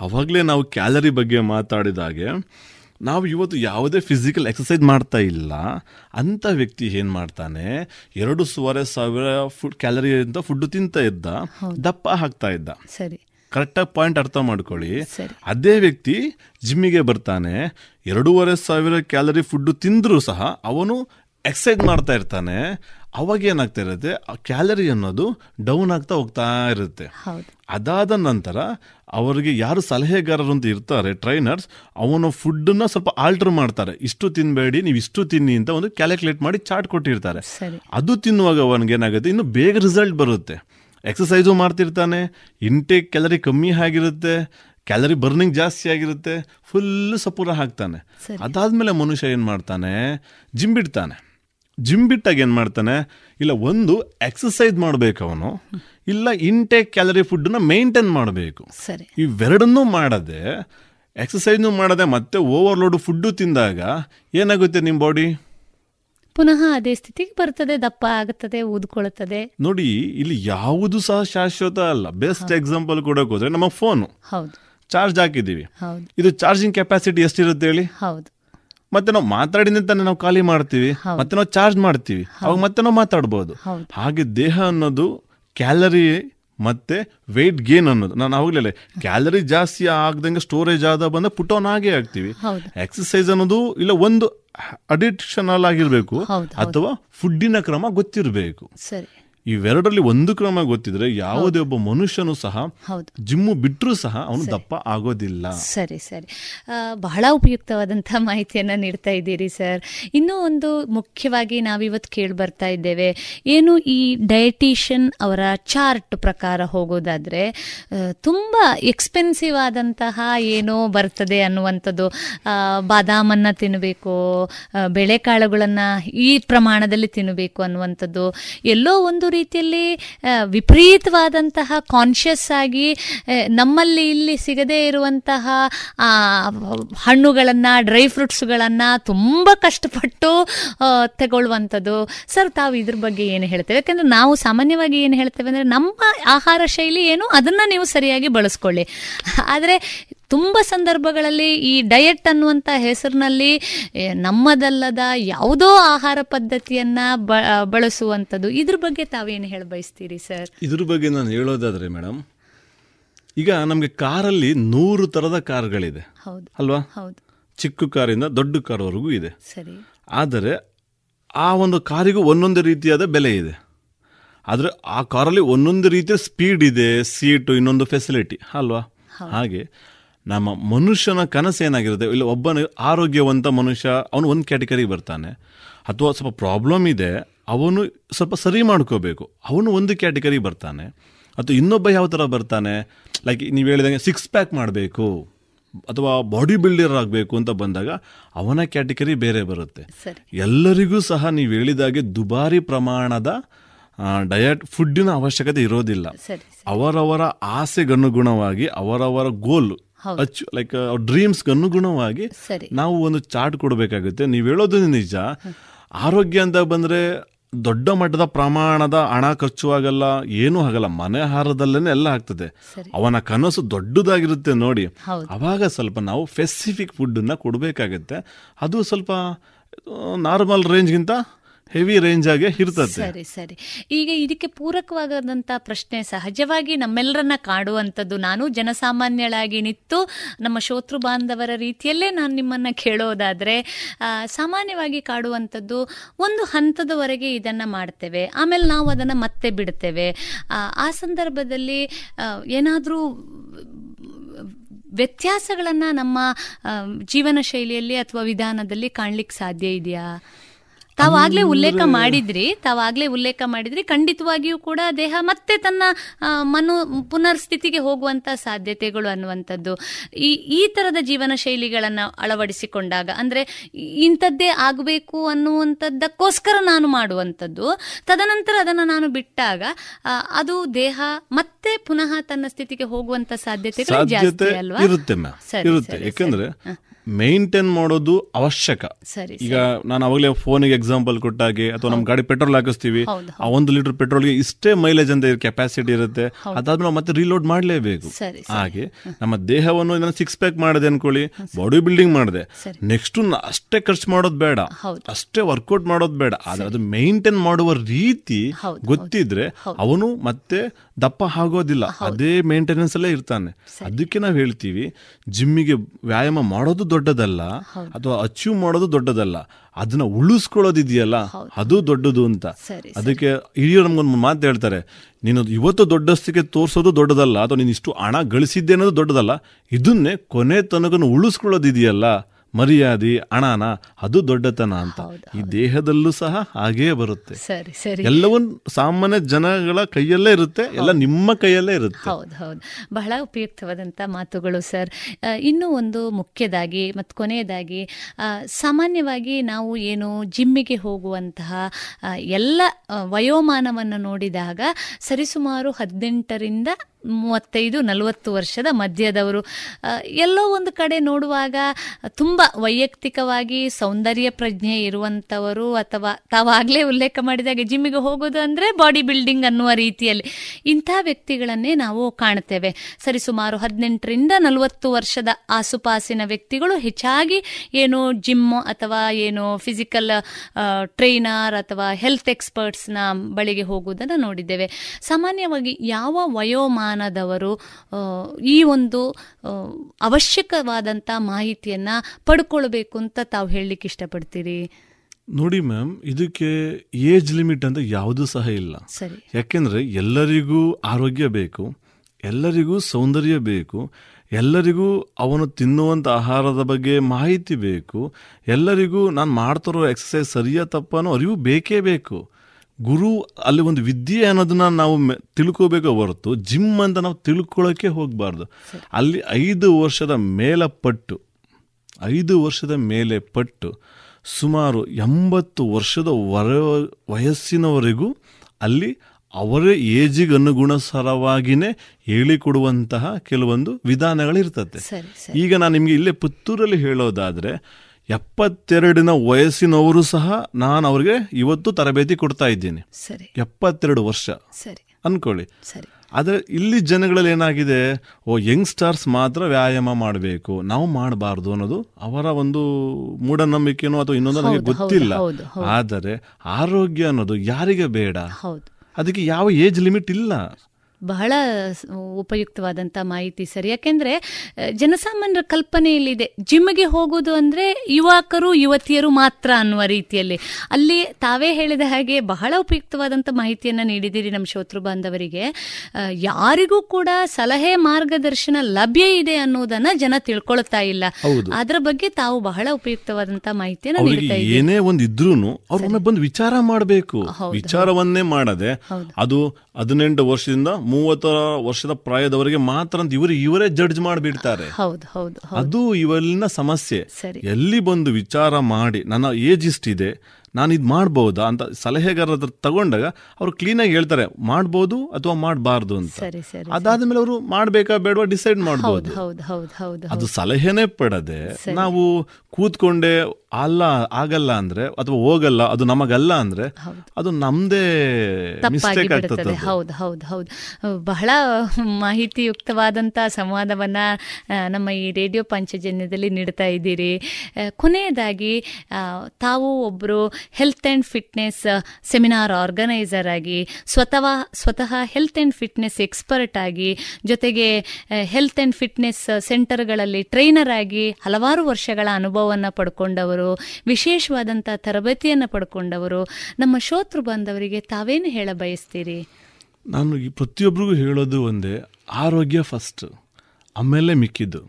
S9: ಅವಾಗಲೇ ನಾವು ಕ್ಯಾಲರಿ ಬಗ್ಗೆ ಮಾತಾಡಿದಾಗೆ ನಾವು ಇವತ್ತು ಯಾವುದೇ ಫಿಸಿಕಲ್ ಎಕ್ಸಸೈಸ್ ಮಾಡ್ತಾ ಇಲ್ಲ. ಅಂತ ವ್ಯಕ್ತಿ ಏನು ಮಾಡ್ತಾನೆ? ಎರಡು ಸುವರೆ ಸಾವಿರ ಫುಡ್ ಕ್ಯಾಲರಿ ಅಂತ ಫುಡ್ ತಿಂತ ಇದ್ದ ದಪ್ಪ ಹಾಕ್ತಾ ಇದ್ದ.
S8: ಸರಿ.
S9: ಕರೆಕ್ಟಾಗಿ ಪಾಯಿಂಟ್ ಅರ್ಥ ಮಾಡ್ಕೊಳ್ಳಿ. ಅದೇ ವ್ಯಕ್ತಿ ಜಿಮ್ಮಿಗೆ ಬರ್ತಾನೆ ಎರಡೂವರೆ ಸಾವಿರ ಕ್ಯಾಲರಿ ಫುಡ್ ತಿಂದರೂ ಸಹ ಅವನು ಎಕ್ಸಸೈಸ್ ಮಾಡ್ತಾ ಇರ್ತಾನೆ. ಅವಾಗ ಏನಾಗ್ತಾ ಇರುತ್ತೆ? ಆ ಕ್ಯಾಲರಿ ಅನ್ನೋದು ಡೌನ್ ಆಗ್ತಾ ಹೋಗ್ತಾ ಇರುತ್ತೆ. ಅದಾದ ನಂತರ ಅವರಿಗೆ ಯಾರು ಸಲಹೆಗಾರರು ಅಂತ ಇರ್ತಾರೆ ಟ್ರೈನರ್ಸ್ ಅವನ ಫುಡ್ಡನ್ನ ಸ್ವಲ್ಪ ಆಲ್ಟರ್ ಮಾಡ್ತಾರೆ. ಇಷ್ಟು ತಿನ್ಬೇಡಿ ನೀವು ಇಷ್ಟು ತಿನ್ನಿ ಅಂತ ಒಂದು ಕ್ಯಾಲ್ಕುಲೇಟ್ ಮಾಡಿ ಚಾರ್ಟ್ ಕೊಟ್ಟಿರ್ತಾರೆ. ಅದು ತಿನ್ನುವಾಗ ಅವನಿಗೆ ಏನಾಗುತ್ತೆ? ಇನ್ನು ಬೇಗ ರಿಸಲ್ಟ್ ಬರುತ್ತೆ. ಎಕ್ಸಸೈಸು ಮಾಡ್ತಿರ್ತಾನೆ ಇಂಟೇಕ್ ಕ್ಯಾಲರಿ ಕಮ್ಮಿ ಆಗಿರುತ್ತೆ ಕ್ಯಾಲರಿ ಬರ್ನಿಂಗ್ ಜಾಸ್ತಿ ಆಗಿರುತ್ತೆ ಫುಲ್ ಸಪೂರ ಹಾಕ್ತಾನೆ. ಅದಾದ್ಮೇಲೆ ಮನುಷ್ಯ ಏನು ಮಾಡ್ತಾನೆ? ಜಿಮ್ ಬಿಡ್ತಾನೆ ಜಿಮ್ ಬಿಟ್ಟಾಗ ಏನು ಮಾಡ್ತಾನೆ? ಇಲ್ಲ ಒಂದು ಎಕ್ಸಸೈಸ್ ಮಾಡಬೇಕು ಅವನು. ಇಲ್ಲ ಇಂಟೇಕ್ ಕ್ಯಾಲರಿ ಫುಡ್ನ ಮೇಂಟೈನ್ ಮಾಡಬೇಕು.
S8: ಸರಿ.
S9: ಇವೆರಡನ್ನೂ ಮಾಡದೆ ಎಕ್ಸಸೈಸ್ನು ಮಾಡದೆ ಮತ್ತೆ ಓವರ್ಲೋಡ್ ಫುಡ್ಡು ತಿಂದಾಗ ಏನಾಗುತ್ತೆ ನಿಮ್ಮ ಬಾಡಿ
S8: ಪುನಃ ಅದೇ ಸ್ಥಿತಿಗೆ ಬರ್ತದೆ ದಪ್ಪ ಆಗುತ್ತದೆ ಊದ್ಕೊಳ್ಳುತ್ತದೆ
S9: ನೋಡಿ ಇಲ್ಲಿ ಯಾವುದು ಸಹ ಶಾಶ್ವತ ಅಲ್ಲ. ಬೆಸ್ಟ್ ಎಕ್ಸಾಂಪಲ್ ಕೊಡೋಕೆ ಹೋದ್ರೆ ನಮ್ಮ ಫೋನು ಚಾರ್ಜ್
S8: ಹಾಕಿದೀವಿ
S9: ಇದು ಚಾರ್ಜಿಂಗ್ ಕೆಪಾಸಿಟಿ ಎಷ್ಟಿರುತ್ತೆ ಹೇಳಿ?
S8: ಹೌದು.
S9: ಮತ್ತೆ ನಾವು ಮಾತಾಡಿದ ನಾವು ಖಾಲಿ ಮಾಡ್ತೀವಿ ಮತ್ತೆ ನಾವು ಚಾರ್ಜ್ ಮಾಡ್ತೀವಿ. ಅವಾಗ ಮತ್ತೆ ನಾವು ಮಾತಾಡ್ಬೋದು. ಹಾಗೆ ದೇಹ ಅನ್ನೋದು ಕ್ಯಾಲರಿ ಮತ್ತೆ ವೆಯ್ಟ್ ಗೇನ್ ಅನ್ನೋದು. ನಾನು ಆಗ್ಲಿಲ್ಲ ಕ್ಯಾಲರಿ ಜಾಸ್ತಿ ಆಗದಂಗೆ ಸ್ಟೋರೇಜ್ ಆದ ಬಂದ ಪುಟ್ ಆನ್ ಆಗೇ ಆಗ್ತೀವಿ. ಎಕ್ಸಸೈಸ್ ಅನ್ನೋದು ಇಲ್ಲ ಒಂದು ಅಡಿಕ್ಷನಲ್ ಆಗಿರ್ಬೇಕು. ಅಥವಾ ಫುಡ್ಡಿನ ಕ್ರಮ ಗೊತ್ತಿರಬೇಕು.
S8: ಸರಿ.
S9: ಇವೆರಡರಲ್ಲಿ ಒಂದು ಕ್ರಮ ಗೊತ್ತಿದ್ರೆ ಯಾವುದೇ ಒಬ್ಬ ಮನುಷ್ಯನು ಸಹ
S8: ಹೌದು.
S9: ಜಿಮ್ಮು ಬಿಟ್ಟರೂ ಸಹ ಅವನು ದಪ್ಪ ಆಗೋದಿಲ್ಲ.
S8: ಸರಿ ಸರಿ. ಬಹಳ ಉಪಯುಕ್ತವಾದಂತಹ ಮಾಹಿತಿಯನ್ನು ನೀಡ್ತಾ ಇದ್ದೀರಿ ಸರ್. ಇನ್ನೂ ಒಂದು ಮುಖ್ಯವಾಗಿ ನಾವಿವತ್ತು ಕೇಳಿ ಬರ್ತಾ ಇದ್ದೇವೆ. ಏನು ಈ ಡಯಟಿಷಿಯನ್ ಅವರ ಚಾರ್ಟ್ ಪ್ರಕಾರ ಹೋಗೋದಾದ್ರೆ ತುಂಬಾ ಎಕ್ಸ್ಪೆನ್ಸಿವ್ ಆದಂತಹ ಏನೋ ಬರ್ತದೆ ಅನ್ನುವಂಥದ್ದು. ಬಾದಾಮನ್ನು ತಿನ್ನಬೇಕು ಬೇಳೆಕಾಳುಗಳನ್ನು ಈ ಪ್ರಮಾಣದಲ್ಲಿ ತಿನ್ನಬೇಕು ಅನ್ನುವಂಥದ್ದು. ಎಲ್ಲೋ ಒಂದು ರೀತಿಯಲ್ಲಿ ವಿಪರೀತವಾದಂತಹ ಕಾನ್ಷಿಯಸ್ ಆಗಿ ನಮ್ಮಲ್ಲಿ ಇಲ್ಲಿ ಸಿಗದೇ ಇರುವಂತಹ ಹಣ್ಣುಗಳನ್ನು ಡ್ರೈ ಫ್ರೂಟ್ಸ್ಗಳನ್ನು ತುಂಬ ಕಷ್ಟಪಟ್ಟು ತಗೊಳ್ಳುವಂಥದ್ದು. ಸರ್ ತಾವು ಇದ್ರ ಬಗ್ಗೆ ಏನು ಹೇಳ್ತೇವೆ ಯಾಕಂದ್ರೆ ನಾವು ಸಾಮಾನ್ಯವಾಗಿ ಏನು ಹೇಳ್ತೇವೆ ಅಂದರೆ ನಮ್ಮ ಆಹಾರ ಶೈಲಿ ಏನು, ಅದನ್ನು ನೀವು ಸರಿಯಾಗಿ ಬಳಸ್ಕೊಳ್ಳಿ. ಆದರೆ ತುಂಬ ಸಂದರ್ಭಗಳಲ್ಲಿ ಈ ಡಯಟ್ ಅನ್ನುವಂಥ ಹೆಸರಿನಲ್ಲಿ ನಮ್ಮದಲ್ಲದ ಯಾವುದೋ ಆಹಾರ ಪದ್ಧತಿಯನ್ನ ಬ ಬಳಸುವಂಥದ್ದು. ಇದ್ರ ಬಗ್ಗೆ ತಾವೇನು ಹೇಳ ಬಯಸ್ತೀರಿ ಸರ್
S9: ಇದ್ರ ಬಗ್ಗೆ ನಾನು ಹೇಳೋದಾದ್ರೆ ಮೇಡಮ್ ಈಗ ನಮಗೆ ಕಾರಲ್ಲಿ ನೂರು ಥರದ ಕಾರ್ಗಳಿದೆ.
S8: ಹೌದು.
S9: ಅಲ್ವಾ?
S8: ಹೌದು.
S9: ಚಿಕ್ಕ ಕಾರಿಂದ ದೊಡ್ಡ ಕಾರ್ವರೆಗೂ ಇದೆ.
S8: ಸರಿ.
S9: ಆದರೆ ಆ ಒಂದು ಕಾರಿಗೂ ಒಂದೊಂದು ರೀತಿಯಾದ ಬೆಲೆ ಇದೆ. ಆದರೆ ಆ ಕಾರಲ್ಲಿ ಒಂದೊಂದು ರೀತಿಯ ಸ್ಪೀಡ್ ಇದೆ ಸೀಟು ಇನ್ನೊಂದು ಫೆಸಿಲಿಟಿ ಅಲ್ವಾ? ಹಾಗೆ ನಮ್ಮ ಮನುಷ್ಯನ ಕನಸು ಏನಾಗಿರುತ್ತೆ? ಇಲ್ಲ ಒಬ್ಬನ ಆರೋಗ್ಯವಂತ ಮನುಷ್ಯ ಅವನು ಒಂದು ಕ್ಯಾಟಗರಿಗೆ ಬರ್ತಾನೆ. ಅಥವಾ ಸ್ವಲ್ಪ ಪ್ರಾಬ್ಲಮ್ ಇದೆ ಅವನು ಸ್ವಲ್ಪ ಸರಿ ಮಾಡ್ಕೋಬೇಕು. ಅವನು ಒಂದು ಕ್ಯಾಟಗರಿಗೆ ಬರ್ತಾನೆ. ಅಥವಾ ಇನ್ನೊಬ್ಬ ಯಾವ ಥರ ಬರ್ತಾನೆ? ಲೈಕ್ ನೀವು ಹೇಳಿದಂಗೆ ಸಿಕ್ಸ್ ಪ್ಯಾಕ್ ಮಾಡಬೇಕು. ಅಥವಾ ಬಾಡಿ ಬಿಲ್ಡರ್ ಆಗಬೇಕು ಅಂತ ಬಂದಾಗ ಅವನ ಕ್ಯಾಟಗರಿ ಬೇರೆ ಬರುತ್ತೆ. ಎಲ್ಲರಿಗೂ ಸಹ ನೀವು ಹೇಳಿದಾಗೆ ದುಬಾರಿ ಪ್ರಮಾಣದ ಡಯಟ್ ಫುಡ್ಡಿನ ಅವಶ್ಯಕತೆ ಇರೋದಿಲ್ಲ. ಅವರವರ ಆಸೆಗನುಗುಣವಾಗಿ ಅವರವರ ಗೋಲ್
S8: ಹೌದು.
S9: ಲೈಕ್ ಲೈಕ್ ಡ್ರೀಮ್ಸ್ಗೆ ಅನುಗುಣವಾಗಿ ನಾವು ಒಂದು ಚಾರ್ಟ್ ಕೊಡಬೇಕಾಗುತ್ತೆ. ನೀವು ಹೇಳೋದು ನಿಜ. ಆರೋಗ್ಯ ಅಂತ ಬಂದ್ರೆ ದೊಡ್ಡ ಮಟ್ಟದ ಪ್ರಮಾಣದ ಹಣ ಖರ್ಚು ಆಗಲ್ಲ ಏನೂ ಆಗಲ್ಲ. ಮನೆ ಆಹಾರದಲ್ಲೇನೆ ಎಲ್ಲ ಆಗ್ತದೆ. ಅವನ ಕನಸು ದೊಡ್ಡದಾಗಿರುತ್ತೆ ನೋಡಿ. ಅವಾಗ ಸ್ವಲ್ಪ ನಾವು ಸ್ಪೆಸಿಫಿಕ್ ಫುಡ್ಡನ್ನ ಕೊಡಬೇಕಾಗತ್ತೆ. ಅದು ಸ್ವಲ್ಪ ನಾರ್ಮಲ್ ರೇಂಜ್ಗಿಂತ ಹೆವಿ ರೇಂಜ್ ಆಗಿ ಇರ್ತದೆ.
S8: ಸರಿ ಸರಿ. ಈಗ ಇದಕ್ಕೆ ಪೂರಕವಾದಂಥ ಪ್ರಶ್ನೆ ಸಹಜವಾಗಿ ನಮ್ಮೆಲ್ಲರನ್ನ ಕಾಡುವಂಥದ್ದು ನಾನು ಜನಸಾಮಾನ್ಯಳಾಗಿ ನಿಂತು ನಮ್ಮ ಶೋತೃ ಬಾಂಧವರ ರೀತಿಯಲ್ಲೇ ನಾನು ನಿಮ್ಮನ್ನ ಕೇಳೋದಾದ್ರೆ ಸಾಮಾನ್ಯವಾಗಿ ಕಾಡುವಂಥದ್ದು ಒಂದು ಹಂತದವರೆಗೆ ಇದನ್ನ ಮಾಡ್ತೇವೆ. ಆಮೇಲೆ ನಾವು ಅದನ್ನ ಮತ್ತೆ ಬಿಡ್ತೇವೆ. ಆ, ಸಂದರ್ಭದಲ್ಲಿ ಏನಾದರೂ ವ್ಯತ್ಯಾಸಗಳನ್ನ ನಮ್ಮ ಜೀವನ ಶೈಲಿಯಲ್ಲಿ ಅಥವಾ ವಿಧಾನದಲ್ಲಿ ಕಾಣ್ಲಿಕ್ಕೆ ಸಾಧ್ಯ ಇದೆಯಾ? ತಾವಾಗ್ಲೇ ಉಲ್ಲೇಖ ಮಾಡಿದ್ರಿ ತಾವಾಗ್ಲೇ ಉಲ್ಲೇಖ ಮಾಡಿದ್ರಿ ಖಂಡಿತವಾಗಿಯೂ ಕೂಡ ದೇಹ ಮತ್ತೆ ತನ್ನ ಮನು ಪುನರ್ಸ್ಥಿತಿಗೆ ಹೋಗುವಂತ ಸಾಧ್ಯತೆಗಳು ಅನ್ನುವಂಥದ್ದು. ಈ ಈ ತರದ ಜೀವನ ಶೈಲಿಗಳನ್ನ ಅಳವಡಿಸಿಕೊಂಡಾಗ ಅಂದ್ರೆ ಇಂಥದ್ದೇ ಆಗಬೇಕು ಅನ್ನುವಂಥದ್ದಕ್ಕೋಸ್ಕರ ನಾನು ಮಾಡುವಂಥದ್ದು. ತದನಂತರ ಅದನ್ನ ನಾನು ಬಿಟ್ಟಾಗ ಅದು ದೇಹ ಮತ್ತೆ ಪುನಃ ತನ್ನ ಸ್ಥಿತಿಗೆ ಹೋಗುವಂತ ಸಾಧ್ಯತೆಗಳು ಜಾಸ್ತಿ ಅಲ್ವಾ?
S9: ಇರುತ್ತೆ ಇರುತ್ತೆ. ಯಾಕಂದ್ರೆ ಮೇಂಟೈನ್ ಮಾಡೋದು ಅವಶ್ಯಕ. ಈಗ ನಾನು ಅವಾಗಲೇ ಫೋನಿಗೆ ಎಕ್ಸಾಂಪಲ್ ಕೊಟ್ಟಾಗೆ ಅಥವಾ ನಮ್ಮ ಗಾಡಿ ಪೆಟ್ರೋಲ್ ಹಾಕಿಸ್ತೀವಿ ಆ ಒಂದು ಲೀಟರ್ ಪೆಟ್ರೋಲ್ಗೆ ಇಷ್ಟೇ ಮೈಲೇಜ್ ಅಂತ ಕೆಪಾಸಿಟಿ ಇರುತ್ತೆ. ಅದಾದ್ಮೇಲೆ ನಾವು ಮತ್ತೆ ರೀಲೋಡ್ ಮಾಡಲೇಬೇಕು. ಹಾಗೆ ನಮ್ಮ ದೇಹವನ್ನು ಇದನ್ನ ಸಿಕ್ಸ್ ಪ್ಯಾಕ್ ಮಾಡಿದೆ ಅನ್ಕೊಳ್ಳಿ ಬಾಡಿ ಬಿಲ್ಡಿಂಗ್ ಮಾಡಿದೆ. ನೆಕ್ಸ್ಟ್ ಅಷ್ಟೇ ಖರ್ಚು ಮಾಡೋದು ಬೇಡ. ಅಷ್ಟೇ ವರ್ಕೌಟ್ ಮಾಡೋದು ಬೇಡ. ಆದ್ರೆ ಅದು ಮೇಂಟೈನ್ ಮಾಡುವ ರೀತಿ ಗೊತ್ತಿದ್ರೆ ಅವನು ಮತ್ತೆ ದಪ್ಪ ಆಗೋದಿಲ್ಲ. ಅದೇ ಮೇಂಟೆನೆನ್ಸ್ ಅಲ್ಲೇ ಇರ್ತಾನೆ. ಅದಕ್ಕೆ ನಾವು ಹೇಳ್ತೀವಿ ಜಿಮ್ಮಿಗೆ ವ್ಯಾಯಾಮ ಮಾಡೋದು ದೊಡ್ಡದಲ್ಲ ಅಥವಾ ಅಚೀವ್ ಮಾಡೋದು ದೊಡ್ಡದಲ್ಲ ಅದನ್ನ ಉಳಿಸ್ಕೊಳ್ಳೋದಿದೆಯಲ್ಲ ಅದು ದೊಡ್ಡದು ಅಂತ. ಅದಕ್ಕೆ ಹಿರಿಯರು ನಮ್ಗೊಂದು ಮಾತು ಹೇಳ್ತಾರೆ ನೀನು ಇವತ್ತು ದೊಡ್ಡಸ್ತಿಗೆ ತೋರಿಸೋದು ದೊಡ್ಡದಲ್ಲ ಅಥವಾ ನೀನು ಇಷ್ಟು ಹಣ ಗಳಿಸಿದ್ದೆ ಅನ್ನೋದು ದೊಡ್ಡದಲ್ಲ ಇದನ್ನೇ ಕೊನೆ ತನಕ ಉಳಿಸ್ಕೊಳ್ಳೋದಿದೆಯಲ್ಲ ಮರ್ಯಾದೆ ಹಣನ ಅದು ದೊಡ್ಡತನ ಅಂತ. ಈ ದೇಹದಲ್ಲೂ ಸಹ ಹಾಗೇ ಬರುತ್ತೆ.
S8: ಸರಿ ಸರಿ.
S9: ಎಲ್ಲವನ್ನು ಸಾಮಾನ್ಯ ಜನಗಳ ಕೈಯಲ್ಲೇ ಇರುತ್ತೆ ಎಲ್ಲ ನಿಮ್ಮ ಕೈಯಲ್ಲೇ ಇರುತ್ತೆ.
S8: ಹೌದು ಹೌದು. ಬಹಳ ಉಪಯುಕ್ತವಾದಂಥ ಮಾತುಗಳು ಸರ್. ಇನ್ನೂ ಒಂದು ಮುಖ್ಯದಾಗಿ ಮತ್ತು ಕೊನೆಯದಾಗಿ ಸಾಮಾನ್ಯವಾಗಿ ನಾವು ಏನು ಜಿಮ್ಮಿಗೆ ಹೋಗುವಂತಹ ಎಲ್ಲ ವಯೋಮಾನವನ್ನು ನೋಡಿದಾಗ ಸರಿಸುಮಾರು ಹದಿನೆಂಟರಿಂದ ಮೂವತ್ತೈದು, ನಲವತ್ತು ವರ್ಷದ ಮಧ್ಯದವರು. ಎಲ್ಲೋ ಒಂದು ಕಡೆ ನೋಡುವಾಗ ತುಂಬ ವೈಯಕ್ತಿಕವಾಗಿ ಸೌಂದರ್ಯ ಪ್ರಜ್ಞೆ ಇರುವಂಥವರು ಅಥವಾ ತಾವಾಗಲೇ ಉಲ್ಲೇಖ ಮಾಡಿದಾಗೆ ಜಿಮ್ಮಿಗೆ ಹೋಗೋದು ಅಂದರೆ ಬಾಡಿ ಬಿಲ್ಡಿಂಗ್ ಅನ್ನುವ ರೀತಿಯಲ್ಲಿ ಇಂಥ ವ್ಯಕ್ತಿಗಳನ್ನೇ ನಾವು ಕಾಣ್ತೇವೆ. ಸರಿಸುಮಾರು ಹದಿನೆಂಟರಿಂದ ನಲವತ್ತು ವರ್ಷದ ಆಸುಪಾಸಿನ ವ್ಯಕ್ತಿಗಳು ಹೆಚ್ಚಾಗಿ ಏನು ಜಿಮ್ ಅಥವಾ ಏನು ಫಿಸಿಕಲ್ ಟ್ರೈನರ್ ಅಥವಾ ಹೆಲ್ತ್ ಎಕ್ಸ್ಪರ್ಟ್ಸ್ನ ಬಳಿಗೆ ಹೋಗುವುದನ್ನು ನೋಡಿದ್ದೇವೆ. ಸಾಮಾನ್ಯವಾಗಿ ಯಾವ ವಯೋಮಾನದವರು ಆ, ಈ ಒಂದು ಅವಶ್ಯಕವಾದಂಥ ಮಾಹಿತಿಯನ್ನ ಪಡ್ಕೊಳ್ಬೇಕು ಅಂತ ತಾವು ಹೇಳಲಿಕ್ಕೆ ಇಷ್ಟಪಡ್ತೀರಿ?
S9: ನೋಡಿ ಮ್ಯಾಮ್ ಇದಕ್ಕೆ ಏಜ್ ಲಿಮಿಟ್ ಅಂತ ಯಾವುದೂ ಸಹ ಇಲ್ಲ.
S8: ಸರಿ.
S9: ಯಾಕೆಂದ್ರೆ ಎಲ್ಲರಿಗೂ ಆರೋಗ್ಯ ಬೇಕು ಎಲ್ಲರಿಗೂ ಸೌಂದರ್ಯ ಬೇಕು ಎಲ್ಲರಿಗೂ ಅವನು ತಿನ್ನುವಂಥ ಆಹಾರದ ಬಗ್ಗೆ ಮಾಹಿತಿ ಬೇಕು ಎಲ್ಲರಿಗೂ ನಾನು ಮಾಡ್ತಿರೋ ಎಕ್ಸಸೈಸ್ ಸರಿಯ ತಪ್ಪನೋ ಅರಿವು ಬೇಕೇ ಬೇಕು. ಗುರು ಅಲ್ಲಿ ಒಂದು ವಿದ್ಯೆ ಅನ್ನೋದನ್ನ ನಾವು ತಿಳ್ಕೋಬೇಕು ಹೊರತು ಜಿಮ್ ಅಂತ ನಾವು ತಿಳ್ಕೊಳ್ಳೋಕೆ ಹೋಗಬಾರ್ದು. ಅಲ್ಲಿ ಐದು ವರ್ಷದ ಮೇಲೆ ಪಟ್ಟು ಐದು ವರ್ಷದ ಮೇಲೆ ಪಟ್ಟು ಸುಮಾರು ಎಂಬತ್ತು ವರ್ಷದ ವರ ವಯಸ್ಸಿನವರೆಗೂ ಅಲ್ಲಿ ಅವರೇ ಏಜಿಗೆ ಅನುಗುಣಸರವಾಗಿಯೇ ಹೇಳಿಕೊಡುವಂತಹ ಕೆಲವೊಂದು ವಿಧಾನಗಳಿರ್ತದೆ ಈಗ ನಾನು ನಿಮಗೆ ಇಲ್ಲೇ ಪುತ್ತೂರಲ್ಲಿ ಹೇಳೋದಾದ್ರೆ ಎಪ್ಪತ್ತೆರಡಿನ ವಯಸ್ಸಿನವರು ಸಹ ನಾನು ಅವ್ರಿಗೆ ಇವತ್ತು ತರಬೇತಿ ಕೊಡ್ತಾ ಇದ್ದೀನಿ.
S8: ಸರಿ.
S9: ಎಪ್ಪತ್ತೆರಡು ವರ್ಷ.
S8: ಸರಿ.
S9: ಅನ್ಕೊಳ್ಳಿ.
S8: ಸರಿ.
S9: ಆದರೆ ಇಲ್ಲಿ ಜನಗಳಲ್ಲಿ ಏನಾಗಿದೆ ಓ ಯಂಗ್ಸ್ಟರ್ಸ್ ಮಾತ್ರ ವ್ಯಾಯಾಮ ಮಾಡಬೇಕು ನಾವು ಮಾಡಬಾರ್ದು ಅನ್ನೋದು ಅವರ ಒಂದು ಮೂಢನಂಬಿಕೆನೋ ಅಥವಾ ಇನ್ನೊಂದು ನನಗೆ ಗೊತ್ತಿಲ್ಲ. ಆದರೆ ಆರೋಗ್ಯ ಅನ್ನೋದು ಯಾರಿಗೆ ಬೇಡ? ಅದಕ್ಕೆ ಯಾವ ಏಜ್ ಲಿಮಿಟ್ ಇಲ್ಲ.
S8: ಬಹಳ ಉಪಯುಕ್ತವಾದಂತ ಉಪಯುಕ್ತವಾದಂಥ ಮಾಹಿತಿ ಸರ್. ಯಾಕೆಂದ್ರೆ ಜನಸಾಮಾನ್ಯರ ಕಲ್ಪನೆಯಲ್ಲಿದೆ ಜಿಮ್ಗೆ ಹೋಗೋದು ಅಂದ್ರೆ ಯುವಕರು ಯುವತಿಯರು ಮಾತ್ರ ಅನ್ನುವ ರೀತಿಯಲ್ಲಿ. ಅಲ್ಲಿ ತಾವೇ ಹೇಳಿದ ಹಾಗೆ ಬಹಳ ಉಪಯುಕ್ತವಾದಂಥ ಮಾಹಿತಿಯನ್ನ ನೀಡಿದ್ದೀರಿ ನಮ್ಮ ಶೋತೃ ಬಾಂಧವರಿಗೆ. ಯಾರಿಗೂ ಕೂಡ ಸಲಹೆ ಮಾರ್ಗದರ್ಶನ ಲಭ್ಯ ಇದೆ ಅನ್ನೋದನ್ನ ಜನ ತಿಳ್ಕೊಳ್ತಾ ಇಲ್ಲ. ಅದರ ಬಗ್ಗೆ ತಾವು ಬಹಳ ಉಪಯುಕ್ತವಾದಂಥ ಮಾಹಿತಿಯನ್ನ ನೀಡ್ತಾ
S9: ಏನೇ ಒಂದು ಇದ್ರೂನು ಅವ್ರನ್ನ ಬಂದು ವಿಚಾರ ಮಾಡಬೇಕು. ವಿಚಾರವನ್ನೇ ಮಾಡದೆ ಅದು ಹದಿನೆಂಟು ವರ್ಷದಿಂದ ಮೂವತ್ತ ವರ್ಷದ ಪ್ರಾಯದವರಿಗೆ ಮಾತ್ರ ಅಂತ ಇವರು ಇವರೇ ಜಡ್ಜ್ ಮಾಡಿಬಿಡ್ತಾರೆ. ಅದು ಇವಲ್ಲಿನ ಸಮಸ್ಯೆ. ಎಲ್ಲಿ ಬಂದು ವಿಚಾರ ಮಾಡಿ ನನ್ನ ಏಜ್ ಇಷ್ಟಿದೆ ನಾನು ಇದು ಮಾಡ್ಬೋದಾ ಅಂತ ಸಲಹೆಗಾರ ಹತ್ರ ತಗೊಂಡಾಗ ಅವರು ಕ್ಲೀನಾಗಿ ಹೇಳ್ತಾರೆ ಮಾಡ್ಬೋದು ಅಥವಾ ಮಾಡಬಾರ್ದು ಅಂತ. ಅದಾದ್ಮೇಲೆ ಅವರು ಮಾಡಬೇಕಾ ಬೇಡವಾ ಡಿಸೈಡ್ ಮಾಡ್ಬೋದು. ಅದು ಸಲಹೆನೇ ಪಡದೆ ನಾವು ಕೂತ್ಕೊಂಡೆ ಅಲ್ಲ ಆಗಲ್ಲ ಅಂದ್ರೆ ಅಥವಾ ಹೋಗಲ್ಲ ಅದು ನಮಗಲ್ಲ ಅಂದ್ರೆ ಅದು ನಮ್ದೇ ಮಿಸ್ಟೇಕ್ ಆಗ್ತದೆ
S8: ಹೌದು ಹೌದು ಹೌದು. ಬಹಳ ಮಾಹಿತಿಯುಕ್ತವಾದಂಥ ಸಂವಾದವನ್ನ ನಮ್ಮ ಈ ರೇಡಿಯೋ ಪಂಚಜನ್ಯದಲ್ಲಿ ನೀಡ್ತಾ ಇದ್ದೀರಿ. ಕೊನೆಯದಾಗಿ ತಾವು ಒಬ್ಬರು health and fitness seminar organiser ಆಗಿ ಸ್ವತಃ ಸ್ವತಃ ಹೆಲ್ತ್ ಆ್ಯಂಡ್ ಫಿಟ್ನೆಸ್ ಎಕ್ಸ್ಪರ್ಟ್ ಆಗಿ, ಜೊತೆಗೆ ಹೆಲ್ತ್ ಆ್ಯಂಡ್ ಫಿಟ್ನೆಸ್ ಸೆಂಟರ್ಗಳಲ್ಲಿ ಟ್ರೈನರ್ ಆಗಿ ಹಲವಾರು ವರ್ಷಗಳ ಅನುಭವವನ್ನು ಪಡ್ಕೊಂಡವರು ವಿಶೇಷವಾದಂಥ ತರಬೇತಿಯನ್ನು ಪಡ್ಕೊಂಡವರು. ನಮ್ಮ ಶೋತೃ ಬಂದವರಿಗೆ ತಾವೇನು ಹೇಳ ಬಯಸ್ತೀರಿ?
S9: ನಾನು ಪ್ರತಿಯೊಬ್ಬರಿಗೂ ಹೇಳೋದು ಒಂದೇ, ಆರೋಗ್ಯ ಫಸ್ಟ್ ಆಮೇಲೆ ಮಿಕ್ಕಿದ್ದು.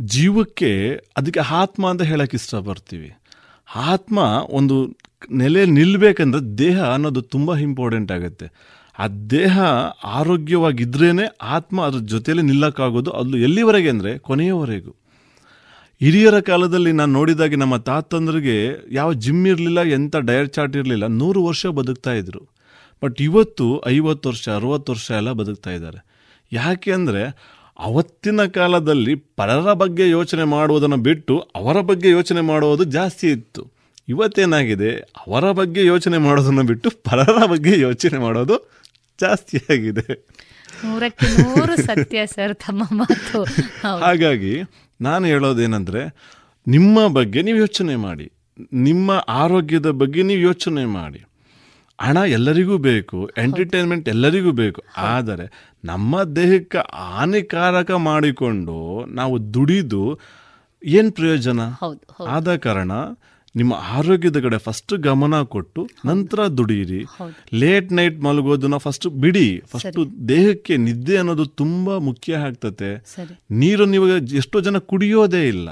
S9: ಜೀವಕ್ಕೆ ಅದಕ್ಕೆ ಆತ್ಮ ಅಂತ ಹೇಳಕ್ಕೆ ಇಷ್ಟಪಡ್ತೀವಿ. ಆತ್ಮ ಒಂದು ನೆಲೆ ನಿಲ್ಲಬೇಕಂದ್ರೆ ದೇಹ ಅನ್ನೋದು ತುಂಬ ಇಂಪಾರ್ಟೆಂಟ್ ಆಗುತ್ತೆ. ಆ ದೇಹ ಆರೋಗ್ಯವಾಗಿದ್ರೇ ಆತ್ಮ ಅದ್ರ ಜೊತೆಯಲ್ಲಿ ನಿಲ್ಲಕ್ಕಾಗೋದು ಅದು ಎಲ್ಲಿವರೆಗೆ ಅಂದರೆ ಕೊನೆಯವರೆಗೂ. ಹಿರಿಯರ ಕಾಲದಲ್ಲಿ ನಾನು ನೋಡಿದಾಗೆ ನಮ್ಮ ತಾತಂದ್ರಿಗೆ ಯಾವ ಜಿಮ್ ಇರಲಿಲ್ಲ ಎಂಥ ಡಯರ್ ಚಾರ್ಟ್ ಇರಲಿಲ್ಲ, ನೂರು ವರ್ಷ ಬದುಕ್ತಾ ಇದ್ರು. ಬಟ್ ಇವತ್ತು ಐವತ್ತು ವರ್ಷ, ಅರವತ್ತು ವರ್ಷ ಎಲ್ಲ ಬದುಕ್ತಾ ಇದ್ದಾರೆ. ಯಾಕೆ ಅಂದರೆ ಅವತ್ತಿನ ಕಾಲದಲ್ಲಿ ಪರರ ಬಗ್ಗೆ ಯೋಚನೆ ಮಾಡುವುದನ್ನು ಬಿಟ್ಟು ಅವರ ಬಗ್ಗೆ ಯೋಚನೆ ಮಾಡುವುದು ಜಾಸ್ತಿ ಇತ್ತು. ಇವತ್ತೇನಾಗಿದೆ? ಅವರ ಬಗ್ಗೆ ಯೋಚನೆ ಮಾಡೋದನ್ನು ಬಿಟ್ಟು ಪರರ ಬಗ್ಗೆ ಯೋಚನೆ ಮಾಡೋದು ಜಾಸ್ತಿ ಆಗಿದೆ.
S8: ನೂರಕ್ಕೆ ನೂರು ಸತ್ಯ ಸರ್ ತಮ್ಮ ಮಾತು.
S9: ಹಾಗಾಗಿ ನಾನು ಹೇಳೋದೇನೆಂದರೆ ನಿಮ್ಮ ಬಗ್ಗೆ ನೀವು ಯೋಚನೆ ಮಾಡಿ. ನಿಮ್ಮ ಆರೋಗ್ಯದ ಬಗ್ಗೆ ನೀವು ಯೋಚನೆ ಮಾಡಿ. ಹಣ ಎಲ್ಲರಿಗೂ ಬೇಕು ಎಂಟರ್ಟೈನ್ಮೆಂಟ್ ಎಲ್ಲರಿಗೂ ಬೇಕು. ಆದರೆ ನಮ್ಮ ದೇಹಕ್ಕೆ ಹಾನಿಕಾರಕ ಮಾಡಿಕೊಂಡು ನಾವು ದುಡಿದು ಏನು ಪ್ರಯೋಜನ? ಆದ ಕಾರಣ ನಿಮ್ಮ ಆರೋಗ್ಯದ ಕಡೆ ಫಸ್ಟ್ ಗಮನ ಕೊಟ್ಟು ನಂತರ ದುಡಿಯಿರಿ. ಲೇಟ್ ನೈಟ್ ಮಲಗೋದನ್ನ ಫಸ್ಟ್ ಬಿಡಿ. ಫಸ್ಟ್ ದೇಹಕ್ಕೆ ನಿದ್ದೆ ಅನ್ನೋದು ತುಂಬಾ ಮುಖ್ಯ ಆಗ್ತತೆ. ನೀರು ನೀವು ಎಷ್ಟೋ ಜನ ಕುಡಿಯೋದೇ ಇಲ್ಲ.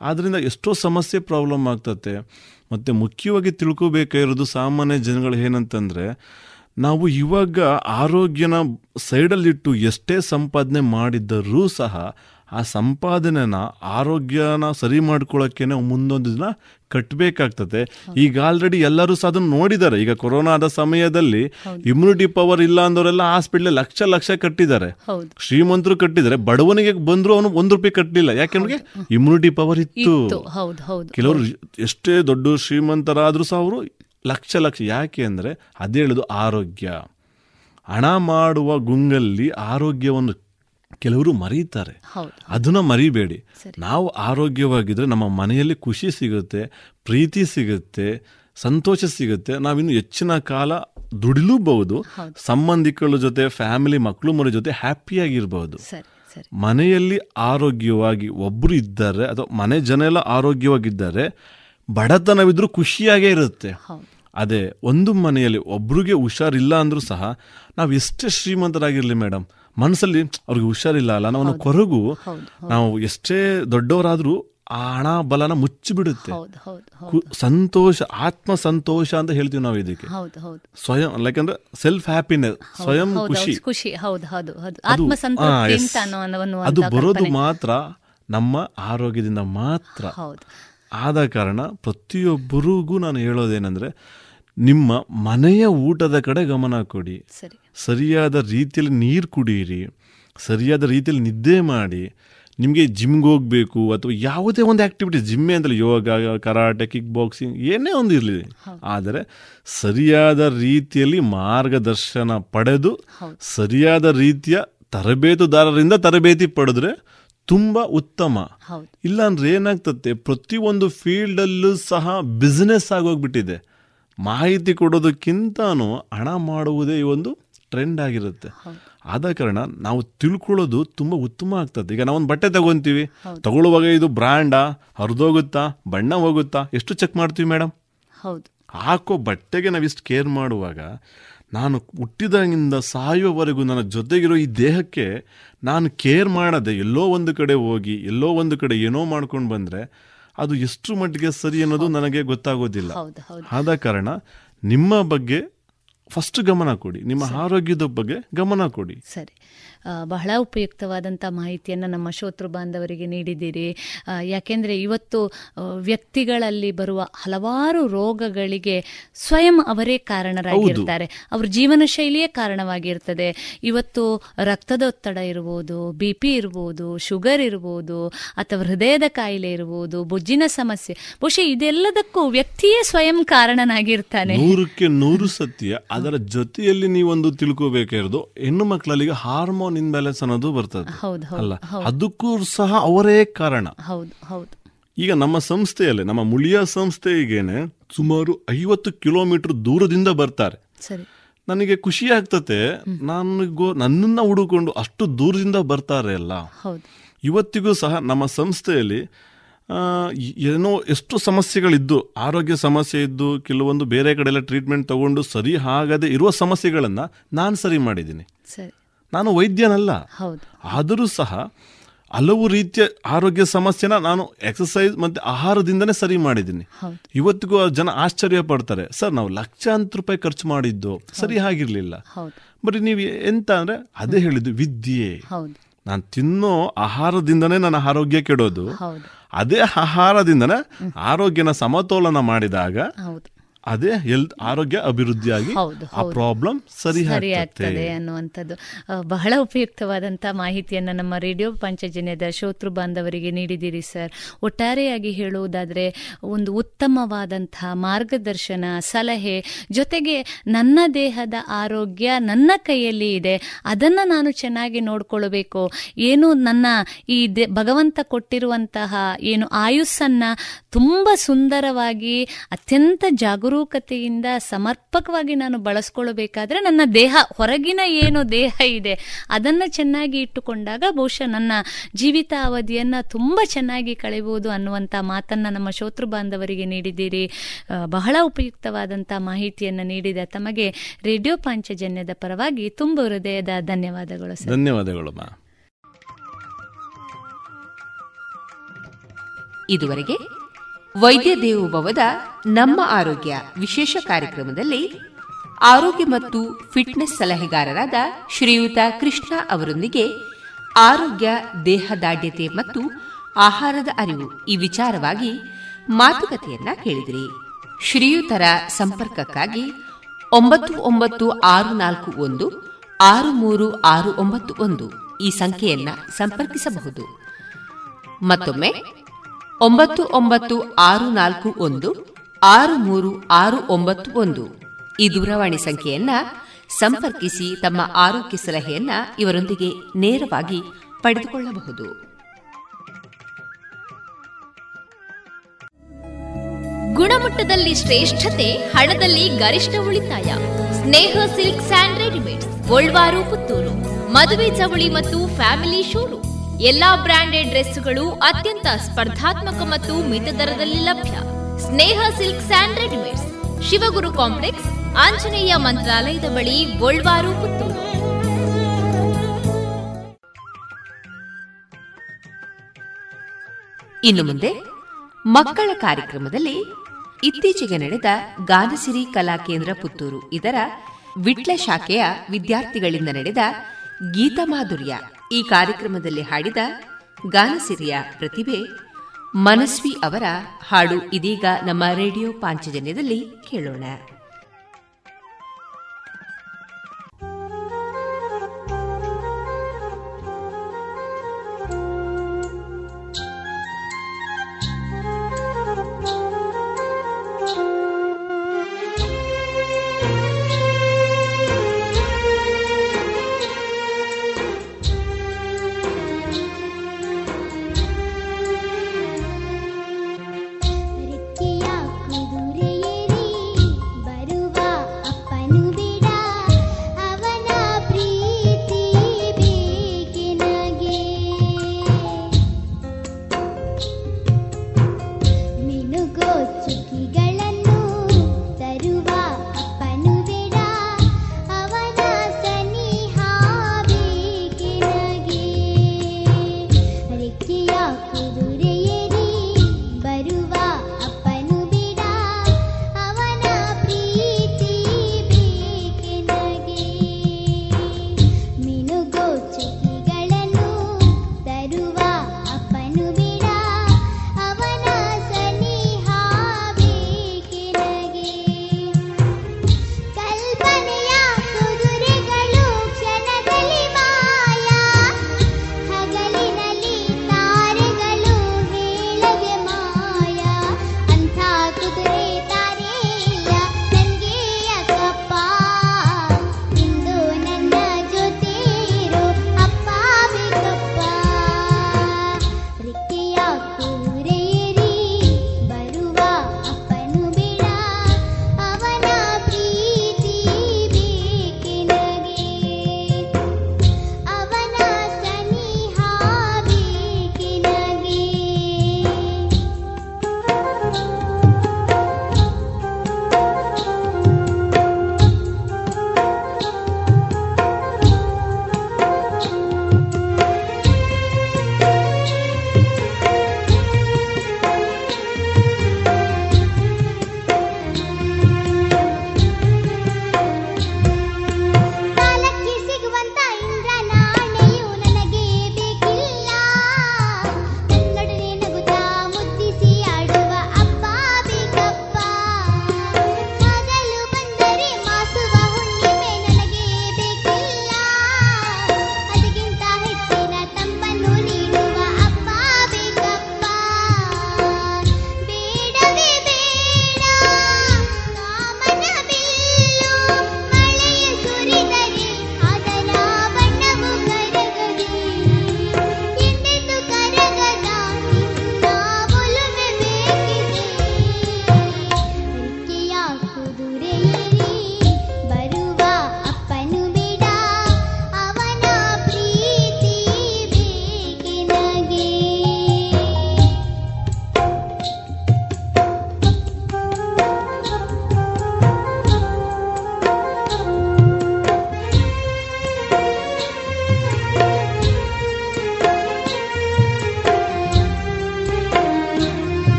S9: ಆದ್ರಿಂದ ಎಷ್ಟೋ ಸಮಸ್ಯೆ ಪ್ರಾಬ್ಲಮ್ ಆಗ್ತತೆ. ಮತ್ತೆ ಮುಖ್ಯವಾಗಿ ತಿಳ್ಕೋಬೇಕಾಗಿರೋದು ಸಾಮಾನ್ಯ ಜನಗಳು ಏನಂತಂದ್ರೆ ನಾವು ಇವಾಗ ಆರೋಗ್ಯನ ಸೈಡಲ್ಲಿಟ್ಟು ಎಷ್ಟೇ ಸಂಪಾದನೆ ಮಾಡಿದ್ದರೂ ಸಹ ಆ ಸಂಪಾದನೆನ ಆರೋಗ್ಯನ ಸರಿ ಮಾಡ್ಕೊಳ್ಳೋಕ್ಕೇನೆ ಮುಂದೊಂದು ದಿನ ಕಟ್ಟಬೇಕಾಗ್ತದೆ ಈಗ ಆಲ್ರೆಡಿ ಎಲ್ಲರೂ ಸಹ ಅದನ್ನು ನೋಡಿದ್ದಾರೆ. ಈಗ ಕೊರೋನಾದ ಸಮಯದಲ್ಲಿ ಇಮ್ಯುನಿಟಿ ಪವರ್ ಇಲ್ಲ ಅಂದವರೆಲ್ಲ ಹಾಸ್ಪಿಟ್ಲ್ ಲಕ್ಷ ಲಕ್ಷ ಕಟ್ಟಿದ್ದಾರೆ. ಶ್ರೀಮಂತರು ಕಟ್ಟಿದ್ದಾರೆ. ಬಡವನಿಗೆ ಬಂದ್ರು ಅವನು ಒಂದು ರೂಪಾಯಿ ಕಟ್ಟಲಿಲ್ಲ. ಯಾಕೆಂದ್ರೆ ಇಮ್ಯುನಿಟಿ ಪವರ್ ಇತ್ತು. ಕೆಲವರು ಎಷ್ಟೇ ದೊಡ್ಡ ಶ್ರೀಮಂತರಾದರೂ ಸಹ ಅವರು ಲಕ್ಷ ಲಕ್ಷ ಯಾಕೆ ಅಂದರೆ ಅದು ಹೇಳೋದು ಆರೋಗ್ಯ. ಹಣ ಮಾಡುವ ಗುಂಗಲ್ಲಿ ಆರೋಗ್ಯವನ್ನು ಕೆಲವರು ಮರೀತಾರೆ. ಅದನ್ನ ಮರಿಬೇಡಿ. ನಾವು ಆರೋಗ್ಯವಾಗಿದ್ರೆ ನಮ್ಮ ಮನೆಯಲ್ಲಿ ಖುಷಿ ಸಿಗುತ್ತೆ ಪ್ರೀತಿ ಸಿಗುತ್ತೆ ಸಂತೋಷ ಸಿಗುತ್ತೆ. ನಾವಿನ್ನು ಹೆಚ್ಚಿನ ಕಾಲ ದುಡಿಲೂಬಹುದು. ಸಂಬಂಧಿಕರ ಜೊತೆ ಫ್ಯಾಮಿಲಿ ಮಕ್ಕಳು ಮರಿ ಜೊತೆ ಹ್ಯಾಪಿಯಾಗಿರ್ಬಹುದು ಮನೆಯಲ್ಲಿ ಆರೋಗ್ಯವಾಗಿ ಒಬ್ಬರು ಇದ್ದಾರೆ ಅಥವಾ ಮನೆ ಜನ ಎಲ್ಲ ಆರೋಗ್ಯವಾಗಿದ್ದಾರೆ ಬಡತನವಿದ್ರೂ ಖುಷಿಯಾಗೇ ಇರುತ್ತೆ. ಅದೇ ಒಂದು ಮನೆಯಲ್ಲಿ ಒಬ್ರಿಗೆ ಹುಷಾರಿಲ್ಲ ಅಂದ್ರೂ ಸಹ ನಾವು ಎಷ್ಟೇ ಶ್ರೀಮಂತರಾಗಿರ್ಲಿ ಮೇಡಮ್ ಮನಸ್ಸಲ್ಲಿ ಅವ್ರಿಗೆ ಹುಷಾರಿಲ್ಲ ಅಲ್ಲ ನಾವು ಕೊರಗು ನಾವು ಎಷ್ಟೇ ದೊಡ್ಡವರಾದ್ರೂ ಆ ಹಣ ಬಲನ ಮುಚ್ಚಿಬಿಡುತ್ತೆ. ಸಂತೋಷ ಆತ್ಮ ಸಂತೋಷ ಅಂತ ಹೇಳ್ತೀವಿ ನಾವು ಇದಕ್ಕೆ. ಸ್ವಯಂ ಲೈಕ್ ಅಂದ್ರೆ ಸೆಲ್ಫ್ ಹ್ಯಾಪಿನೆಸ್ ಸ್ವಯಂ ಖುಷಿ.
S8: ಖುಷಿ
S9: ಅದು- ಬರೋದು ಮಾತ್ರ ನಮ್ಮ ಆರೋಗ್ಯದಿಂದ ಮಾತ್ರ. ಆದ ಕಾರಣ ಪ್ರತಿಯೊಬ್ಬರಿಗೂ ನಾನು ಹೇಳೋದೇನೆಂದರೆ ನಿಮ್ಮ ಮನೆಯ ಊಟದ ಕಡೆ ಗಮನ ಕೊಡಿ. ಸರಿಯಾದ ರೀತಿಯಲ್ಲಿ ನೀರು ಕುಡಿಯಿರಿ ಸರಿಯಾದ ರೀತಿಯಲ್ಲಿ ನಿದ್ದೆ ಮಾಡಿ ನಿಮಗೆ ಜಿಮ್ಗೆ ಹೋಗಬೇಕು ಅಥವಾ ಯಾವುದೇ ಒಂದು ಆಕ್ಟಿವಿಟಿ ಜಿಮ್ಮೆ ಅಂತಲ್ಲ ಯೋಗ ಕರಾಟೆ ಕಿಕ್ ಬಾಕ್ಸಿಂಗ್ ಏನೇ ಒಂದು ಇರಲಿ. ಆದರೆ ಸರಿಯಾದ ರೀತಿಯಲ್ಲಿ ಮಾರ್ಗದರ್ಶನ ಪಡೆದು ಸರಿಯಾದ ರೀತಿಯ ತರಬೇತುದಾರರಿಂದ ತರಬೇತಿ ಪಡೆದ್ರೆ ತುಂಬಾ ಉತ್ತಮ. ಇಲ್ಲಾಂದ್ರೆ ಏನಾಗ್ತತೆ ಪ್ರತಿಯೊಂದು ಫೀಲ್ಡಲ್ಲೂ ಸಹ ಬಿಸ್ನೆಸ್ ಆಗೋಗ್ಬಿಟ್ಟಿದೆ. ಮಾಹಿತಿ ಕೊಡೋದಕ್ಕಿಂತನೂ ಹಣ ಮಾಡುವುದೇ ಈ ಒಂದು ಟ್ರೆಂಡ್ ಆಗಿರುತ್ತೆ. ಆದ ಕಾರಣ ನಾವು ತಿಳ್ಕೊಳ್ಳೋದು ತುಂಬ ಉತ್ತಮ ಆಗ್ತದೆ. ಈಗ ನಾವೊಂದು ಬಟ್ಟೆ ತಗೊಂತೀವಿ ತಗೊಳ್ಳುವಾಗ ಇದು ಬ್ರ್ಯಾಂಡಾ ಹರಿದೋಗುತ್ತಾ ಬಣ್ಣ ಹೋಗುತ್ತಾ ಎಷ್ಟು ಚೆಕ್ ಮಾಡ್ತೀವಿ ಮೇಡಮ್
S8: ಹೌದು.
S9: ಹಾಕೋ ಬಟ್ಟೆಗೆ ನಾವು ಇಷ್ಟು ಕೇರ್ ಮಾಡುವಾಗ ನಾನು ಹುಟ್ಟಿದಾಗಿಂದ ಸಾಯುವವರೆಗೂ ನನ್ನ ಜೊತೆಗಿರೋ ಈ ದೇಹಕ್ಕೆ ನಾನು ಕೇರ್ ಮಾಡದೆ ಎಲ್ಲೋ ಒಂದು ಕಡೆ ಹೋಗಿ ಎಲ್ಲೋ ಒಂದು ಕಡೆ ಏನೋ ಮಾಡ್ಕೊಂಡು ಬಂದರೆ ಅದು ಎಷ್ಟು ಮಟ್ಟಿಗೆ ಸರಿ ಅನ್ನೋದು ನನಗೆ ಗೊತ್ತಾಗೋದಿಲ್ಲ. ಆದ ಕಾರಣ ನಿಮ್ಮ ಬಗ್ಗೆ ಫಸ್ಟ್ ಗಮನ ಕೊಡಿ ನಿಮ್ಮ ಆರೋಗ್ಯದ ಬಗ್ಗೆ ಗಮನ ಕೊಡಿ.
S8: ಸರಿ. ಬಹಳ ಉಪಯುಕ್ತವಾದಂಥ ಮಾಹಿತಿಯನ್ನು ನಮ್ಮ ಶೋತೃ ಬಾಂಧವರಿಗೆ ನೀಡಿದ್ದೀರಿ. ಯಾಕೆಂದರೆ ಇವತ್ತು ವ್ಯಕ್ತಿಗಳಲ್ಲಿ ಬರುವ ಹಲವಾರು ರೋಗಗಳಿಗೆ ಸ್ವಯಂ ಅವರೇ ಕಾರಣರಾಗಿರ್ತಾರೆ. ಅವ್ರ ಜೀವನ ಶೈಲಿಯೇ ಕಾರಣವಾಗಿರ್ತದೆ. ಇವತ್ತು ರಕ್ತದೊತ್ತಡ ಇರ್ಬೋದು ಬಿ ಪಿ ಇರ್ಬೋದು ಶುಗರ್ ಇರ್ಬೋದು ಅಥವಾ ಹೃದಯದ ಕಾಯಿಲೆ ಇರ್ಬೋದು ಬೊಜ್ಜಿನ ಸಮಸ್ಯೆ. ಬಹುಶಃ ಇದೆಲ್ಲದಕ್ಕೂ ವ್ಯಕ್ತಿಯೇ ಸ್ವಯಂ ಕಾರಣನಾಗಿರ್ತಾನೆ.
S9: ನೂರಕ್ಕೆ ನೂರು ಸತ್ಯ. ಅದರ ಜೊತೆಯಲ್ಲಿ ನೀವೊಂದು ತಿಳ್ಕೋಬೇಕಾಗಿರೋದು ಹೆಣ್ಣು ಮಕ್ಕಳಲ್ಲಿ ಹಾರ್ಮೋನ್ ಇನ್ಬ್ಯಾಲೆನ್ಸ್ ಅನ್ನೋದು ಬರ್ತದೆ ಅಲ್ಲ ಅದಕ್ಕೂ ಸಹ ಅವರೇ ಕಾರಣ.
S8: ಹೌದು ಹೌದು.
S9: ಈಗ ನಮ್ಮ ಸಂಸ್ಥೆಯಲ್ಲಿ ನಮ್ಮ ಮುಳಿಯ ಸಂಸ್ಥೆಗೇನೆ ಸುಮಾರು ಐವತ್ತು ಕಿಲೋಮೀಟರ್ ದೂರದಿಂದ ಬರ್ತಾರೆ. ನನಗೆ ಖುಷಿ ಆಗ್ತತೆ ನನಗೂ ನನ್ನನ್ನ ಹುಡುಕೊಂಡು ಅಷ್ಟು ದೂರದಿಂದ ಬರ್ತಾರೆ ಅಲ್ಲ. ಇವತ್ತಿಗೂ ಸಹ ನಮ್ಮ ಸಂಸ್ಥೆಯಲ್ಲಿ ಏನೋ ಎಷ್ಟು ಸಮಸ್ಯೆಗಳಿದ್ದು ಆರೋಗ್ಯ ಸಮಸ್ಯೆ ಇದ್ದು ಕೆಲವೊಂದು ಬೇರೆ ಕಡೆ ಎಲ್ಲ ಟ್ರೀಟ್ಮೆಂಟ್ ತಗೊಂಡು ಸರಿ ಆಗದೆ ಇರುವ ಸಮಸ್ಯೆಗಳನ್ನು ನಾನು ಸರಿ ಮಾಡಿದ್ದೀನಿ.
S8: ಸರಿ.
S9: ನಾನು ವೈದ್ಯನಲ್ಲ. ಆದರೂ ಸಹ ಹಲವು ರೀತಿಯ ಆರೋಗ್ಯ ಸಮಸ್ಯೆನ ನಾನು ಎಕ್ಸಸೈಸ್ ಮತ್ತು ಆಹಾರದಿಂದನೇ ಸರಿ ಮಾಡಿದ್ದೀನಿ. ಇವತ್ತಿಗೂ ಜನ ಆಶ್ಚರ್ಯ ಪಡ್ತಾರೆ ಸರ್ ನಾವು ಲಕ್ಷಾಂತರ ರೂಪಾಯಿ ಖರ್ಚು ಮಾಡಿದ್ದು ಸರಿ ಆಗಿರಲಿಲ್ಲ ಬರೀ ನೀವು ಎಂತ ಅಂದ್ರೆ ಅದೇ ಹೇಳಿದ್ದು ವಿದ್ಯೆ. ನಾನು ತಿನ್ನೋ ಆಹಾರದಿಂದನೇ ನನ್ನ ಆರೋಗ್ಯ ಕೆಡೋದು. ಅದೇ ಆಹಾರದಿಂದನೇ ಆರೋಗ್ಯನ ಸಮತೋಲನ ಮಾಡಿದಾಗ ಅದೇ ಹೆಲ್ತ್ ಆರೋಗ್ಯ ಅಭಿವೃದ್ಧಿಯಾಗಿ ಆ ಪ್ರಾಬ್ಲಮ್ ಸರಿ
S8: ಆಗ್ತದೆ ಅನ್ನುವಂಥದ್ದು. ಬಹಳ ಉಪಯುಕ್ತವಾದಂತ ಮಾಹಿತಿಯನ್ನು ನಮ್ಮ ರೇಡಿಯೋ ಪಂಚಜನ್ಯದ ಶೋತೃ ಬಾಂಧವರಿಗೆ ನೀಡಿದ್ದೀರಿ ಸರ್ ಒಟ್ಟಾರೆಯಾಗಿ ಹೇಳುವುದಾದ್ರೆ ಒಂದು ಉತ್ತಮವಾದಂತಹ ಮಾರ್ಗದರ್ಶನ ಸಲಹೆ ಜೊತೆಗೆ ನನ್ನ ದೇಹದ ಆರೋಗ್ಯ ನನ್ನ ಕೈಯಲ್ಲಿ ಇದೆ ಅದನ್ನ ನಾನು ಚೆನ್ನಾಗಿ ನೋಡ್ಕೊಳ್ಬೇಕು. ಏನು ನನ್ನ ಈ ಭಗವಂತ ಕೊಟ್ಟಿರುವಂತಹ ಏನು ಆಯುಸ್ಸನ್ನ ತುಂಬಾ ಸುಂದರವಾಗಿ ಅತ್ಯಂತ ಜಾಗರೂಕತೆಯಿಂದ ಸಮರ್ಪಕವಾಗಿ ನಾನು ಬಳಸ್ಕೊಳ್ಬೇಕಾದ್ರೆ ನನ್ನ ದೇಹ ಹೊರಗಿನ ಏನು ದೇಹ ಇದೆ ಅದನ್ನ ಚೆನ್ನಾಗಿ ಇಟ್ಟುಕೊಂಡಾಗ ಬಹುಶಃ ನನ್ನ ಜೀವಿತ ಅವಧಿಯನ್ನ ತುಂಬಾ ಚೆನ್ನಾಗಿ ಕಳೆಯಬಹುದು ಅನ್ನುವಂತ ಮಾತನ್ನ ನಮ್ಮ ಶೋತೃ ಬಾಂಧವರಿಗೆ ನೀಡಿದ್ದೀರಿ. ಬಹಳ ಉಪಯುಕ್ತವಾದಂತಹ ಮಾಹಿತಿಯನ್ನ ನೀಡಿದ ತಮಗೆ ರೇಡಿಯೋ ಪಾಂಚಜನ್ಯದ ಪರವಾಗಿ ತುಂಬ ಹೃದಯದ ಧನ್ಯವಾದಗಳು
S9: ಧನ್ಯವಾದಗಳು
S2: ಇದುವರೆಗೆ ವೈದ್ಯ ದೇವೋಭವದ ನಮ್ಮ ಆರೋಗ್ಯ ವಿಶೇಷ ಕಾರ್ಯಕ್ರಮದಲ್ಲಿ ಆರೋಗ್ಯ ಮತ್ತು ಫಿಟ್ನೆಸ್ ಸಲಹೆಗಾರರಾದ ಶ್ರೀಯುತ ಕೃಷ್ಣ ಅವರೊಂದಿಗೆ ಆರೋಗ್ಯ ದೇಹದಾಢ್ಯತೆ ಮತ್ತು ಆಹಾರದ ಅರಿವು ಈ ವಿಚಾರವಾಗಿ ಮಾತುಕತೆಯನ್ನ ಕೇಳಿದಿರಿ. ಶ್ರೀಯುತರ ಸಂಪರ್ಕಕ್ಕಾಗಿ ಒಂಬತ್ತು ಒಂಬತ್ತು ಆರು ನಾಲ್ಕು ಒಂದು ಆರು ಮೂರು ಆರು ಒಂಬತ್ತು ಒಂದು ಈ ಸಂಖ್ಯೆಯನ್ನ ಸಂಪರ್ಕಿಸಬಹುದು. ಮತ್ತೊಮ್ಮೆ ಒಂಬತ್ತು ಒಂಬತ್ತು ಆರು ನಾಲ್ಕು ಒಂದು, ಆರು ಮೂರು ಆರು ಒಂಬತ್ತು ಒಂದು. ಈ ದೂರವಾಣಿ ಸಂಖ್ಯೆಯನ್ನ ಸಂಪರ್ಕಿಸಿ ತಮ್ಮ ಆರೋಗ್ಯ ಸಲಹೆಯನ್ನ ಇವರೊಂದಿಗೆ ನೇರವಾಗಿ ಪಡೆದುಕೊಳ್ಳಬಹುದು.
S10: ಗುಣಮಟ್ಟದಲ್ಲಿ ಶ್ರೇಷ್ಠತೆ, ಹಣದಲ್ಲಿ ಗರಿಷ್ಠ ಉಳಿತಾಯ. Sneha silk and readymade Puttur. ಮದುವೆ ಚವಳಿ ಮತ್ತು ಫ್ಯಾಮಿಲಿ ಶೋರು ಎಲ್ಲಾ ಬ್ರಾಂಡೆಡ್ ಡ್ರೆಸ್ಗಳು ಅತ್ಯಂತ ಸ್ಪರ್ಧಾತ್ಮಕ ಮತ್ತು ಮಿತ ದರದಲ್ಲಿ ಲಭ್ಯ. Sneha silk and readymades. Shivaguru complex, Anjaneya ಮಂತ್ರಾಲಯದ ಬಳಿ ಗೋಲ್ವಾರು, ಪುತ್ತೂರು.
S2: ಇನ್ನು ಮುಂದೆ ಮಕ್ಕಳ ಕಾರ್ಯಕ್ರಮದಲ್ಲಿ ಇತ್ತೀಚೆಗೆ ನಡೆದ ಗಾನಸಿರಿ ಕಲಾ ಕೇಂದ್ರ ಪುತ್ತೂರು ಇದರ ವಿಟ್ಲ ಶಾಖೆಯ ವಿದ್ಯಾರ್ಥಿಗಳಿಂದ ನಡೆದ ಗೀತಮಾಧುರ್ಯ ಈ ಕಾರ್ಯಕ್ರಮದಲ್ಲಿ ಹಾಡಿದ ಗಾನಸಿರಿಯ ಪ್ರತಿಭೆ ಮನಸ್ವಿ ಅವರ ಹಾಡು ಇದೀಗ ನಮ್ಮ ರೇಡಿಯೋ ಪಾಂಚಜನ್ಯದಲ್ಲಿ ಕೇಳೋಣ.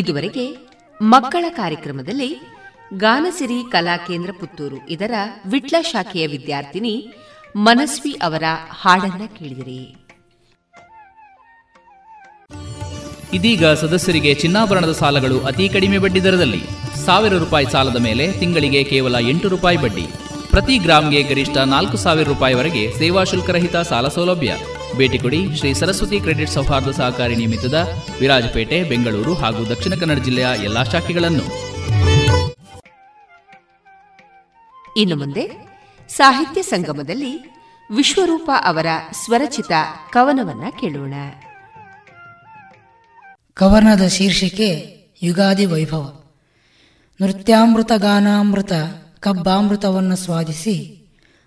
S2: ಇದುವರೆಗೆ ಮಕ್ಕಳ ಕಾರ್ಯಕ್ರಮದಲ್ಲಿ ಗಾನಸಿರಿ ಕಲಾ ಕೇಂದ್ರ ಪುತ್ತೂರು ಇದರ ವಿಟ್ಲ ಶಾಖೆಯ ವಿದ್ಯಾರ್ಥಿನಿ ಮನಸ್ವಿ ಅವರ ಹಾಡನ್ನ ಕೇಳಿದಿರಿ.
S11: ಇದೀಗ ಸದಸ್ಯರಿಗೆ ಚಿನ್ನಾಭರಣದ ಸಾಲಗಳು ಅತಿ ಕಡಿಮೆ ಬಡ್ಡಿ ದರದಲ್ಲಿ. ಸಾವಿರ ರೂಪಾಯಿ ಸಾಲದ ಮೇಲೆ ತಿಂಗಳಿಗೆ ಕೇವಲ ಎಂಟು ರೂಪಾಯಿ ಬಡ್ಡಿ. ಪ್ರತಿ ಗ್ರಾಮ್ಗೆ ಗರಿಷ್ಠ ನಾಲ್ಕು ಸಾವಿರ ರೂಪಾಯಿವರೆಗೆ ಸೇವಾ ಶುಲ್ಕರಹಿತ ಸಾಲ ಸೌಲಭ್ಯ. ಭೇಟಿ ಕೊಡಿ ಶ್ರೀ ಸರಸ್ವತಿ ಕ್ರೆಡಿಟ್ ಸೌಹಾರ್ದ ಸಹಕಾರಿ ನಿಮಿತ್ತದ ವಿರಾಜಪೇಟೆ ಬೆಂಗಳೂರು ಹಾಗೂ ದಕ್ಷಿಣ ಕನ್ನಡ ಜಿಲ್ಲೆಯ ಎಲ್ಲಾ ಶಾಖೆಗಳನ್ನು.
S2: ಇನ್ನು ಮುಂದೆ ಸಾಹಿತ್ಯ ಸಂಗಮದಲ್ಲಿ ವಿಶ್ವರೂಪ ಅವರ ಸ್ವರಚಿತ ಕವನವನ್ನ ಕೇಳೋಣ.
S12: ಕವನದ ಶೀರ್ಷಿಕೆ ಯುಗಾದಿ ವೈಭವ. ನೃತ್ಯಾಮೃತ ಗಾನಾಮೃತ ಕಬ್ಬಾಮೃತವನ್ನು ಸ್ವಾದಿಸಿ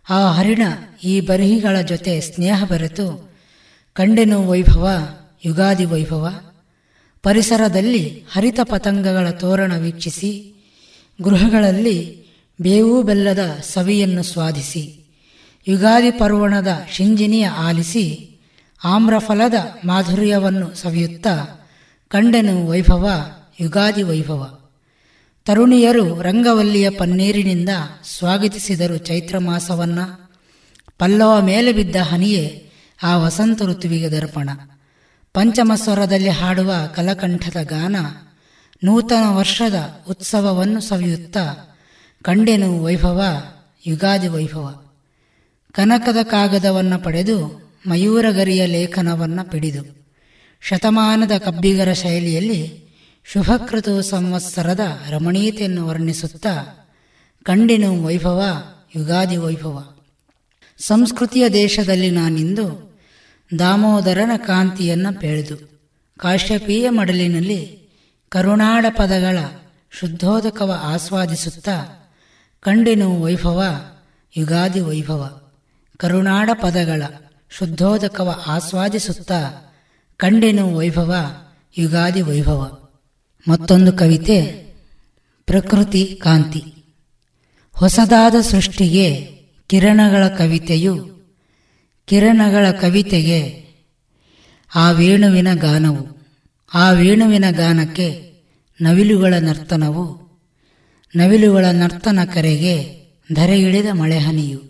S12: ಆ ಹರಿಣ ಈ ಬರಹಿಗಳ ಜೊತೆ ಸ್ನೇಹ ಬೆರೆತು ಕಂಡೆನು ವೈಭವ, ಯುಗಾದಿ ವೈಭವ. ಪರಿಸರದಲ್ಲಿ ಹರಿತ ಪತಂಗಗಳ ತೋರಣ ವೀಕ್ಷಿಸಿ, ಗೃಹಗಳಲ್ಲಿ ಬೇವು ಬೆಲ್ಲದ ಸವಿಯನ್ನು ಸ್ವಾದಿಸಿ, ಯುಗಾದಿ ಪರ್ವಣದ ಶಿಂಜಿನಿಯ ಆಲಿಸಿ, ಆಮ್ರಫಲದ ಮಾಧುರ್ಯವನ್ನು ಸವಿಯುತ್ತಾ ಕಂಡೆನು ವೈಭವ, ಯುಗಾದಿ ವೈಭವ. ತರುಣಿಯರು ರಂಗವಲ್ಲಿಯ ಪನ್ನೀರಿನಿಂದ ಸ್ವಾಗತಿಸಿದರು ಚೈತ್ರ ಮಾಸವನ್ನ. ಪಲ್ಲವ ಮೇಲೆ ಬಿದ್ದ ಹನಿಯೇ ಆ ವಸಂತ ಋತುವಿಗೆ ದರ್ಪಣ. ಪಂಚಮಸ್ವರದಲ್ಲಿ ಹಾಡುವ ಕಲಕಂಠದ ಗಾನ, ನೂತನ ವರ್ಷದ ಉತ್ಸವವನ್ನು ಸವಿಯುತ್ತಾ ಕಂಡೆನು ವೈಭವ, ಯುಗಾದಿ ವೈಭವ. ಕನಕದ ಕಾಗದವನ್ನು ಪಡೆದು ಮಯೂರಗರಿಯ ಲೇಖನವನ್ನು ಪಿಡಿದು ಶತಮಾನದ ಕಬ್ಬಿಗರ ಶೈಲಿಯಲ್ಲಿ ಶುಭಕೃತು ಸಂವತ್ಸರದ ರಮಣೀಯತೆಯನ್ನು ವರ್ಣಿಸುತ್ತಾ ಕಂಡಿನು ವೈಭವ, ಯುಗಾದಿ ವೈಭವ. ಸಂಸ್ಕೃತಿಯ ದೇಶದಲ್ಲಿ ನಾನಿಂದು ದಾಮೋದರನ ಕಾಂತಿಯನ್ನು ಪೇಳಿದು ಕಾಶ್ಯಪೀಯ ಮಡಲಿನಲ್ಲಿ ಕರುಣಾಡ ಪದಗಳ ಶುದ್ಧೋದಕವ ಆಸ್ವಾದಿಸುತ್ತಾ, ಕಂಡಿನು ವೈಭವ, ಯುಗಾದಿ ವೈಭವ ಕರುಣಾಡ ಪದಗಳ ಶುದ್ಧೋದಕವ ಆಸ್ವಾದಿಸುತ್ತಾ, ಕಂಡೆನು ವೈಭವ, ಯುಗಾದಿ ವೈಭವ. ಮತ್ತೊಂದು ಕವಿತೆ, ಪ್ರಕೃತಿ ಕಾಂತಿ. ಹೊಸದಾದ ಸೃಷ್ಟಿಗೆ ಕಿರಣಗಳ ಕವಿತೆಯು ಕಿರಣಗಳ ಕವಿತೆಗೆ ಆ ವೇಣುವಿನ ಗಾನವು, ಆ ವೇಣುವಿನ ಗಾನಕ್ಕೆ ನವಿಲುಗಳ ನರ್ತನವು, ನವಿಲುಗಳ ನರ್ತನ ಕರೆಗೆ ಧರೆಗಿಳಿದ ಮಳೆಹನಿಯು,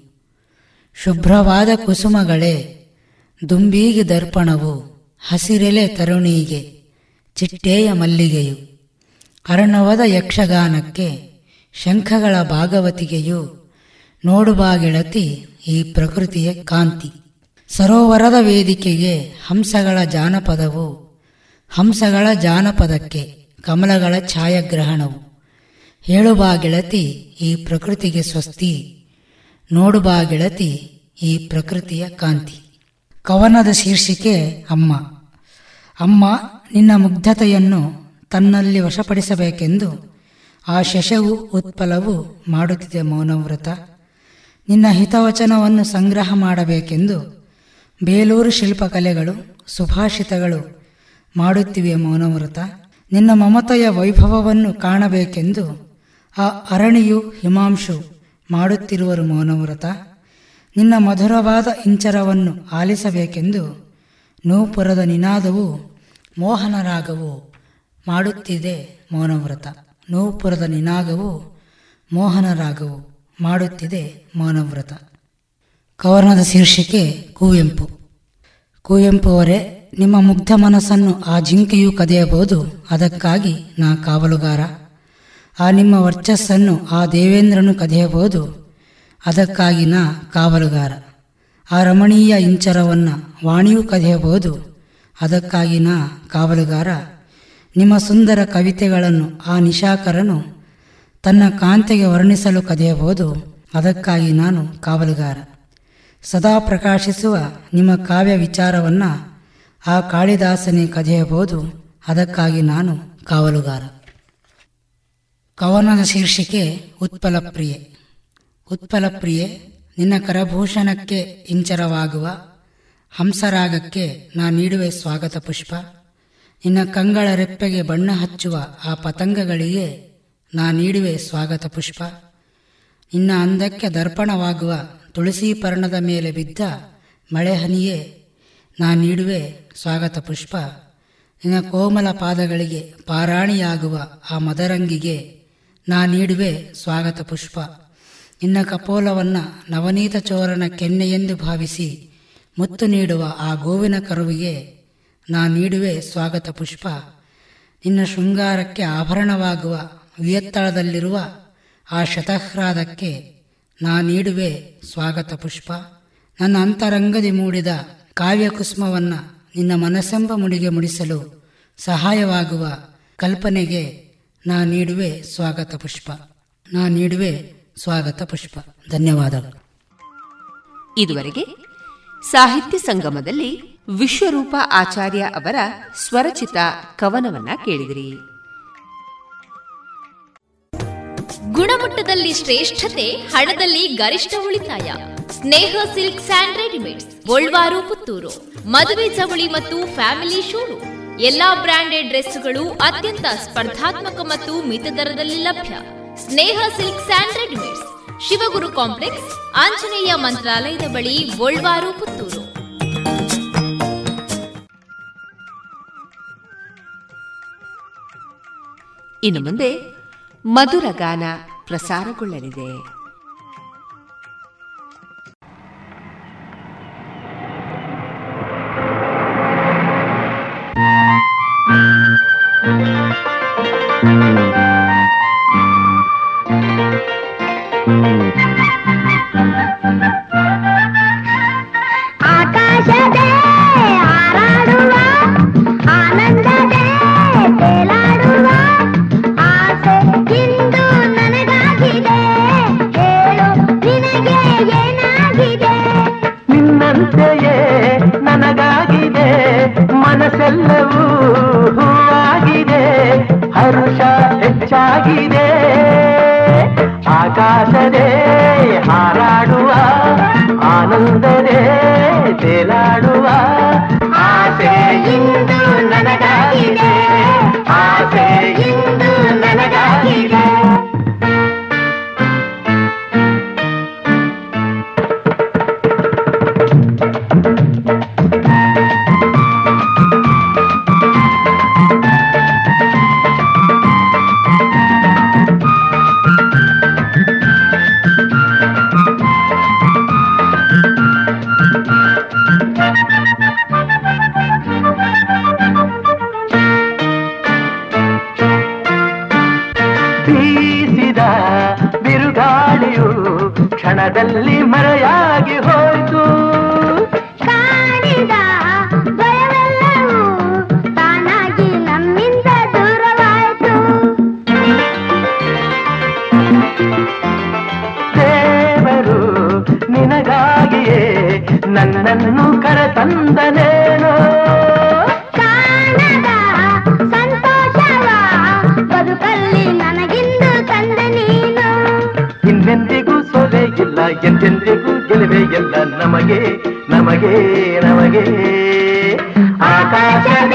S12: ಶುಭ್ರವಾದ ಕುಸುಮಗಳೇ, ದುಂಬೀಗಿ ದರ್ಪಣವು ಹಸಿರೆಲೆ ತರುಣಿಗೆ, ಚಿಟ್ಟೆಯ ಮಲ್ಲಿಗೆಯು, ಅರ್ಣವದ ಯಕ್ಷಗಾನಕ್ಕೆ ಶಂಖಗಳ ಭಾಗವತಿಗೆಯು ನೋಡುಬಾಗಿಳತಿ ಈ ಪ್ರಕೃತಿಯ ಕಾಂತಿ. ಸರೋವರದ ವೇದಿಕೆಗೆ ಹಂಸಗಳ ಜಾನಪದವು, ಹಂಸಗಳ ಜಾನಪದಕ್ಕೆ ಕಮಲಗಳ ಛಾಯಾಗ್ರಹಣವು. ಹೇಳುಬಾ ಗೆಳತಿ, ಈ ಪ್ರಕೃತಿಗೆ ಸ್ವಸ್ತಿ. ನೋಡುಬಾ ಗೆಳತಿ, ಈ ಪ್ರಕೃತಿಯ ಕಾಂತಿ. ಕವನದ ಶೀರ್ಷಿಕೆ ಅಮ್ಮ. ಅಮ್ಮ, ನಿನ್ನ ಮುಗ್ಧತೆಯನ್ನು ತನ್ನಲ್ಲಿ ವಶಪಡಿಸಬೇಕೆಂದು ಆ ಶಶವು ಉತ್ಪಲವು ಮಾಡುತ್ತಿದೆ ಮೌನವ್ರತ ನಿನ್ನ ಹಿತವಚನವನ್ನು ಸಂಗ್ರಹ ಮಾಡಬೇಕೆಂದು ಬೇಲೂರು ಶಿಲ್ಪಕಲೆಗಳು, ಸುಭಾಷಿತಗಳು ಮಾಡುತ್ತಿವೆ ಮೌನವ್ರತ ನಿನ್ನ ಮಮತೆಯ ವೈಭವವನ್ನು ಕಾಣಬೇಕೆಂದು ಆ ಅರಣಿಯು ಹಿಮಾಂಶು ಮಾಡುತ್ತಿರುವರು ಮೌನವ್ರತ ನಿನ್ನ ಮಧುರವಾದ ಇಂಚರವನ್ನು ಆಲಿಸಬೇಕೆಂದು ನೂಪುರದ ನಿನಾದವು ಮೋಹನರಾಗವು ಮಾಡುತ್ತಿದೆ ಮೌನವ್ರತ ನೂಪುರದ ನಿನಾಗವು ಮೋಹನರಾಗವು ಮಾಡುತ್ತಿದೆ ಮೌನವ್ರತ ಕವನದ ಶೀರ್ಷಿಕೆ ಕುವೆಂಪು. ಕುವೆಂಪು ಅವರೇ ನಿಮ್ಮ ಮುಗ್ಧ ಮನಸ್ಸನ್ನು ಆ ಜಿಂಕೆಯು ಕದಿಯಬಹುದು. ಅದಕ್ಕಾಗಿ ನಾ ಕಾವಲುಗಾರ. ಆ ನಿಮ್ಮ ವರ್ಚಸ್ಸನ್ನು ಆ ದೇವೇಂದ್ರನು ಕದಿಯಬಹುದು. ಅದಕ್ಕಾಗಿ ನಾ ಕಾವಲುಗಾರ. ಆ ರಮಣೀಯ ಇಂಚರವನ್ನು ವಾಣಿಯೂ ಕದಿಯಬಹುದು. ಅದಕ್ಕಾಗಿ ನಾ ಕಾವಲುಗಾರ. ನಿಮ್ಮ ಸುಂದರ ಕವಿತೆಗಳನ್ನು ಆ ನಿಶಾಕರನು ತನ್ನ ಕಾಂತೆಗೆ ವರ್ಣಿಸಲು ಕದಿಯಬಹುದು. ಅದಕ್ಕಾಗಿ ನಾನು ಕಾವಲುಗಾರ. ಸದಾ ಪ್ರಕಾಶಿಸುವ ನಿಮ್ಮ ಕಾವ್ಯ ವಿಚಾರವನ್ನು ಆ ಕಾಳಿದಾಸನೇ ಕದಿಯಬಹುದು. ಅದಕ್ಕಾಗಿ ನಾನು ಕಾವಲುಗಾರ. ಕವನದ ಶೀರ್ಷಿಕೆ ಉತ್ಪಲ ಪ್ರಿಯೆ ಉತ್ಪಲ ಪ್ರಿಯೆ ನಿನ್ನ ಕರಭೂಷಣಕ್ಕೆ ಇಂಚರವಾಗುವ, ಹಂಸರಾಗಕ್ಕೆ ನಾ ನೀಡುವೆ ಸ್ವಾಗತ ಪುಷ್ಪ. ನಿನ್ನ ಕಂಗಳ ರೆಪ್ಪೆಗೆ ಬಣ್ಣ ಹಚ್ಚುವ ಆ ಪತಂಗಗಳಿಗೆ ನಾ ನೀಡುವೆ ಸ್ವಾಗತ ಪುಷ್ಪ. ನಿನ್ನ ಅಂದಕ್ಕೆ ದರ್ಪಣವಾಗುವ ತುಳಸಿ ಪರ್ಣದ ಮೇಲೆ ಬಿದ್ದ ಮಳೆಹನಿಯೇ ನಾ ನೀಡುವೆ ಸ್ವಾಗತ ಪುಷ್ಪ. ನಿನ್ನ ಕೋಮಲ ಪಾದಗಳಿಗೆ ಪಾರಾಣಿಯಾಗುವ ಆ ಮದರಂಗಿಗೆ ನಾ ನೀಡುವೆ ಸ್ವಾಗತ ಪುಷ್ಪ. ನಿನ್ನ ಕಪೋಲವನ್ನು ನವನೀತ ಚೋರನ ಕೆನ್ನೆಯೆಂದು ಭಾವಿಸಿ ಮುತ್ತು ನೀಡುವ ಆ ಗೋವಿನ ಕರುವಿಗೆ ನಾ ನೀಡುವೆ ಸ್ವಾಗತ ಪುಷ್ಪ. ನಿನ್ನ ಶೃಂಗಾರಕ್ಕೆ ಆಭರಣವಾಗುವ ವಿಯತ್ತಳದಲ್ಲಿರುವ ಆ ಶತಹ್ರಾದಕ್ಕೆ ನಾ ನೀಡುವೆ ಸ್ವಾಗತ ಪುಷ್ಪ. ನನ್ನ ಅಂತರಂಗದಿ ಮೂಡಿದ ಕಾವ್ಯಕುಸ್ಮವನ್ನು ನಿನ್ನ ಮನಸ್ಸೆಂಬ ಮುಡಿಗೆ ಮುಡಿಸಲು ಸಹಾಯವಾಗುವ ಕಲ್ಪನೆಗೆ ನಾ ನೀಡುವೆ ಸ್ವಾಗತ ಪುಷ್ಪ. ನಾ ನೀಡುವೆ ಸ್ವಾಗತ ಪುಷ್ಪ. ಧನ್ಯವಾದಗಳು.
S13: ಇದುವರೆಗೆ ಸಾಹಿತ್ಯ ಸಂಗಮದಲ್ಲಿ ವಿಶ್ವರೂಪ ಆಚಾರ್ಯ ಅವರ ಸ್ವರಚಿತ ಕವನವನ್ನ ಕೇಳಿದಿರಿ.
S10: ಗುಣಮಟ್ಟದಲ್ಲಿ ಶ್ರೇಷ್ಠತೆ, ಹಣದಲ್ಲಿ ಗರಿಷ್ಠ ಉಳಿತಾಯ. Sneha silks and readymades, Golwaru, Puttur. ಮದುವೆ ಚವಳಿ ಮತ್ತು ಫ್ಯಾಮಿಲಿ ಶೋರೂಮ್. ಎಲ್ಲಾ ಬ್ರಾಂಡೆಡ್ ಡ್ರೆಸ್ಗಳು ಅತ್ಯಂತ ಸ್ಪರ್ಧಾತ್ಮಕ ಮತ್ತು ಮಿತ ದರದಲ್ಲಿ ಲಭ್ಯ. Sneha silk and readymades. Shivaguru complex, Anjaneya ಮಂತ್ರಾಲಯದ ಬಳಿ, ಗೋಲ್ವಾರು, ಪುತ್ತೂರು.
S13: ಇನ್ನು ಮುಂದೆ ಮಧುರ ಗಾನ ಪ್ರಸಾರಗೊಳ್ಳಲಿದೆ.
S2: ಆಕಾಶದೇ ಹಾರಾಡುವ ಆನಂದದೇ
S13: ತೇಲಾಡುವ. ಆಸೆ ಇಂದು ನನಗಾಗಿದೆ ಆಸೆ ಇಂದು ನನಗಾಗಿದೆ. ನಮಗೆ ನಮಗೆ ಆಕಾಶ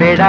S13: பேடா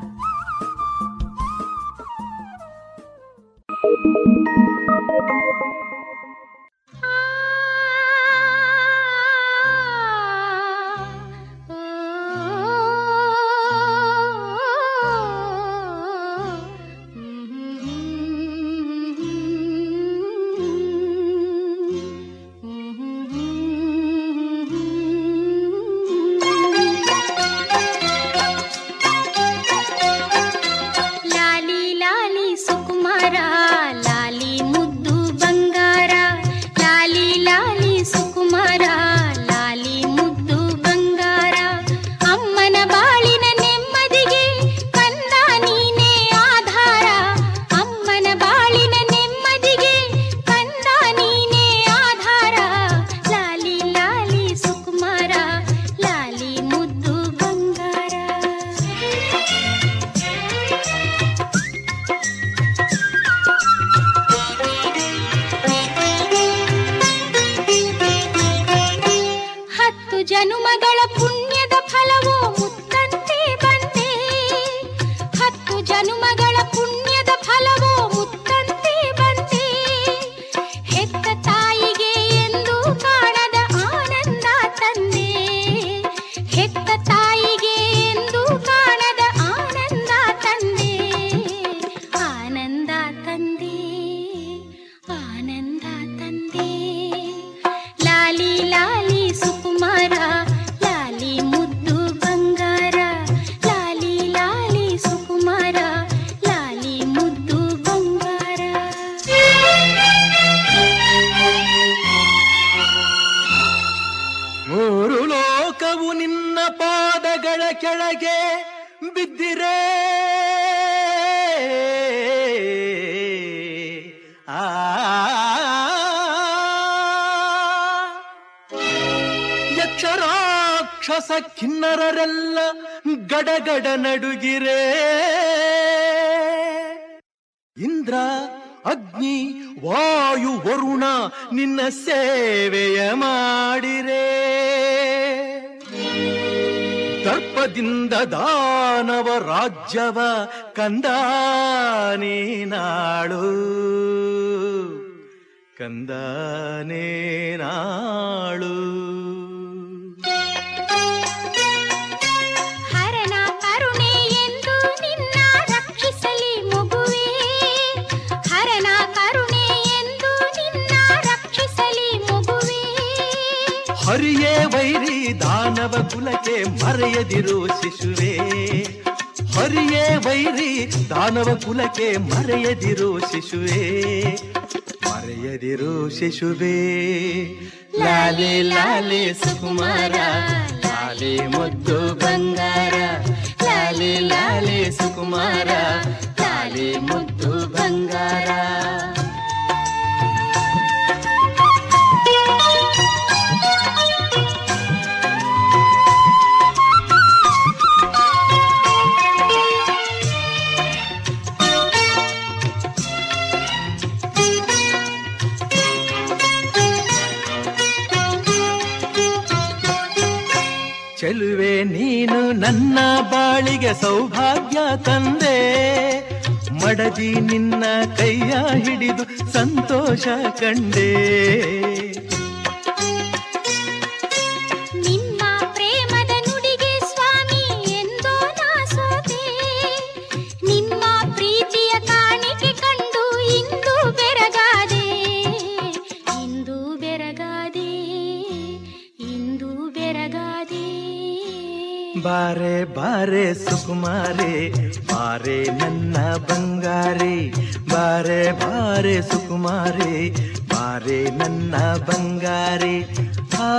S13: جبل To be. ಸೌಭಾಗ್ಯ ತಂದೆ ಮಡದಿ ನಿನ್ನ ಕೈಯ ಹಿಡಿದು ಸಂತೋಷ ಕಂಡೇ. ಬಾರೆ ಬಾರೆ ಸುಕುಮಾರೆ ಬಾರೆ ನನ್ನ ಬಂಗಾರೆ ಬಾರೆ ಬಾರೆ ಸುಕುಮಾರೆ ಬಾರೆ ನನ್ನ ಬಂಗಾರೆ. ಆ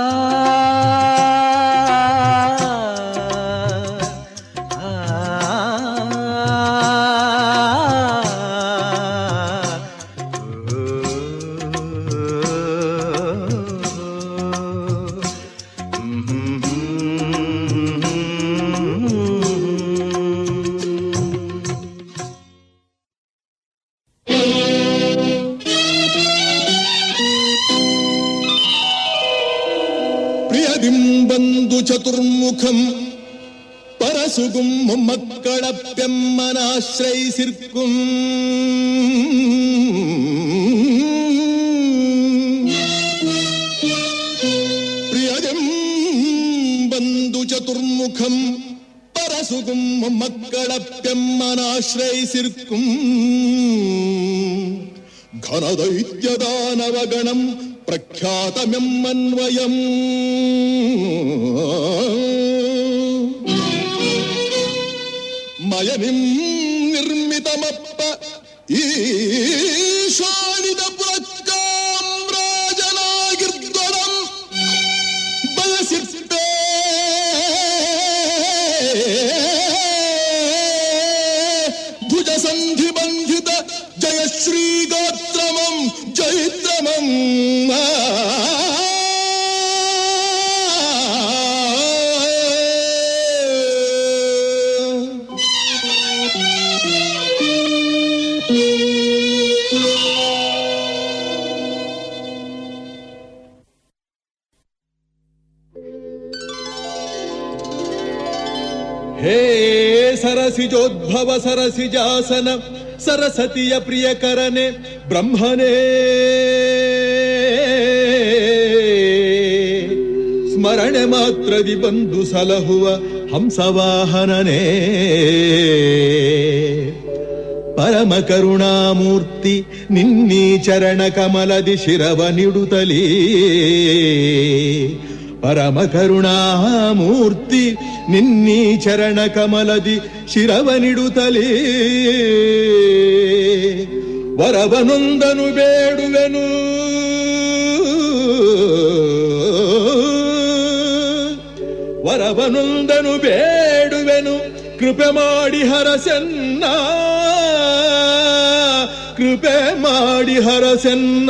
S14: ಸರಸಿಜೋದ್ಭವ ಸರಸಿಜಾಸನ ಸರಸತಿಯ ಪ್ರಿಯಕರನೆ ಬ್ರಹ್ಮನೇ ಸ್ಮರಣೆ ಮಾತ್ರದಿ ಬಂದು ಸಲಹುವ ಹಂಸವಾಹನನೇ ಪರಮ ಕರುಣಾಮೂರ್ತಿ ನಿನ್ನೀ ಚರಣ ಕಮಲದಿ ಶಿರವ ನಿಡುತ್ತಲೀ ಪರಮ ಕರುಣಾಮೂರ್ತಿ, ನಿನ್ನೀ ಚರಣ ಕಮಲದಿ ಶಿರವನಿಡುತ್ತಲೇ. ವರವನೊಂದನು ಬೇಡುವೆನು. ವರವನೊಂದನು ಬೇಡುವೆನು. ಕೃಪೆ ಮಾಡಿ ಹರಸೆನ್ನ. ಕೃಪೆ ಮಾಡಿ ಹರಸೆನ್ನ.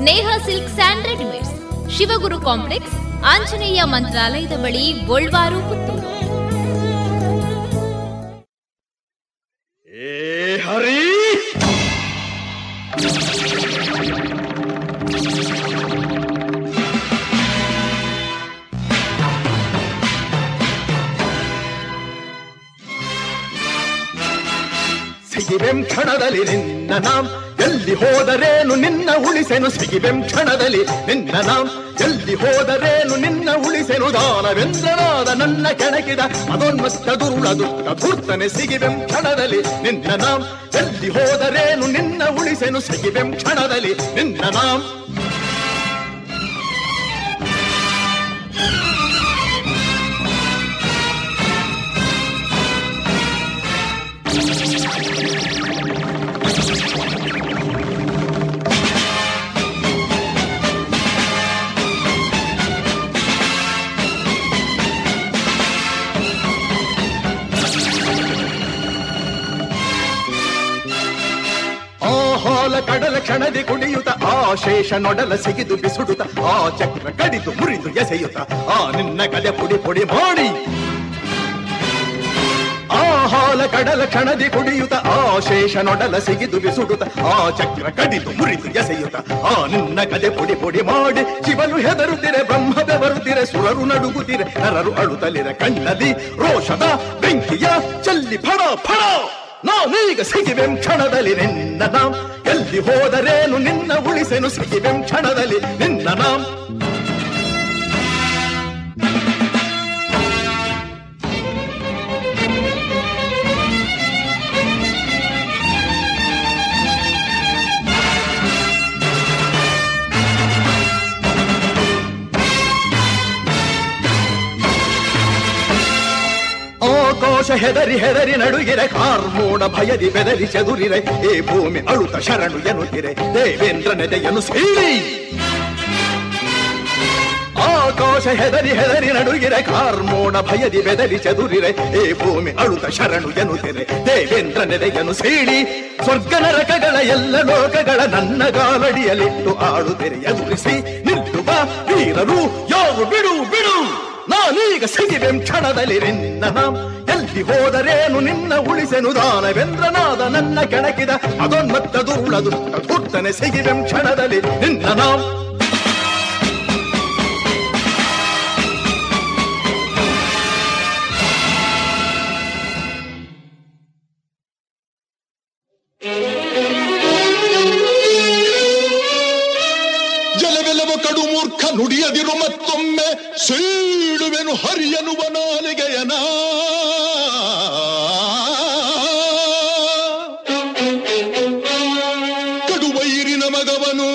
S10: Sneha silk and readymades, Shivaguru complex, Anjaneya ಮಂತ್ರಾಲಯದ ಬಳಿ ಗೋಳ್ವಾರು, ಪುತ್ತೂರು.
S14: ಹರಿ! ಸಿಗಿಬೆಂ ಕ್ಷಣದಲ್ಲಿ ನಿನ್ನ ನಾಂ ಎಲ್ಲಿ ಹೋದರೇನು ನಿನ್ನ ಉಳಿಸೆನು ಸಿಗಿಬೆಂ ಕ್ಷಣದಲ್ಲಿ ನಿನ್ನ ನಾಂ ಎಲ್ಲಿ ಹೋದರೇನು ನಿನ್ನ ಉಳಿಸೆನು ದಾನವೆಂದ್ರನಾದ ನನ್ನ ಕೆಣಕಿದ ಅದೊನ್ಮತ್ತ ದುರುಳ ದುಷ್ಟ ಧೂರ್ತನೆ ಸಿಗಿಬೆಂ ಕ್ಷಣದಲ್ಲಿ ನಿನ್ನ ನಾಂ ಎಲ್ಲಿ ಹೋದರೇನು ನಿನ್ನ ಉಳಿಸೆನು ಸಿಗಿಬೆಂ ಕ್ಷಣದಲ್ಲಿ ನಿನ್ನ ನಾಂ ಶೇಷ ನೊಡಲ ಸಿಗಿದು ಬಿಸುಡುತ್ತ, ಆ ಚಕ್ರ ಕಡಿದು ಮುರಿದು ಎಸೆಯುತ್ತ, ಆ ನಿನ್ನ ಕಲೆ ಪುಡಿ ಪುಡಿ ಮಾಡಿ. ಆ ಹಾಲ ಕಡಲ ಕ್ಷಣದಿ ಕುಡಿಯುತ್ತ, ಆ ಶೇಷ ನೊಡಲ ಸಿಗಿದು ಬಿಸುಡುತ್ತ, ಆ ಚಕ್ರ ಕಡಿದು ಮುರಿದು ಎಸೆಯುತ್ತ, ಆ ನಿನ್ನ ಕಲೆ ಪುಡಿ ಪುಡಿ ಮಾಡಿ. ಶಿವನು ಹೆದರುತ್ತಿರೆ, ಬ್ರಹ್ಮದ ಬರುತ್ತಿರೆ, ಸುರರು ನಡುಗುತ್ತಿರೆ, ನರರು ಅಳುತ್ತಲಿರ ಕಣ್ಣದಿ ರೋಷದ ಬೆಂಕಿಯ, ಚಲ್ಲಿ ಫಡ ಫಡ. ನಾನೀಗ ಸಿಗಿವೆಂ ಕ್ಷಣದಲ್ಲಿ ನಿನ್ನ ನಾಂ ಎಲ್ಲಿ ಹೋದರೇನು ನಿನ್ನ ಉಳಿಸೆನು ಸಿಗಿವೆಂ ಕ್ಷಣದಲ್ಲಿ ನಿನ್ನ ನಾಂ ಆಕಾಶ ಹೆದರಿ ಹೆದರಿ ನಡುಗಿರೆ ಕಾರ್ಮೋಡ ಭಯದಿ ಬೆದರಿ ಚದುರಿರೆ ಈ ಭೂಮಿ ಅಳುತ ಶರಣು ಎನ್ನುತ್ತಿರೆ, ದೇವೇಂದ್ರ ನೆದೆಯನ್ನು ಸೀಳಿ. ಆಕಾಶ ಹೆದರಿ ಹೆದರಿ ನಡುಗಿರೆ, ಕಾರ್ಮೋಣ ಭಯದಿ ಬೆದರಿ ಚದುರಿರೆ, ಏ ಭೂಮಿ ಅಳುತ ಶರಣು ಎನ್ನುತ್ತಿರೆ, ದೇವೇಂದ್ರ ನೆಲೆಯನ್ನು ಸೀಳಿ. ಸ್ವರ್ಗ ನರಕಗಳ ಎಲ್ಲ ಲೋಕಗಳ ನನ್ನ ಗಾಲಡಿಯಲಿಟ್ಟು ಆಳುತ್ತಿರೆ ಎದುರಿಸಿ ನಿಂತು ಬಾ, ವೀರರು, ಯಾರು ಬಿಡು ಬಿಡು. ನಾನೀಗ ಸಿಗಿವೆಂ ಕ್ಷಣದಲ್ಲಿ ನಿನ್ನ ನಾಂ ಎಲ್ಲಿ ಹೋದರೇನು ನಿನ್ನ ಉಳಿಸೆನು ದಾನವೆಂದ್ರನಾದ ನನ್ನ ಕೆಣಕಿದ ಅದೊನ್ಮತ್ತ ದುರುಳದು ಹುಟ್ಟನೆ ದುಟ್ಟನೆ ಸಿಗಿವೆಂ ಕ್ಷಣದಲ್ಲಿ ನಿನ್ನ ನಾಂ
S15: ನುಡಿಯದಿರು ಮತ್ತೊಮ್ಮೆ ಸೀಳುವೆನು ಹರಿಯನುವ ನಾಲಿಗೆಯನ ಕಡುವೈರಿನ ಮಗವನು.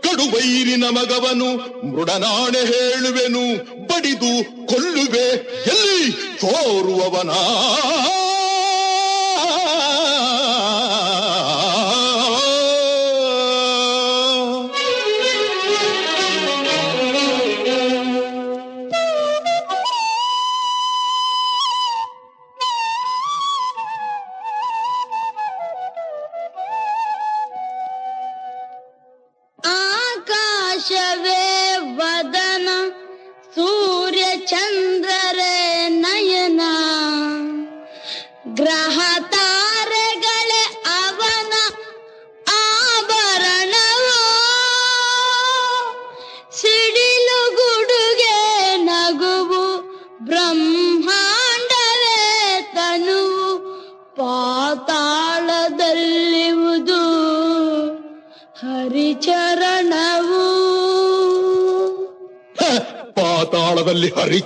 S15: ಕಡುವೈರಿನ ಮಗವನು ಮೃಡನಾಣೆ ಹೇಳುವೆನು ಬಡಿದು ಕೊಲ್ಲುವೆ ಎಲ್ಲಿ ತೋರುವವನಾ?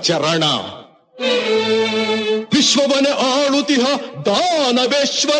S15: ಪಾತಾಳದಲ್ಲಿ ಹರಿಚರಣ ವಿಶ್ವವನೆ ಆಳುತಿಹ ದಾನವೇಶ್ವರನೆದುರು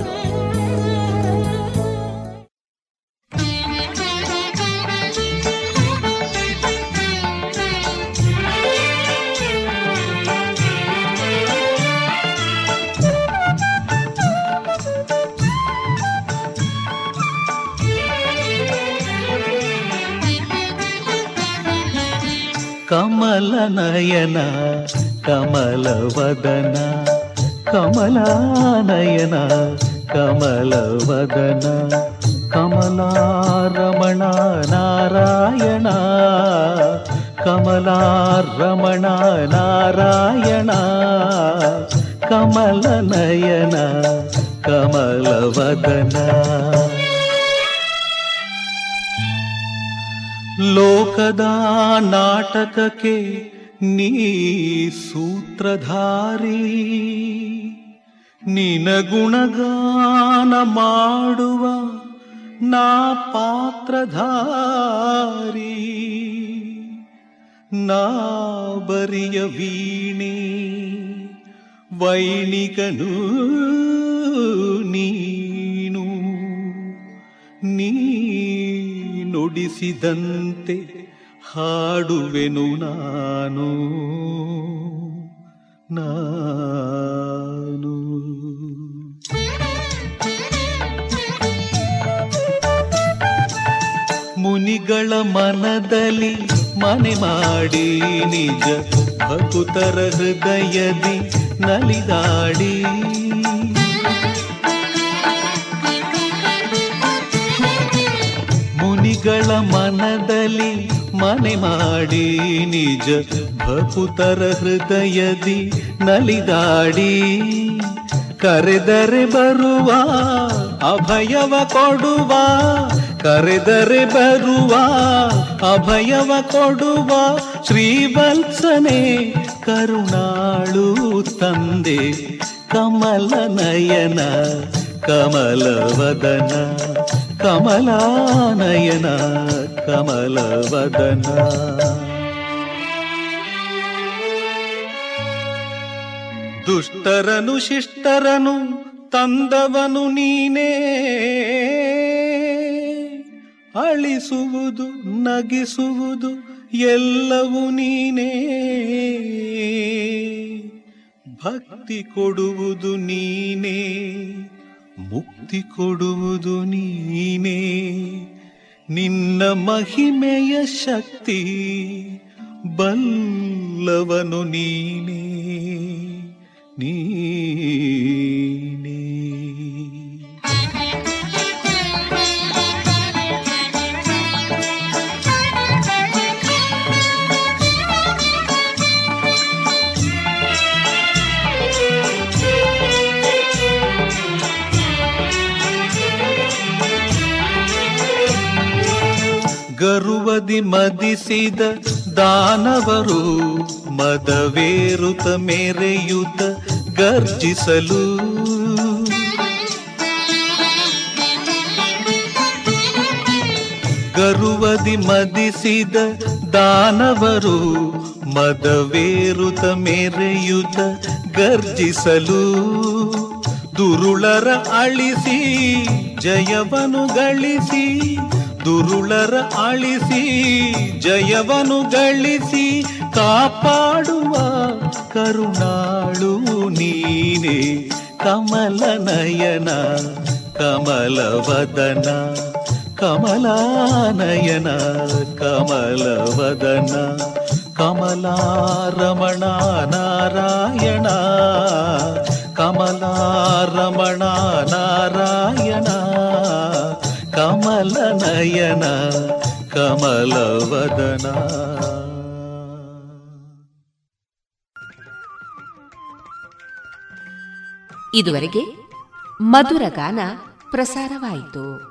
S13: ಕಮಲನಯನ ಕಮಲವದನ ಕಮಲಾನಯನ ಕಮಲವದನ ಕಮಲಾರಮಣ ನಾರಾಯಣ ಕಮಲಾರಮಣ ನಾರಾಯಣ ಕಮಲನಯನ ಕಮಲವದನ ಲೋಕದ ನಾಟಕಕ್ಕೆ ನೀ ಸೂತ್ರಧಾರಿ. ನಿನ ಗುಣಗಾನ ಮಾಡುವ ನಾ ಪಾತ್ರಧಾರಿ. ನಾ ಬರಿಯ ವೀಣೆ ವೈಣಿಕನು ನೀನು. ನೀ ನುಡಿಸಿದಂತೆ ಹಾಡುವೆನು ನಾನು. ನಾನು. ಮುನಿಗಳ ಮನದಲ್ಲಿ ಮನೆ ಮಾಡಿ ನಿಜ ಭಕುತರ ಹೃದಯದಿ ನಲಿದಾಡಿ. ಮುನಿಗಳ ಮನದಲ್ಲಿ ಮನೆ ಮಾಡಿ ನಿಜ ಭಕುತರ ಹೃದಯದಿ ನಲಿದಾಡಿ. ಕರೆದರೆ ಬರುವ ಅಭಯವ ಕೊಡುವ, ಕರೆದರೆ ಬರುವ ಅಭಯವ ಕೊಡುವ ಶ್ರೀವತ್ಸನೆ ಕರುಣಾಳು ತಂದೆ ಕಮಲ ನಯನ ಕಮಲವದನ ಕಮಲಾನಯನ ಕಮಲವದನ. ದುಷ್ಟರನು ಶಿಷ್ಟರನು ತಂದವನು ನೀನೇ. ಅಳಿಸುವುದು ನಗಿಸುವುದು ಎಲ್ಲವೂ ನೀನೇ. ಭಕ್ತಿ ಕೊಡುವುದು ನೀನೇ. ಮುಕ್ತಿ ಕೊಡುವುದು ನೀನೇ. ನಿನ್ನ ಮಹಿಮೆಯ ಶಕ್ತಿ ಬಲ್ಲವನು ನೀನೇ. ನೀನೇ. ಗರುವದಿ ಮದಿಸಿದ ದಾನವರು ಮದವೇರುತ ಮೇರೆಯುತ ಗರ್ಜಿಸಲು. ಗರುವದಿ ಮದಿಸಿದ ದಾನವರು ಮದವೇರುತ ಮೇರೆಯುತ ಗರ್ಜಿಸಲು. ದುರುಳರ ಅಳಿಸಿ, ಜಯವನು ಗಳಿಸಿ ದುರುಳರ ಅಳಿಸಿ, ಜಯವನು ಗಳಿಸಿ ಕಾಪಾಡುವ ಕರುಣಾಳು ನೀನೆ. ಕಮಲ ನಯನ ಕಮಲವದನ ಕಮಲಾನಯನ ಕಮಲವದನ ಕಮಲಾರಮಣ ನಾರಾಯಣ ಕಮಲಾರಮಣ ನಾರಾಯಣ. ಕಮಲ ನಯನ ಕಮಲವದನ
S2: ಇದುವರೆಗೆ ಮಧುರ ಗಾನ ಪ್ರಸಾರವಾಯಿತು.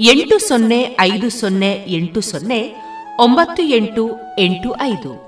S2: ಎಂಟು ಸೊನ್ನೆ ಐದು ಸೊನ್ನೆ ಎಂಟು ಸೊನ್ನೆ ಒಂಬತ್ತು ಎಂಟು ಎಂಟು ಐದು.